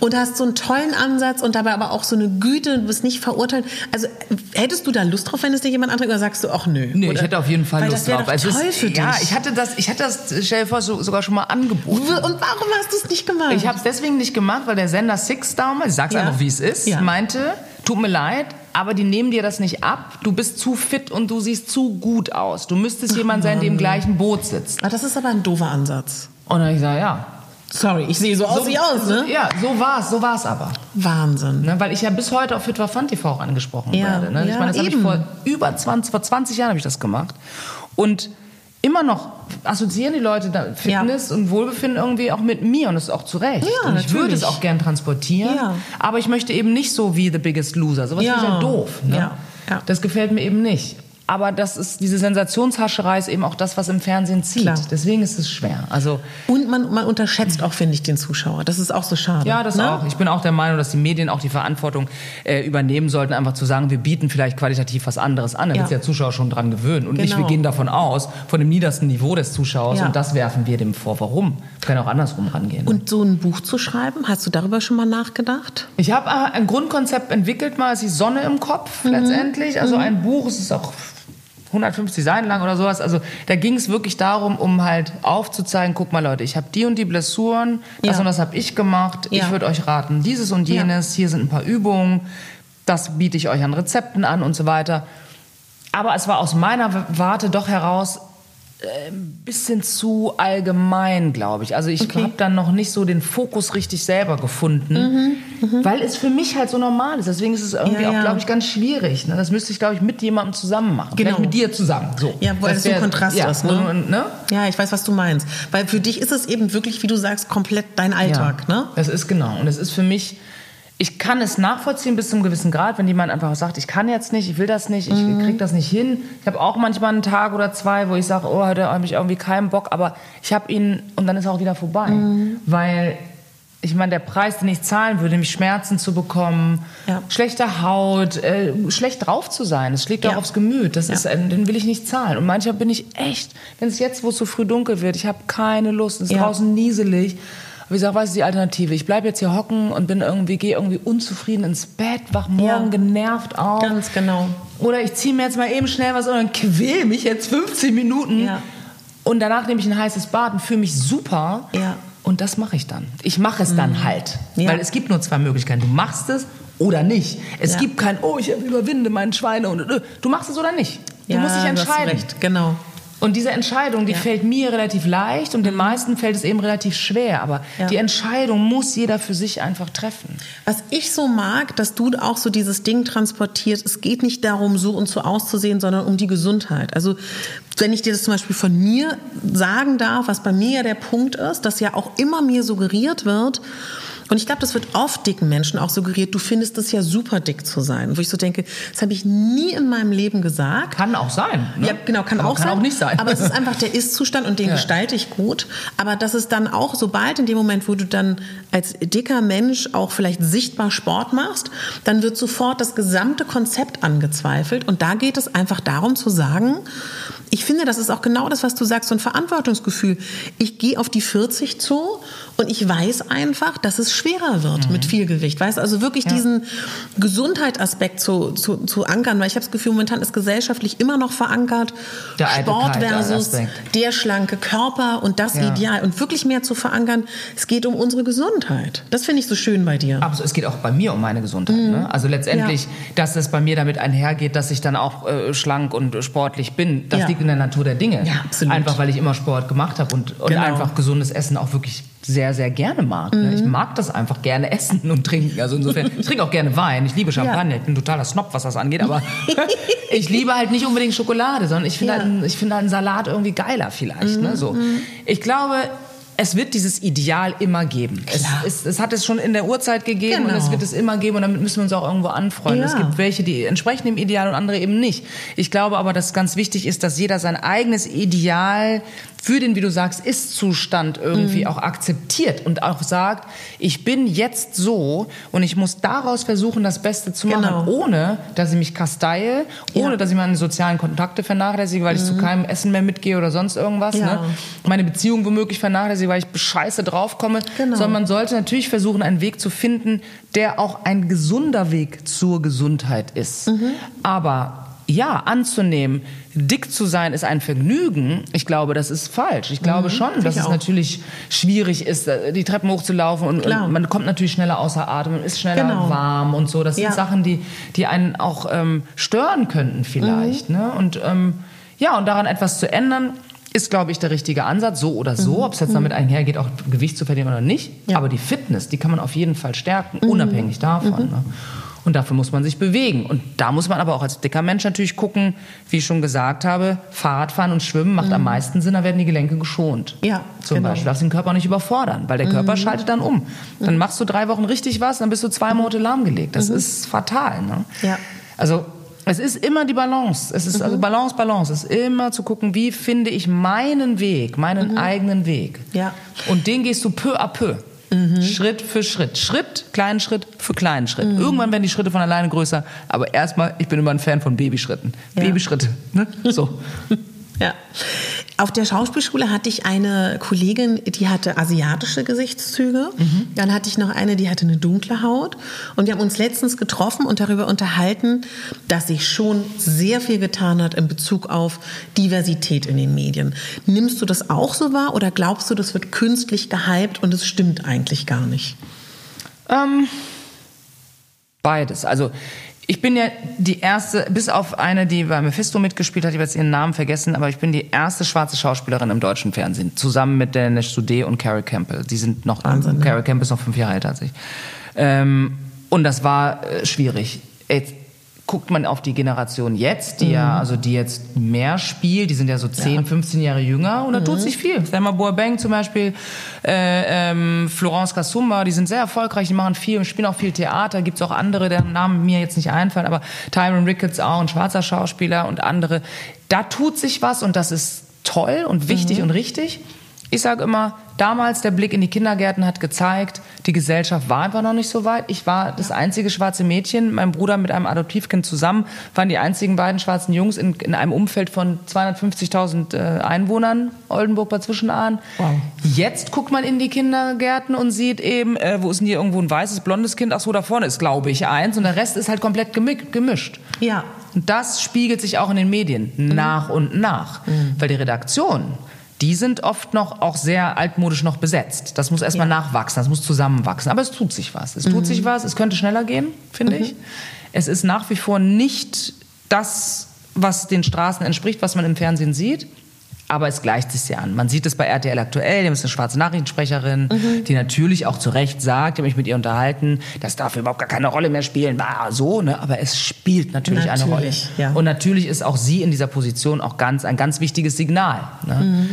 und hast so einen tollen Ansatz und dabei aber auch so eine Güte, du bist nicht verurteilt. Also hättest du da Lust drauf, wenn es dir jemand anträgt oder sagst du, ach nö? Nee, oder? ich hätte auf jeden Fall weil Lust das drauf. Doch Es toll ist, für dich. ja, ich hatte das, ich hatte das, stell dir vor, so, sogar schon mal angeboten. Und warum hast du es nicht gemacht? Ich habe es deswegen nicht gemacht, weil der Sender Six damals, ich sag's Ja. einfach wie es ist, Ja. meinte, tut mir leid, aber die nehmen dir das nicht ab. Du bist zu fit und du siehst zu gut aus. Du müsstest jemand sein, der im gleichen Boot sitzt. Ah, das ist aber ein doofer Ansatz. Und dann ich gesagt, ja. Sorry, ich sehe so aus wie aus, ne? Ja, so war's, so war's aber. Wahnsinn. Ne, weil ich ja bis heute auf Fit war Fun TV auch angesprochen Ja, werde. Ne? ich ja, meine, das habe ich vor über 20, vor 20 Jahren habe ich das gemacht. Und immer noch assoziieren die Leute Fitness und Wohlbefinden irgendwie auch mit mir und das ist auch zu Recht. Ja, und ich würde es auch gern transportieren, Ja. aber ich möchte eben nicht so wie The Biggest Loser. Sowas Ja. finde ich ja doof. Ne? Ja, ja. Das gefällt mir eben nicht. Aber das ist, diese Sensationshascherei ist eben auch das, was im Fernsehen zieht. Klar. Deswegen ist es schwer. Also, Und man, man unterschätzt auch, finde ich, den Zuschauer. Das ist auch so schade. Ja, das ne? auch. Ich bin auch der Meinung, dass die Medien auch die Verantwortung äh, übernehmen sollten, einfach zu sagen, wir bieten vielleicht qualitativ was anderes an. Da Ja. der Zuschauer schon dran gewöhnen. Und nicht, wir Genau. gehen davon aus, von dem niedersten Niveau des Zuschauers Ja. und das werfen wir dem vor. Warum? Wir können auch andersrum rangehen. Und so ein Buch zu schreiben, hast du darüber schon mal nachgedacht? ich habe äh, ein Grundkonzept entwickelt, mal ist die Sonne im Kopf Mhm. letztendlich. Also ein Buch, es ist auch 150 Seiten lang oder sowas. Also da ging es wirklich darum, um halt aufzuzeigen, guck mal Leute, ich habe die und die Blessuren, das Ja. und das habe ich gemacht. Ich Ja. würde euch raten, dieses und jenes, hier sind ein paar Übungen. das biete ich euch an Rezepten an und so weiter. Aber es war aus meiner Warte doch heraus ein bisschen zu allgemein, glaube ich. Also ich Okay. habe dann noch nicht so den Fokus richtig selber gefunden, weil es für mich halt so normal ist. Deswegen ist es irgendwie Mhm, Ja, auch, ja. glaube ich, ganz schwierig. Ne? Das müsste ich, glaube ich, mit jemandem zusammen machen. Genau. Vielleicht mit dir zusammen. So. Ja, weil es so ein Kontrast ja, ist, ne? und- ne? Ja, ich weiß, was du meinst. Weil für dich ist es eben wirklich, wie du sagst, komplett dein Alltag, ja, ne? Das ist genau. Und es ist für mich, ich kann es nachvollziehen bis zu einem gewissen Grad, wenn jemand einfach sagt, ich kann jetzt nicht, ich will das nicht, ich Mhm. krieg das nicht hin. Ich habe auch manchmal einen Tag oder zwei, wo ich sage, oh, heute habe ich irgendwie keinen Bock, aber ich habe ihn und dann ist er auch wieder vorbei. Mhm. Weil ich meine, der Preis, den ich zahlen würde, nämlich Schmerzen zu bekommen, Ja. schlechte Haut, äh, schlecht drauf zu sein, das schlägt auch Ja. aufs Gemüt. Das Ja. ist, äh, den will ich nicht zahlen. Und manchmal bin ich echt, wenn es jetzt, wo es so früh dunkel wird, ich habe keine Lust, es ist draußen nieselig. Aber ich sage, was ist die Alternative? Ich bleibe jetzt hier hocken und bin irgendwie, gehe irgendwie unzufrieden ins Bett, wach morgen Ja. genervt auf. Ganz genau. Oder ich ziehe mir jetzt mal eben schnell was an und quäl mich jetzt 15 Minuten. Ja. Und danach nehme ich ein heißes Bad und fühle mich super. Ja. Und das mache ich dann. Ich mache es dann halt. Ja. Weil es gibt nur zwei Möglichkeiten. Du machst es oder nicht. Es Ja. gibt kein, oh, ich überwinde meinen Schweine. Und, äh, du machst es oder nicht. Du musst dich du hast entscheiden. recht, genau. Und diese Entscheidung, die Ja. fällt mir relativ leicht und den meisten fällt es eben relativ schwer. Aber Ja. die Entscheidung muss jeder für sich einfach treffen. Was ich so mag, dass du auch so dieses Ding transportierst, es geht nicht darum, so und so auszusehen, sondern um die Gesundheit. Also wenn ich dir das zum Beispiel von mir sagen darf, was bei mir ja der Punkt ist, dass ja auch immer mir suggeriert wird, und ich glaube, das wird oft dicken Menschen auch suggeriert, du findest es ja super dick zu sein. Wo ich so denke, das habe ich nie in meinem Leben gesagt. Kann auch sein. Ne? Ja, genau, kann Aber auch kann sein. auch nicht sein. Aber es ist einfach der Ist-Zustand und den Ja. gestalte ich gut. Aber das ist dann auch, sobald in dem Moment, wo du dann als dicker Mensch auch vielleicht sichtbar Sport machst, dann wird sofort das gesamte Konzept angezweifelt. Und da geht es einfach darum zu sagen, ich finde, das ist auch genau das, was du sagst, so ein Verantwortungsgefühl. Ich gehe auf die 40 zu und ich weiß einfach, dass es schwerer wird Mhm. mit viel Gewicht. Weißt also wirklich diesen Gesundheitsaspekt zu, zu, zu ankern, weil ich habe das Gefühl, momentan ist gesellschaftlich immer noch verankert, Der Sport versus der schlanke Körper und das Ja. Ideal und wirklich mehr zu verankern, es geht um unsere Gesundheit. Das finde ich so schön bei dir. Aber es geht auch bei mir um meine Gesundheit. Ne? Also letztendlich, Ja. dass es bei mir damit einhergeht, dass ich dann auch äh, schlank und sportlich bin, das Ja. liegt in der Natur der Dinge. Ja, absolut. Einfach, weil ich immer Sport gemacht habe und, und Genau. einfach gesundes Essen auch wirklich sehr, sehr gerne mag. Ne? Mhm. Ich mag das einfach gerne essen und trinken. Also insofern, ich trinke auch gerne Wein. Ich liebe Champagner. Ich bin totaler Snob, was das angeht. Aber ich liebe halt nicht unbedingt Schokolade, sondern ich finde Ja. halt, ich finde halt einen Salat irgendwie geiler vielleicht. Ne? So. Ich glaube, es wird dieses Ideal immer geben. Es, Klar. es, hat es schon in der Urzeit gegeben und Genau. es wird es immer geben und damit müssen wir uns auch irgendwo anfreunden. Ja. Es gibt welche, die entsprechen dem Ideal und andere eben nicht. Ich glaube aber, dass ganz wichtig ist, dass jeder sein eigenes Ideal für den, wie du sagst, Ist-Zustand irgendwie Mhm. auch akzeptiert und auch sagt, ich bin jetzt so und ich muss daraus versuchen, das Beste zu machen, Genau. ohne dass ich mich kasteie, ohne Ja. Mhm. dass ich meine sozialen Kontakte vernachlässige, weil ich zu keinem Essen mehr mitgehe oder sonst irgendwas. Ja. Ne? Meine Beziehung womöglich vernachlässige, weil ich scheiße draufkomme. Genau. Sondern man sollte natürlich versuchen, einen Weg zu finden, der auch ein gesunder Weg zur Gesundheit ist. Mhm. Aber ja, anzunehmen, dick zu sein ist ein Vergnügen, ich glaube, das ist falsch. Ich glaube schon, dass es auch. natürlich schwierig ist, äh, die Treppen hochzulaufen und, und man kommt natürlich schneller außer Atem, man ist schneller Genau. warm und so. Das Ja. sind Sachen, die, die einen auch ähm, stören könnten vielleicht. Mhm. Ne? Und ähm, ja, und daran etwas zu ändern, ist, glaube ich, der richtige Ansatz, so oder so. Ob es jetzt damit einhergeht, auch Gewicht zu verlieren oder nicht. Mhm. Ja. Aber die Fitness, die kann man auf jeden Fall stärken, unabhängig davon. Ne? Und dafür muss man sich bewegen. Und da muss man aber auch als dicker Mensch natürlich gucken, wie ich schon gesagt habe, Fahrradfahren und Schwimmen macht am meisten Sinn, da werden die Gelenke geschont. Ja, Zum genau. Beispiel. Du darfst den Körper nicht überfordern, weil der Körper schaltet dann um. Dann machst du drei Wochen richtig was, dann bist du zwei Monate lahmgelegt. Das ist fatal. Ne? Ja. Also es ist immer die Balance. Es ist also Balance, Balance. Es ist immer zu gucken, wie finde ich meinen Weg, meinen eigenen Weg. Ja. Und den gehst du peu à peu. Schritt für Schritt. Schritt, kleinen Schritt für kleinen Schritt. Irgendwann werden die Schritte von alleine größer. Aber erstmal, ich bin immer ein Fan von Babyschritten. Ja. Babyschritte. Ne? So. Ja. Auf der Schauspielschule hatte ich eine Kollegin, die hatte asiatische Gesichtszüge. Dann hatte ich noch eine, die hatte eine dunkle Haut. Und wir haben uns letztens getroffen und darüber unterhalten, dass sich schon sehr viel getan hat in Bezug auf Diversität in den Medien. Nimmst du das auch so wahr oder glaubst du, das wird künstlich gehypt und es stimmt eigentlich gar nicht? Ähm, beides. Also Ich bin ja die erste, bis auf eine, die bei Mephisto mitgespielt hat, ich habe jetzt ihren Namen vergessen, aber ich bin die erste schwarze Schauspielerin im deutschen Fernsehen, zusammen mit Danish Sudé und Carrie Campbell. Die sind noch, Wahnsinn, ne? Carrie Campbell ist noch fünf Jahre älter als ich. Ähm, und das war äh, schwierig. Jetzt guckt man auf die Generation jetzt, die ja, also die jetzt mehr spielt, die sind ja so 10, 15 Jahre jünger und da tut sich viel. Selma Boabeng zum Beispiel, äh, ähm, Florence Kasumba, die sind sehr erfolgreich, die machen viel, spielen auch viel Theater, gibt's auch andere, deren Namen mir jetzt nicht einfallen, aber Tyron Ricketts auch, ein schwarzer Schauspieler und andere. Da tut sich was und das ist toll und wichtig und richtig. Ich sage immer, damals der Blick in die Kindergärten hat gezeigt, die Gesellschaft war einfach noch nicht so weit. Ich war das einzige schwarze Mädchen, mein Bruder mit einem Adoptivkind zusammen waren die einzigen beiden schwarzen Jungs in, in einem Umfeld von 250.000 äh, Einwohnern, Oldenburg bei Zwischenahn. Wow. Jetzt guckt man in die Kindergärten und sieht eben, äh, wo ist denn hier irgendwo ein weißes, blondes Kind? Ach so, da vorne ist, glaube ich, eins und der Rest ist halt komplett gemi- gemischt. Ja. Und das spiegelt sich auch in den Medien nach und nach. Weil die Redaktionen, die sind oft noch auch sehr altmodisch noch besetzt. Das muss erstmal nachwachsen, das muss zusammenwachsen. Aber es tut sich was. Es tut sich was, es könnte schneller gehen, finde ich. Es ist nach wie vor nicht das, was den Straßen entspricht, was man im Fernsehen sieht. Aber es gleicht sich sehr an. Man sieht es bei RTL aktuell, die ist eine schwarze Nachrichtensprecherin, die natürlich auch zu Recht sagt, ich habe mich mit ihr unterhalten, das darf überhaupt gar keine Rolle mehr spielen, war so, ne? aber es spielt natürlich, eine Rolle. Natürlich, ja. Und natürlich ist auch sie in dieser Position auch ganz, ein ganz wichtiges Signal. Ne?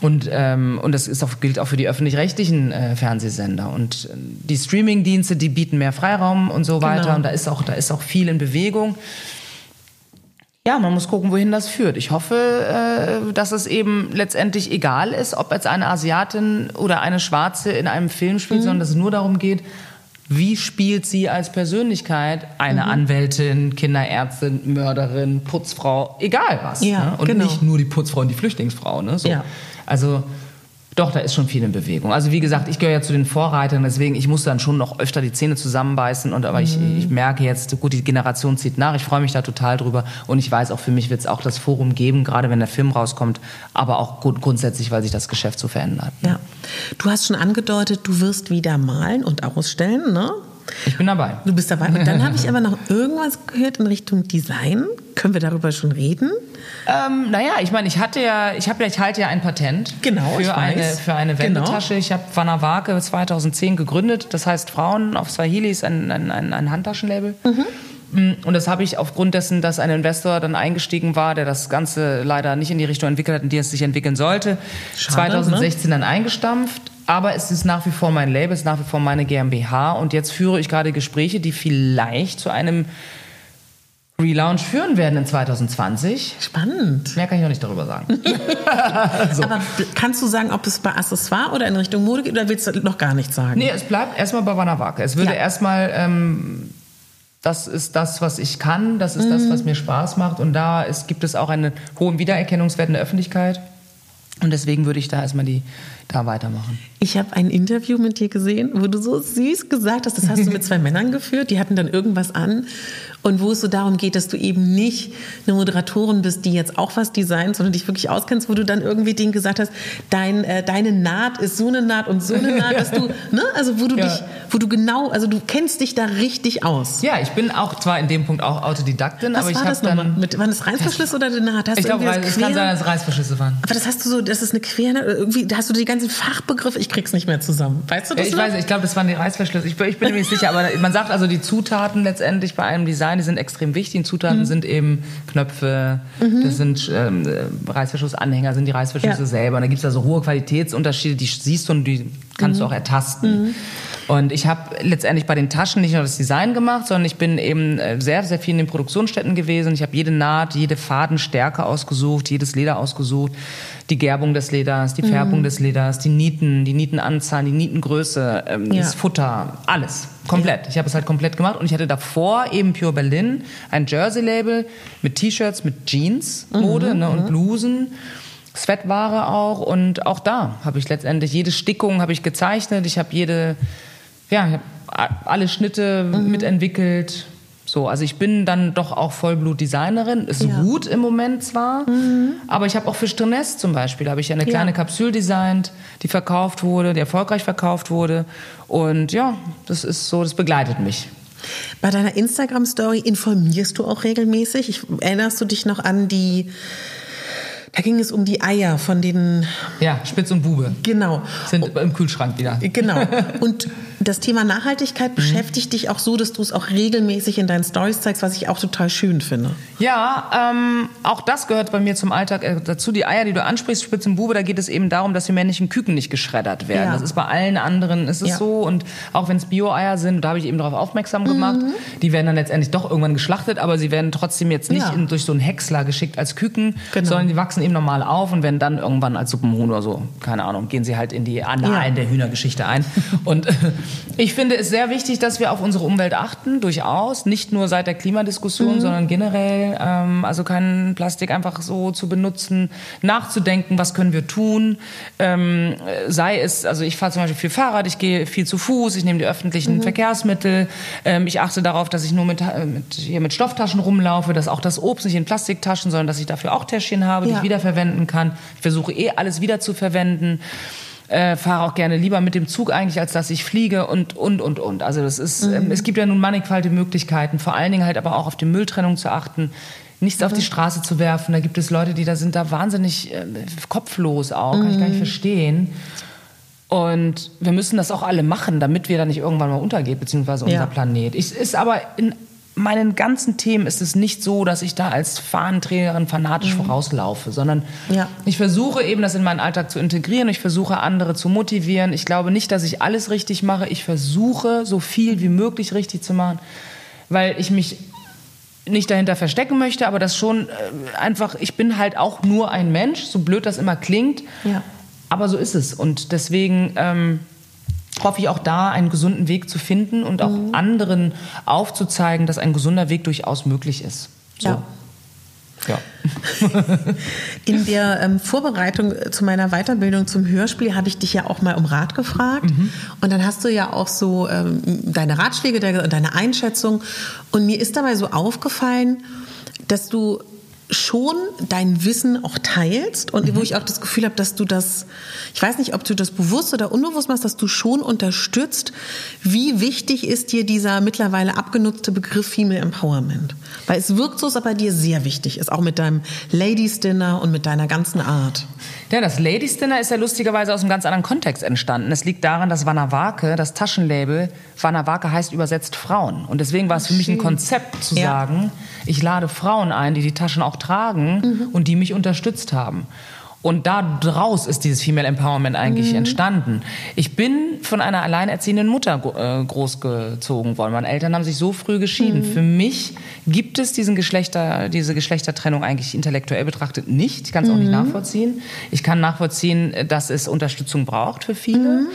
Und, ähm, und das ist auch, gilt auch für die öffentlich-rechtlichen äh, Fernsehsender. Und äh, die Streaming-Dienste, die bieten mehr Freiraum und so weiter. Genau. Und da ist, auch, da ist auch viel in Bewegung. Ja, man muss gucken, wohin das führt. Ich hoffe, äh, dass es eben letztendlich egal ist, ob jetzt eine Asiatin oder eine Schwarze in einem Film spielt, sondern dass es nur darum geht, wie spielt sie als Persönlichkeit eine Anwältin, Kinderärztin, Mörderin, Putzfrau, egal was. Ja, ne? Und genau. nicht nur die Putzfrau und die Flüchtlingsfrau. Ne? So. Ja. Also doch, da ist schon viel in Bewegung. Also wie gesagt, ich gehöre ja zu den Vorreitern, deswegen ich muss dann schon noch öfter die Zähne zusammenbeißen. Und aber ich, ich merke jetzt, gut, die Generation zieht nach. Ich freue mich da total drüber. Und ich weiß auch, für mich wird es auch das Forum geben, gerade wenn der Film rauskommt, aber auch grund grundsätzlich, weil sich das Geschäft so verändert. Ja. Du hast schon angedeutet, du wirst wieder malen und ausstellen, ne? Ich bin dabei. Du bist dabei. Und dann habe ich aber noch irgendwas gehört in Richtung Design. Können wir darüber schon reden? Ähm, naja, ich meine, ich hatte ja, ich habe ja, ich halte ja ein Patent Genau, für eine für eine Genau. Wendetasche. Ich habe Vanavake 2010 gegründet. Das heißt Frauen auf Swahili ist ein, ein, ein, ein Handtaschenlabel. Mm, Und das habe ich aufgrund dessen, dass ein Investor dann eingestiegen war, der das Ganze leider nicht in die Richtung entwickelt hat, in die es sich entwickeln sollte, Schade, 2016 dann eingestampft. Aber es ist nach wie vor mein Label, es ist nach wie vor meine GmbH. Und jetzt führe ich gerade Gespräche, die vielleicht zu einem Relaunch führen werden in 2020. Spannend. Mehr kann ich noch nicht darüber sagen. Aber kannst du sagen, ob es bei Accessoire oder in Richtung Mode geht oder willst du noch gar nichts sagen? Nee, es bleibt erstmal bei Wanawake. Es würde Ja. erstmal, ähm, das ist das, was ich kann, das ist das, was mir Spaß macht. Und da ist, gibt es auch einen hohen Wiedererkennungswert in der Öffentlichkeit. Und deswegen würde ich da erstmal die, da weitermachen. Ich habe ein Interview mit dir gesehen, wo du so süß gesagt hast, das hast du mit zwei Männern geführt, die hatten dann irgendwas an und wo es so darum geht, dass du eben nicht eine Moderatorin bist, die jetzt auch was designt, sondern dich wirklich auskennst, wo du dann irgendwie denen gesagt hast, dein, äh, deine Naht ist so eine Naht und so eine Naht, dass du, ne, also wo du Ja. dich, wo du genau, also du kennst dich da richtig aus. Ja, ich bin auch zwar in dem Punkt auch Autodidaktin, Was aber ich habe dann. Mit, waren das Reißverschlüsse oder eine Naht? Hast Ich glaube, es kann sein, dass es Reißverschlüsse waren. aber das hast du so, das ist eine Quer, irgendwie, da hast du die ganzen Fachbegriffe, ich krieg's nicht mehr zusammen. Weißt du das ich noch? weiß, ich glaube, das waren die Reißverschlüsse. Ich, bin- ich bin mir nicht sicher, aber man sagt also, die Zutaten letztendlich bei einem Design, die sind extrem wichtig. Die Zutaten sind eben Knöpfe, das sind ähm, äh, Reißverschlussanhänger, sind die Reißverschlüsse Ja. selber. Und da gibt es also hohe Qualitätsunterschiede, die siehst du und die kannst du auch ertasten. Und ich habe letztendlich bei den Taschen nicht nur das Design gemacht, sondern ich bin eben äh, sehr, sehr viel in den Produktionsstätten gewesen. Ich habe jede Naht, jede Fadenstärke ausgesucht, jedes Leder ausgesucht, die Gerbung des Leders, die Färbung des Leders, die Nieten, die Nietenanzahl, die Nietengröße, ähm, Ja. das Futter, alles. Komplett. Ich habe es halt komplett gemacht und ich hatte davor eben Pure Berlin, ein Jersey-Label mit T-Shirts, mit Jeans-Mode ne, und Blusen. Sweatware auch und auch da habe ich letztendlich jede Stickung habe ich gezeichnet, ich habe jede ja, ich hab alle Schnitte mitentwickelt. So, also ich bin dann doch auch Vollblut-Designerin. Ist Ja. gut im Moment zwar, aber ich habe auch für Stirness zum Beispiel habe ich eine kleine Ja. Kapsel designt, die verkauft wurde, die erfolgreich verkauft wurde. Und ja, das ist so, das begleitet mich. Bei deiner Instagram-Story informierst du auch regelmäßig. Ich, erinnerst du dich noch an die da ging es um die Eier von den. Ja, Spitz und Bube. Genau. Sind im Kühlschrank wieder. Genau. Und das Thema Nachhaltigkeit beschäftigt dich auch so, dass du es auch regelmäßig in deinen Stories zeigst, was ich auch total schön finde. Ja, ähm, auch das gehört bei mir zum Alltag äh, dazu. Die Eier, die du ansprichst, Spitzenbube, da geht es eben darum, dass die männlichen Küken nicht geschreddert werden. Ja. Das ist bei allen anderen ist es ja. so. Und auch wenn es Bio-Eier sind, da habe ich eben darauf aufmerksam gemacht, mhm. die werden dann letztendlich doch irgendwann geschlachtet, aber sie werden trotzdem jetzt nicht ja. in, durch so einen Häcksler geschickt als Küken, genau. sondern die wachsen eben normal auf und werden dann irgendwann als Suppenhuhn oder so, keine Ahnung, gehen sie halt in die Annalen der Hühnergeschichte ein. und ich finde es sehr wichtig, dass wir auf unsere Umwelt achten, durchaus. Nicht nur seit der Klimadiskussion, mhm. sondern generell. Ähm, also kein Plastik einfach so zu benutzen, nachzudenken, was können wir tun. Ähm, sei es, also ich fahre zum Beispiel viel Fahrrad, ich gehe viel zu Fuß, ich nehme die öffentlichen mhm. Verkehrsmittel. Ähm, ich achte darauf, dass ich nur mit, äh, mit, hier mit Stofftaschen rumlaufe, dass auch das Obst nicht in Plastiktaschen, sondern dass ich dafür auch Täschchen habe, ja. die ich wiederverwenden kann. Ich versuche eh alles wieder zu verwenden äh, fahre auch gerne lieber mit dem Zug eigentlich, als dass ich fliege und, und, und, und. Also das ist, mhm. ähm, es gibt ja nun mannigfaltige Möglichkeiten, vor allen Dingen halt aber auch auf die Mülltrennung zu achten, nichts mhm. auf die mhm. Straße zu werfen. Da gibt es Leute, die da sind da wahnsinnig äh, kopflos auch, kann ich gar nicht mhm. verstehen. Und wir müssen das auch alle machen, damit wir da nicht irgendwann mal untergeht, beziehungsweise unser ja. Planet. Ich, ist aber in meinen ganzen Themen ist es nicht so, dass ich da als Fahnenträgerin fanatisch mhm. vorauslaufe, sondern ja. ich versuche eben das in meinen Alltag zu integrieren. Ich versuche andere zu motivieren. Ich glaube nicht, dass ich alles richtig mache. Ich versuche so viel wie möglich richtig zu machen, weil ich mich nicht dahinter verstecken möchte, aber das schon äh, einfach, ich bin halt auch nur ein Mensch, so blöd das immer klingt. Ja. Aber so ist es. Und deswegen ähm, hoffe ich auch da einen gesunden Weg zu finden und auch mhm. anderen aufzuzeigen, dass ein gesunder Weg durchaus möglich ist. So. Ja. Ja. In der ähm, Vorbereitung zu meiner Weiterbildung zum Hörspiel habe ich dich ja auch mal um Rat gefragt. Mhm. Und dann hast du ja auch so ähm, deine Ratschläge und deine Einschätzung. Und mir ist dabei so aufgefallen, dass du schon dein Wissen auch teilst und mhm. wo ich auch das Gefühl habe, dass du das, ich weiß nicht, ob du das bewusst oder unbewusst machst, dass du schon unterstützt, wie wichtig ist dir dieser mittlerweile abgenutzte Begriff Female Empowerment? Weil es wirkt so, dass er bei dir sehr wichtig ist, auch mit deinem Ladies Dinner und mit deiner ganzen Art. Ja, das Ladies Dinner ist ja lustigerweise aus einem ganz anderen Kontext entstanden. Es liegt daran, dass Wanawake, das Taschenlabel, Wanawake heißt übersetzt Frauen. Und deswegen war es für mich ein Konzept zu ja. sagen, ich lade Frauen ein, die die Taschen auch tragen mhm. und die mich unterstützt haben. Und daraus ist dieses Female Empowerment eigentlich mhm. entstanden. Ich bin von einer alleinerziehenden Mutter äh, großgezogen worden. Meine Eltern haben sich so früh geschieden. Mhm. Für mich gibt es diesen Geschlechter, diese Geschlechtertrennung eigentlich intellektuell betrachtet nicht. Ich kann es auch nicht mhm. nachvollziehen. Ich kann nachvollziehen, dass es Unterstützung braucht für viele.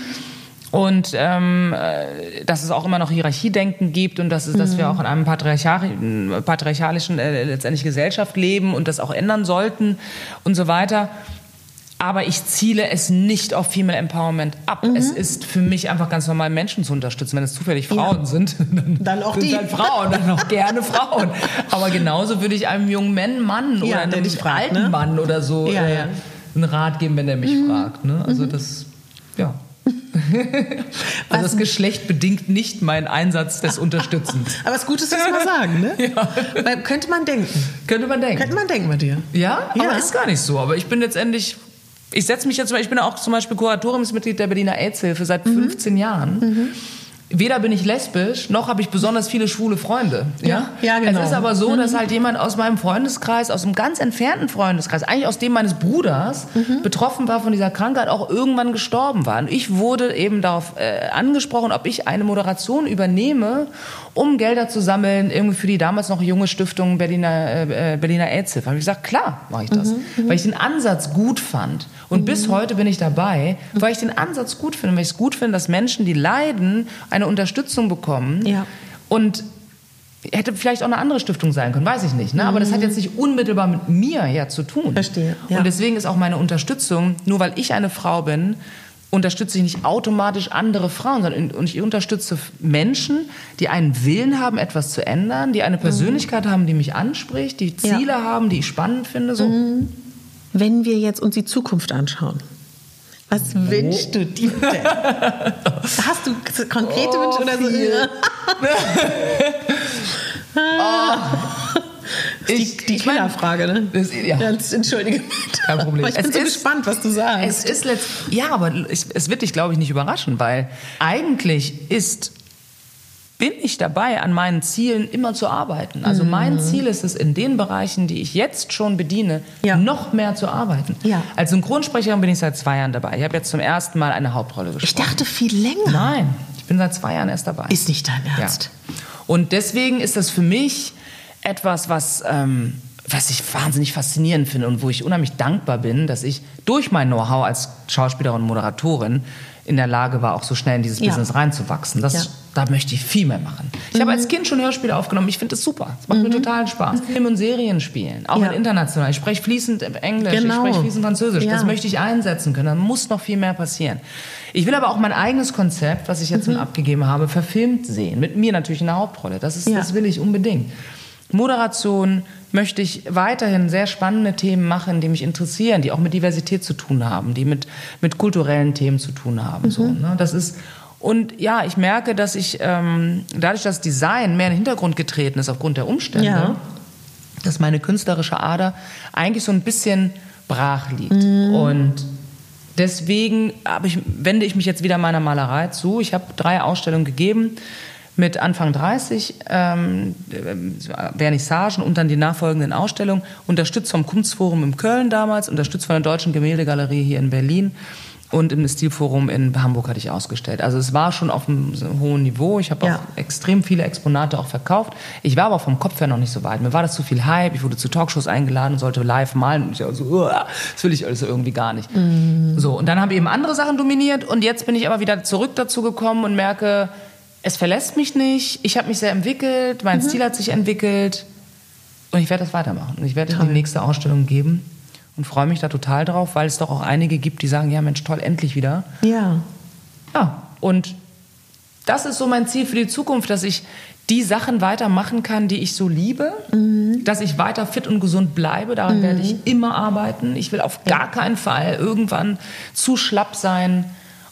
Mhm. Und ähm, äh, dass es auch immer noch Hierarchiedenken gibt und dass, es, dass wir mhm. auch in einem patriarchalischen äh, letztendlich Gesellschaft leben und das auch ändern sollten und so weiter. Aber ich ziele es nicht auf Female Empowerment ab. Mhm. Es ist für mich einfach ganz normal, Menschen zu unterstützen. Wenn es zufällig Frauen ja. sind, dann, dann auch die. Dann Frauen, dann auch gerne Frauen. Aber genauso würde ich einem jungen Mann oder ja, einem fragt, alten ne? Mann oder so ja, äh, einen Rat geben, wenn er mich mhm. fragt. Ne? Also mhm. das, ja. also das Geschlecht bedingt nicht meinen Einsatz des Unterstützens. Aber es ist gut, dass das mal sagen, ne? Ja. Weil, könnte man denken. Könnte man denken. Könnte man denken bei dir. Ja, ja. aber ist gar nicht so. Aber ich bin letztendlich ich setze mich jetzt, ich bin auch zum Beispiel Kuratoriumsmitglied der Berliner AIDS-Hilfe seit mhm. 15 Jahren. Mhm weder bin ich lesbisch, noch habe ich besonders viele schwule Freunde. Ja, ja, genau. Es ist aber so, dass mhm. halt jemand aus meinem Freundeskreis, aus einem ganz entfernten Freundeskreis, eigentlich aus dem meines Bruders, mhm. betroffen war von dieser Krankheit, auch irgendwann gestorben war. Und ich wurde eben darauf äh, angesprochen, ob ich eine Moderation übernehme, um Gelder zu sammeln, irgendwie für die damals noch junge Stiftung Berliner, äh, äh Berliner AIDS-Hilfe. Habe ich gesagt, klar mache ich das. Mhm. mhm. Weil ich den Ansatz gut fand. Und mhm. bis heute bin ich dabei, weil ich den Ansatz gut finde, weil ich es gut finde, dass Menschen, die leiden, eine Unterstützung bekommen. Ja. Und hätte vielleicht auch eine andere Stiftung sein können, weiß ich nicht. Ne? Aber das hat mhm. jetzt nicht unmittelbar mit mir her zu tun. Verstehe. Ja. Und deswegen ist auch meine Unterstützung, nur weil ich eine Frau bin, unterstütze ich nicht automatisch andere Frauen, sondern ich unterstütze Menschen, die einen Willen haben, etwas zu ändern, die eine mhm. Persönlichkeit mhm. haben, die mich anspricht, die Ziele ja. haben, die ich spannend finde. So. Mhm. Wenn wir jetzt uns die Zukunft anschauen, Was wünschst du dir denn? Hast du konkrete Oh, Wünsche oder so? viel. Die, Ich- die ich mein- Killerfrage, ne? Das- ja. Ganz, entschuldige. Kein Problem. Ich bin Es so ist- gespannt, was du sagst. Es ist letzt ja, aber es, es wird dich, glaube ich, nicht überraschen, weil eigentlich ist bin ich dabei, an meinen Zielen immer zu arbeiten. Also mein Ziel ist es, in den Bereichen, die ich jetzt schon bediene, Ja. noch mehr zu arbeiten. Ja. Als Synchronsprecherin bin ich seit zwei Jahren dabei. Ich habe jetzt zum ersten Mal eine Hauptrolle gesprochen. ich dachte viel länger. Nein, ich bin seit zwei Jahren erst dabei. Ist nicht dein Ernst. Ja. Und deswegen ist das für mich etwas, was, ähm, was ich wahnsinnig faszinierend finde und wo ich unheimlich dankbar bin, dass ich durch mein Know-how als Schauspielerin und Moderatorin in der Lage war, auch so schnell in dieses Ja. Business reinzuwachsen. Das, Ja. Mhm. Da möchte ich viel mehr machen. Ich habe als Kind schon Hörspiele aufgenommen. Ich finde das super. Es macht mir total Spaß. Film und Serien spielen, auch Ja. in international. Ich spreche fließend Englisch, Genau. ich spreche fließend Französisch. Das möchte ich einsetzen können. Da muss noch viel mehr passieren. Ich will aber auch mein eigenes Konzept, was ich jetzt Mhm. abgegeben habe, verfilmt sehen. Mit mir natürlich in der Hauptrolle. Das, ist, das will ich unbedingt. Moderation möchte ich weiterhin sehr spannende Themen machen, die mich interessieren, die auch mit Diversität zu tun haben, die mit, mit kulturellen Themen zu tun haben. So, Mhm. ne? Das ist und ja, ich merke, dass ich ähm, dadurch, dass Design mehr in den Hintergrund getreten ist aufgrund der Umstände, Ja. dass meine künstlerische Ader eigentlich so ein bisschen brach liegt. Und deswegen ich, wende ich mich jetzt wieder meiner Malerei zu. Ich habe drei Ausstellungen gegeben mit Anfang 30 ähm, äh, Vernissagen und dann die nachfolgenden Ausstellungen, unterstützt vom Kunstforum in Köln damals, unterstützt von der Deutschen Gemäldegalerie hier in Berlin und im Stilforum in Hamburg hatte ich ausgestellt. Also es war schon auf einem hohen Niveau. Ich habe Ja. auch extrem viele Exponate auch verkauft. Ich war aber vom Kopf her noch nicht so weit. Mir war das zu viel Hype. Ich wurde zu Talkshows eingeladen und sollte live malen. Und ich war so, "Uah, das will ich alles so irgendwie gar nicht. So, und dann haben eben andere Sachen dominiert. Und jetzt bin ich aber wieder zurück dazu gekommen und merke, es verlässt mich nicht. Ich habe mich sehr entwickelt. Mein Stil hat sich entwickelt. Und ich werde das weitermachen. Und ich werde die nächste Ausstellung geben. Und freue mich da total drauf, weil es doch auch einige gibt, die sagen, ja Mensch, toll, endlich wieder. Ja. Ja, und das ist so mein Ziel für die Zukunft, dass ich die Sachen weitermachen kann, die ich so liebe, dass ich weiter fit und gesund bleibe. Daran werde ich immer arbeiten. Ich will auf gar keinen Fall irgendwann zu schlapp sein,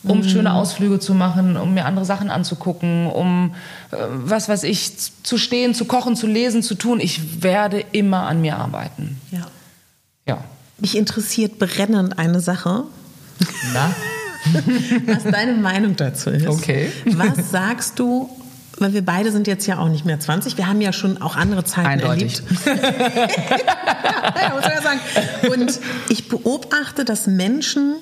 um schöne Ausflüge zu machen, um mir andere Sachen anzugucken, um äh, was weiß ich, zu stehen, zu kochen, zu lesen, zu tun. Ich werde immer an mir arbeiten. ja. Ja. Mich interessiert brennend eine Sache, Na? was deine Meinung dazu ist. Okay. Was sagst du, weil wir beide sind jetzt ja auch nicht mehr 20, wir haben ja schon auch andere Zeiten Eindeutig. erlebt. ja, muss man ja sagen. Und ich beobachte, dass Menschen,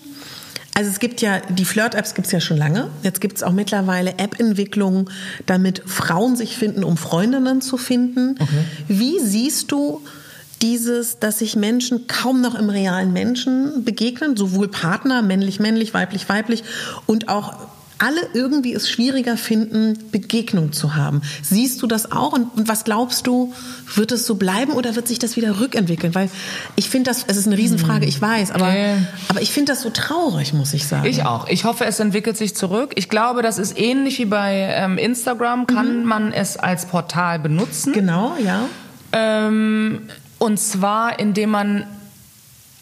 also es gibt ja, die Flirt-Apps gibt es ja schon lange. Jetzt gibt es auch mittlerweile App-Entwicklungen, damit Frauen sich finden, um Freundinnen zu finden. Wie siehst du dieses, dass sich Menschen kaum noch im realen Menschen begegnen, sowohl Partner, männlich, männlich, weiblich, weiblich und auch alle irgendwie es schwieriger finden, Begegnung zu haben. Siehst du das auch? Und, und was glaubst du, wird es so bleiben oder wird sich das wieder rückentwickeln? Weil ich finde das, es ist eine Riesenfrage, ich weiß, aber, Ja. aber ich finde das so traurig, muss ich sagen. Ich auch. Ich hoffe, es entwickelt sich zurück. Ich glaube, das ist ähnlich wie bei ähm, Instagram. Kann man es als Portal benutzen? Genau, ja. Ähm, und zwar, indem man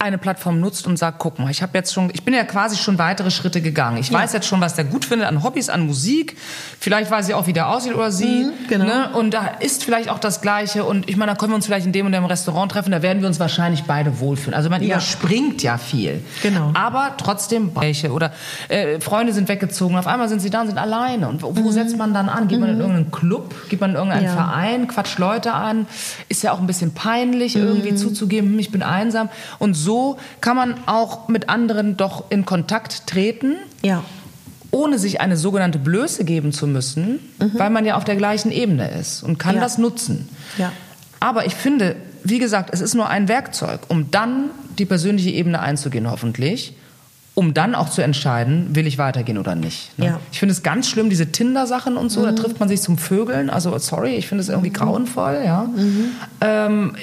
eine Plattform nutzt und sagt, guck mal, ich habe jetzt schon, ich bin ja quasi schon weitere Schritte gegangen. Ich weiß jetzt schon, was der gut findet an Hobbys, an Musik. Vielleicht weiß ich auch, wie der aussieht oder sie. Mhm, genau. Ne? Und da ist vielleicht auch das Gleiche. Und ich meine, da können wir uns vielleicht in dem und dem Restaurant treffen. Da werden wir uns wahrscheinlich beide wohlfühlen. Also man Ja. überspringt ja viel. Genau. Aber trotzdem welche oder äh, Freunde sind weggezogen. Auf einmal sind sie da und sind alleine. Und wo, wo setzt man dann an? Geht man in irgendeinen Club? Geht man in irgendeinen Mhm. Ja. Verein? Quatscht Leute an? Ist ja auch ein bisschen peinlich, Mhm. irgendwie zuzugeben, hm, ich bin einsam. Und so kann man auch mit anderen doch in Kontakt treten Ja. ohne sich eine sogenannte Blöße geben zu müssen, weil man ja auf der gleichen Ebene ist und kann Mhm. Ja. das nutzen. Ja. Aber ich finde, wie gesagt, es ist nur ein Werkzeug, um dann die persönliche Ebene einzugehen, hoffentlich. Um dann auch zu entscheiden, will ich weitergehen oder nicht. Ne? Ja. Mhm. Ich finde es ganz schlimm, diese Tinder-Sachen und so, da trifft man sich zum Vögeln. Also, sorry, ich finde es irgendwie grauenvoll. Ja. Ähm,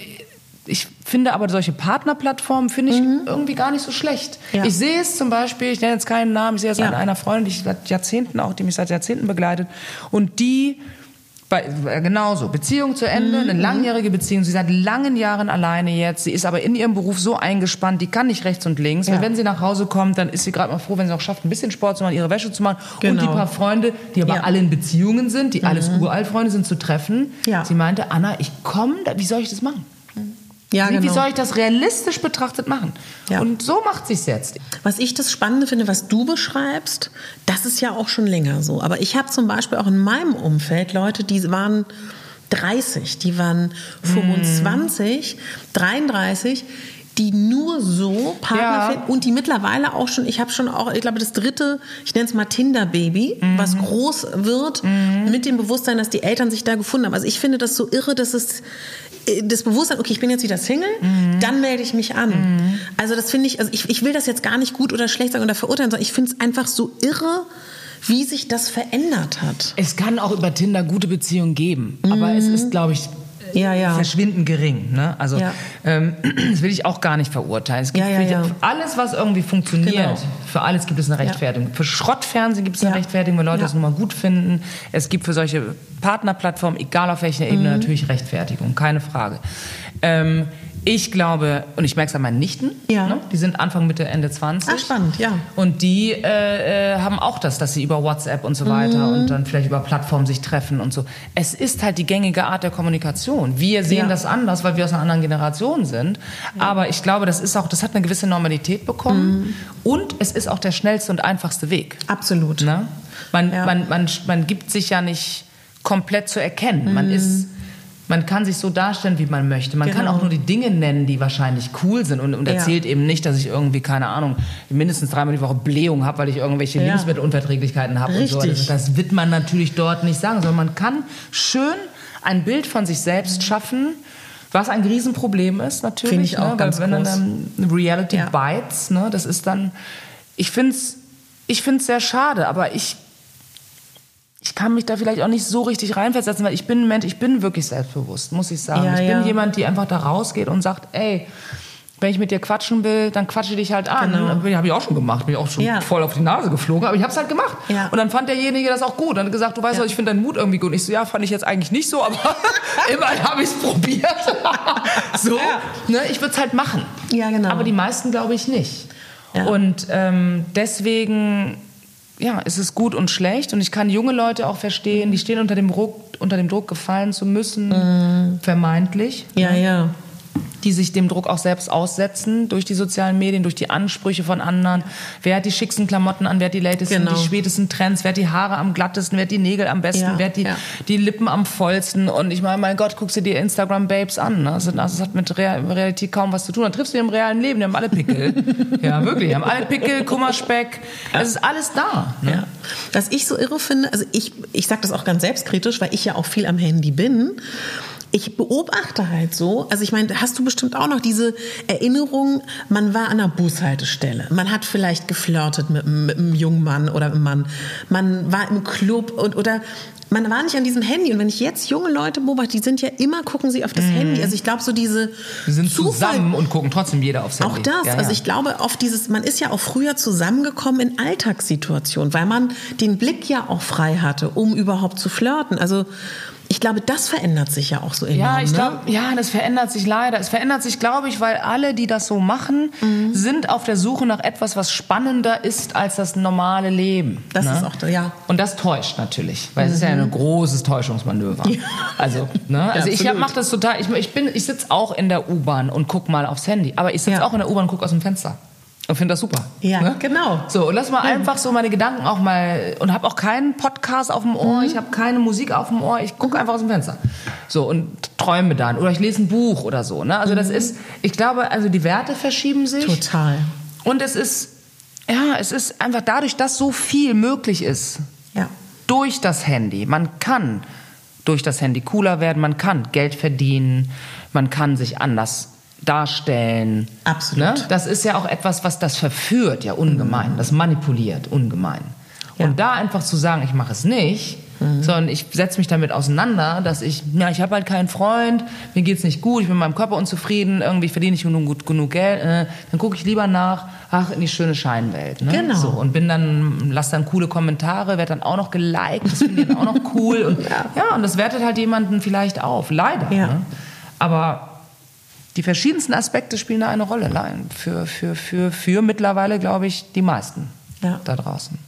ich finde aber solche Partnerplattformen finde ich irgendwie gar nicht so schlecht. Ja. Ich sehe es zum Beispiel, ich nenne jetzt keinen Namen, ich sehe es Ja. an einer Freundin, die ich seit Jahrzehnten auch, die mich seit Jahrzehnten begleitet. Und die Bei, äh, genauso. Beziehung zu Ende, Mhm, eine langjährige Beziehung. Sie ist seit langen Jahren alleine jetzt. Sie ist aber in ihrem Beruf so eingespannt, die kann nicht rechts und links. Ja. Weil wenn sie nach Hause kommt, dann ist sie gerade mal froh, wenn sie auch schafft, ein bisschen Sport zu machen, ihre Wäsche zu machen. Und Genau. die paar Freunde, die aber Ja. Mhm. alle in Beziehungen sind, die alles Uraltfreunde sind, zu treffen. Ja. Sie meinte, Anna, ich komme, wie soll ich das machen? Ja, wie, genau. wie soll ich das realistisch betrachtet machen? Ja. Und so macht sich's jetzt. Was ich das Spannende finde, was du beschreibst, das ist ja auch schon länger so. Aber ich habe zum Beispiel auch in meinem Umfeld Leute, die waren 30, die waren 25, 33, die nur so Partner Ja. finden und die mittlerweile auch schon, ich habe schon auch, ich glaube, das dritte, ich nenne es mal Tinder-Baby, Mhm. was groß wird mit dem Bewusstsein, dass die Eltern sich da gefunden haben. Also ich finde das so irre, dass es äh, das Bewusstsein, okay, ich bin jetzt wieder Single, Mhm. dann melde ich mich an. Also das finde ich, also ich, ich will das jetzt gar nicht gut oder schlecht sagen oder verurteilen, sondern ich finde es einfach so irre, wie sich das verändert hat. Es kann auch über Tinder gute Beziehungen geben, aber es ist, glaube ich, Ja, ja. verschwindend gering. Ne? Also Ja. ähm, das will ich auch gar nicht verurteilen. Es gibt alles, was irgendwie funktioniert, Genau. für alles gibt es eine Rechtfertigung. Für Schrottfernsehen gibt es eine. Rechtfertigung, wenn Leute das nun mal gut finden. Es gibt für solche Partnerplattformen, egal auf welcher Ebene, Mhm. natürlich Rechtfertigung, keine Frage. Ähm, ich glaube, und ich merke es an meinen Nichten, Ja. ne? die sind Anfang, Mitte, Ende 20. Ah, spannend, ja. Und die äh, äh, haben auch das, dass sie über WhatsApp und so weiter Mhm. und dann vielleicht über Plattformen sich treffen und so. Es ist halt die gängige Art der Kommunikation. Wir sehen Ja. das anders, weil wir aus einer anderen Generation sind. Aber ich glaube, das ist auch, das hat eine gewisse Normalität bekommen. Mhm. Und es ist auch der schnellste und einfachste Weg. Absolut. Ne? Man, Ja. man, man, man gibt sich ja nicht komplett zu erkennen. Mhm. Man ist. Man kann sich so darstellen, wie man möchte. Man kann Genau. auch nur die Dinge nennen, die wahrscheinlich cool sind und, und Ja. erzählt eben nicht, dass ich irgendwie, keine Ahnung, mindestens dreimal die Woche Blähung habe, weil ich irgendwelche Ja. Lebensmittelunverträglichkeiten habe und so. Das, das wird man natürlich dort nicht sagen, sondern man kann schön ein Bild von sich selbst schaffen, was ein Riesenproblem ist natürlich. Finde ich auch ne? ganz Weil wenn groß. dann ähm, Reality Ja. bites, ne? das ist dann, ich finde es ich find's sehr schade, aber ich ich kann mich da vielleicht auch nicht so richtig reinversetzen, weil ich bin ein Mensch, ich bin wirklich selbstbewusst, muss ich sagen. Ja, ich bin ja. jemand, die einfach da rausgeht und sagt, ey, wenn ich mit dir quatschen will, dann quatsche ich dich halt an. Genau. Habe ich auch schon gemacht, bin ich auch schon Ja. voll auf die Nase geflogen, aber ich habe es halt gemacht. Ja. Und dann fand derjenige das auch gut und hat gesagt, du weißt Ja. was, ich finde deinen Mut irgendwie gut. Und ich so, ja, fand ich jetzt eigentlich nicht so, aber immerhin habe ich es probiert. so, ne, ich würde es halt machen. Ja, genau. Aber die meisten glaube ich nicht. Und ähm, deswegen ja, ist es gut und schlecht. Und ich kann junge Leute auch verstehen, die stehen unter dem Druck, unter dem Druck gefallen zu müssen, vermeintlich. Ja, ja. Die sich dem Druck auch selbst aussetzen durch die sozialen Medien, durch die Ansprüche von anderen. Wer hat die schicksten Klamotten an, wer hat die latesten, Genau. die spätesten Trends, wer hat die Haare am glattesten, wer hat die Nägel am besten, Ja, wer hat die, ja. die Lippen am vollsten. Und ich meine, mein Gott, guckst du dir Instagram-Babes an. Ne? Das, das hat mit Real Realität kaum was zu tun. Dann triffst du die im realen Leben, die haben alle Pickel. ja, wirklich, die haben alle Pickel, Kummerspeck. Es ist alles da. Ne? Ja. Was ich so irre finde, also ich, ich sage das auch ganz selbstkritisch, weil ich ja auch viel am Handy bin. Ich beobachte halt so, also ich meine, hast du bestimmt auch noch diese Erinnerung, man war an einer Bushaltestelle, man hat vielleicht geflirtet mit, einem- mit einem jungen Mann oder einem Mann, man war im Club und, oder man war nicht an diesem Handy. Und wenn ich jetzt junge Leute beobachte, die sind ja immer, gucken sie auf das Handy. Also ich glaube, so diese Wir sind Zufall- zusammen und gucken trotzdem jeder aufs Handy. auch das. Ja, ja. Also ich glaube, oft dieses, man ist ja auch früher zusammengekommen in Alltagssituationen, weil man den Blick ja auch frei hatte, um überhaupt zu flirten. Also ich glaube, das verändert sich ja auch so enorm. Ja, ich ne? glaube, ja, das verändert sich leider. Es verändert sich, glaube ich, weil alle, die das so machen, Mhm. sind auf der Suche nach etwas, was spannender ist als das normale Leben. Das ne? ist auch, ja. Und das täuscht natürlich, weil es ist ja ein großes Täuschungsmanöver. Also, ne? also ich absolut. mache das total. Ich, ich bin, ich sitze auch in der U-Bahn und guck mal aufs Handy, aber ich sitze Ja. auch in der U-Bahn und guck aus dem Fenster. Und finde das super. Ja, ne? genau. So, und lass mal einfach so meine Gedanken auch mal und habe auch keinen Podcast auf dem Ohr, Mhm. ich habe keine Musik auf dem Ohr, ich gucke einfach aus dem Fenster. So und träume dann oder ich lese ein Buch oder so, ne? Also Mhm. das ist ich glaube, also die Werte verschieben sich Total. und es ist ja, es ist einfach dadurch, dass so viel möglich ist Ja. durch das Handy. Man kann durch das Handy cooler werden, man kann Geld verdienen, man kann sich anders darstellen. Absolut. Ne? Das ist ja auch etwas, was das verführt, ja ungemein, das manipuliert ungemein. Ja. Und da einfach zu sagen, ich mache es nicht, Mhm. Sondern ich setze mich damit auseinander, dass ich, ja, ich habe halt keinen Freund, mir geht's nicht gut, ich bin mit meinem Körper unzufrieden, irgendwie verdiene ich genug, gut, genug Geld. Äh, dann gucke ich lieber nach, ach, in die schöne Scheinwelt. Ne? Genau. So, und bin dann, lass dann coole Kommentare, werde dann auch noch geliked, das finde ich dann auch noch cool. Und, ja. ja. und das wertet halt jemanden vielleicht auf, leider. Ja. Ne? Aber die verschiedensten Aspekte spielen da eine Rolle. Für, für, für, für mittlerweile, glaube ich, die meisten Ja. da draußen.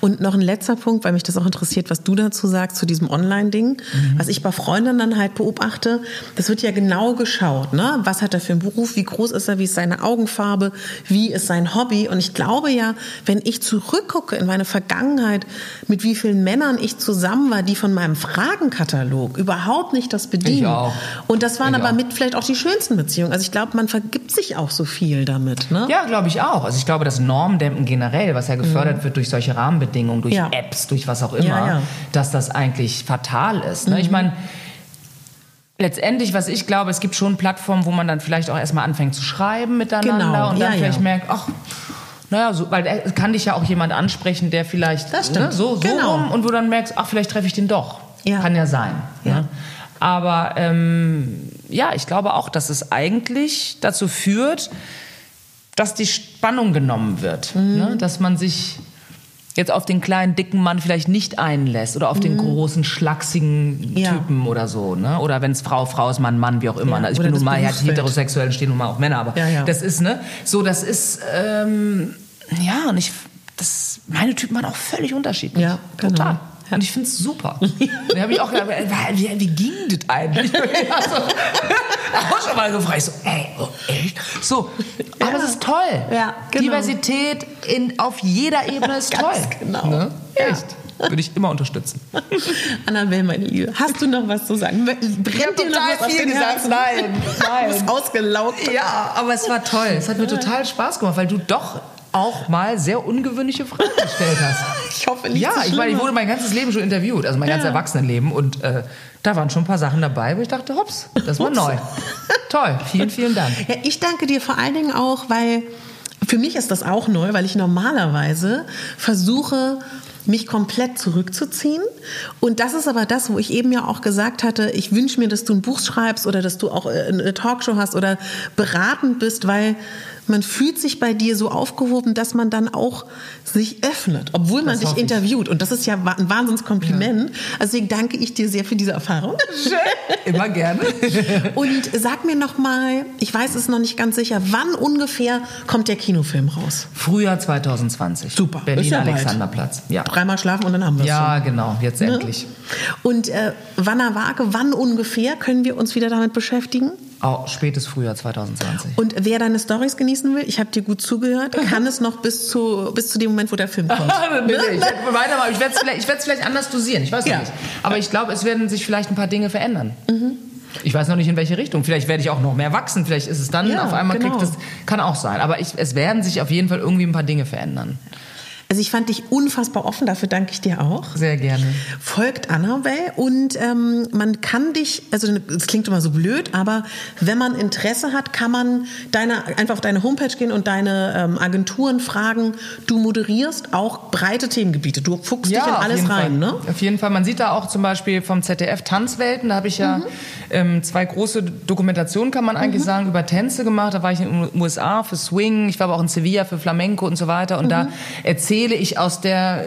Und noch ein letzter Punkt, weil mich das auch interessiert, was du dazu sagst zu diesem Online-Ding. Was ich bei Freundinnen dann halt beobachte, das wird ja genau geschaut, ne? Was hat er für einen Beruf, wie groß ist er, wie ist seine Augenfarbe, wie ist sein Hobby? Und ich glaube ja, wenn ich zurückgucke in meine Vergangenheit, mit wie vielen Männern ich zusammen war, die von meinem Fragenkatalog überhaupt nicht das bedienen. Ich auch. Und das waren Ich aber auch. mit vielleicht auch die schönsten Beziehungen. Also ich glaube, man vergibt sich auch so viel damit, ne? Ja, glaube ich auch. Also ich glaube, das Normdämpfen generell, was ja gefördert wird durch solche Rahmenbedingungen, durch Ja. Apps, durch was auch immer, Ja, ja. dass das eigentlich fatal ist. Ne? Ich meine, letztendlich, was ich glaube, es gibt schon Plattformen, wo man dann vielleicht auch erstmal anfängt zu schreiben miteinander Genau, und dann vielleicht merkt, ach, naja, so, weil äh, kann dich ja auch jemand ansprechen, der vielleicht. Ne, so, so Genau. rum und wo dann merkst, ach, vielleicht treffe ich den doch. Kann ja sein. Ne? Aber ähm, ja, ich glaube auch, dass es eigentlich dazu führt, dass die Spannung genommen wird. Mhm. Ne? Dass man sich jetzt auf den kleinen, dicken Mann vielleicht nicht einlässt oder auf den großen, schlachsigen Mhm. Ja. Typen oder so. Ne? Oder wenn es Frau, Frau ist, Mann, Mann, wie auch immer. Ja, ne? Ich bin nun mal Berufsfeld. heterosexuell, stehen nun mal auch Männer. Aber Ja, ja. das ist, ne? So, das ist, ähm, ja, und ich, das, meine Typen waren auch völlig unterschiedlich. Ja, genau. Total. Ja. Und ich finde es super. da habe ich auch gedacht, wie, wie, ging das eigentlich? also, auch schon mal gefragt. So, ey, oh, echt? So, aber es ist toll. Ja, genau. Diversität in, auf jeder Ebene ist toll. genau. Ne? Ja. Echt. Würde ich immer unterstützen. Annabelle, meine Liebe, hast du noch was zu sagen? Brennt dir noch was auf den Herzen? Nein, Du bist ausgelaugt. Ja, aber es war toll. Es hat mir total Spaß gemacht, weil du doch auch mal sehr ungewöhnliche Fragen gestellt hast. Ich hoffe nicht Ja, so ich meine, ich wurde mein ganzes Leben schon interviewt, also mein ganzes Ja. Erwachsenenleben. Und äh, da waren schon ein paar Sachen dabei, wo ich dachte, hops, das war neu. Toll, vielen, vielen Dank. Ja, ich danke dir vor allen Dingen auch, weil für mich ist das auch neu, weil ich normalerweise versuche, mich komplett zurückzuziehen. Und das ist aber das, wo ich eben ja auch gesagt hatte, ich wünsche mir, dass du ein Buch schreibst oder dass du auch äh, eine Talkshow hast oder beratend bist, weil man fühlt sich bei dir so aufgehoben, dass man dann auch sich öffnet, obwohl man Das dich interviewt. Und das ist ja ein Wahnsinnskompliment. Also Deswegen danke ich dir sehr für diese Erfahrung. Immer gerne. Und sag mir noch mal, ich weiß es noch nicht ganz sicher, wann ungefähr kommt der Kinofilm raus? Frühjahr 2020. Super, ist Berlin ja. Alexanderplatz. Ja. Dreimal schlafen und dann haben wir es. Ja, genau, jetzt Ne? endlich. Und äh, Wanner Wage, wann ungefähr können wir uns wieder damit beschäftigen? Auch spätes Frühjahr 2020. Und wer deine Stories genießen will, ich habe dir gut zugehört, kann es noch bis zu, bis zu dem Moment, wo der Film kommt. Nee, ich werde es vielleicht, vielleicht anders dosieren. Ich weiß Ja. nicht. Aber ich glaube, es werden sich vielleicht ein paar Dinge verändern. Ich weiß noch nicht, in welche Richtung. Vielleicht werde ich auch noch mehr wachsen. Vielleicht ist es dann Ja, auf einmal genau. kriegt es. Kann auch sein. Aber ich, es werden sich auf jeden Fall irgendwie ein paar Dinge verändern. Also ich fand dich unfassbar offen, dafür danke ich dir auch. Sehr gerne. Folgt Annabelle und ähm, man kann dich, also es klingt immer so blöd, aber wenn man Interesse hat, kann man deine, einfach auf deine Homepage gehen und deine ähm, Agenturen fragen. Du moderierst auch breite Themengebiete. Du fuchst dich in alles rein, Fall. ne? Auf jeden Fall. Man sieht da auch zum Beispiel vom ZDF Tanzwelten. Da habe ich Mhm. ja ähm, zwei große Dokumentationen, kann man eigentlich sagen, über Tänze gemacht. Da war ich in den USA für Swing. Ich war aber auch in Sevilla für Flamenco und so weiter. Und Mhm. da erzähle ich aus der,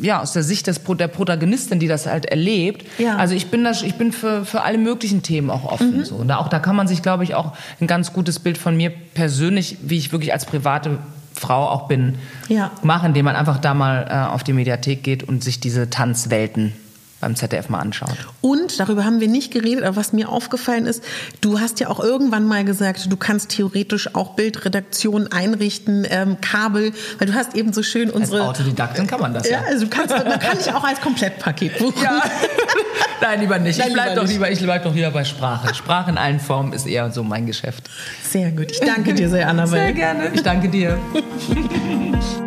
ja, aus der Sicht des, der Protagonistin, die das halt erlebt. Ja. Also ich bin, da, ich bin für, für alle möglichen Themen auch offen. Mhm. So. Und auch, da kann man sich, glaube ich, auch ein ganz gutes Bild von mir persönlich, wie ich wirklich als private Frau auch bin, Ja. machen, indem man einfach da mal äh, auf die Mediathek geht und sich diese Tanzwelten beim ZDF mal anschaut. Und darüber haben wir nicht geredet, aber was mir aufgefallen ist, du hast ja auch irgendwann mal gesagt, du kannst theoretisch auch Bildredaktion einrichten, ähm, Kabel, weil du hast eben so schön Als unsere Autodidaktin kann man das ja, ja. also du kannst, man kann dich auch als Komplettpaket buchen. Ja. Nein, lieber nicht. Nein, ich bleib lieber doch lieber, ich bleib doch lieber bei Sprache. Sprache in allen Formen ist eher so mein Geschäft. Sehr gut. Ich danke dir sehr, Annabelle. Sehr gerne. Ich danke dir.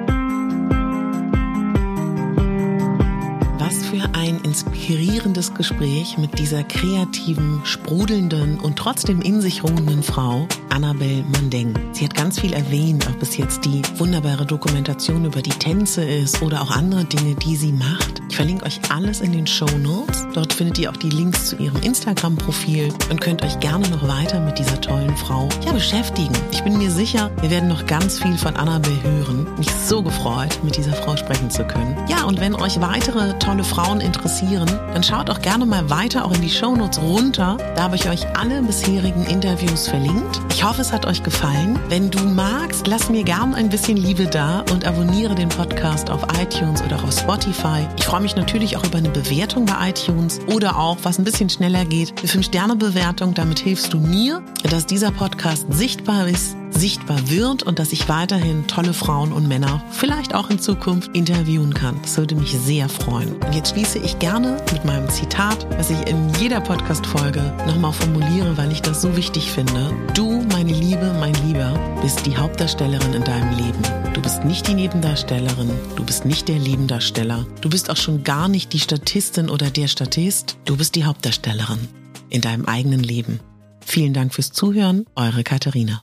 für ein inspirierendes Gespräch mit dieser kreativen, sprudelnden und trotzdem in sich ruhenden Frau. Annabelle Mandeng. Sie hat ganz viel erwähnt, ob es jetzt die wunderbare Dokumentation über die Tänze ist oder auch andere Dinge, die sie macht. Ich verlinke euch alles in den Show Notes. Dort findet ihr auch die Links zu ihrem Instagram-Profil und könnt euch gerne noch weiter mit dieser tollen Frau ja, beschäftigen. Ich bin mir sicher, wir werden noch ganz viel von Annabelle hören. Mich so gefreut, mit dieser Frau sprechen zu können. Ja, und wenn euch weitere tolle Frauen interessieren, dann schaut auch gerne mal weiter auch in die Show Notes runter. Da habe ich euch alle bisherigen Interviews verlinkt. Ich hoffe, es hat euch gefallen. Wenn du magst, lass mir gerne ein bisschen Liebe da und abonniere den Podcast auf iTunes oder auf Spotify. Ich freue mich natürlich auch über eine Bewertung bei iTunes oder auch, was ein bisschen schneller geht, eine 5-Sterne-Bewertung. Damit hilfst du mir, dass dieser Podcast sichtbar ist sichtbar wird und dass ich weiterhin tolle Frauen und Männer vielleicht auch in Zukunft interviewen kann. Das würde mich sehr freuen. Und jetzt schließe ich gerne mit meinem Zitat, was ich in jeder Podcast-Folge nochmal formuliere, weil ich das so wichtig finde. Du, meine Liebe, mein Lieber, bist die Hauptdarstellerin in deinem Leben. Du bist nicht die Nebendarstellerin, du bist nicht der Nebendarsteller, du bist auch schon gar nicht die Statistin oder der Statist, du bist die Hauptdarstellerin in deinem eigenen Leben. Vielen Dank fürs Zuhören, eure Katharina.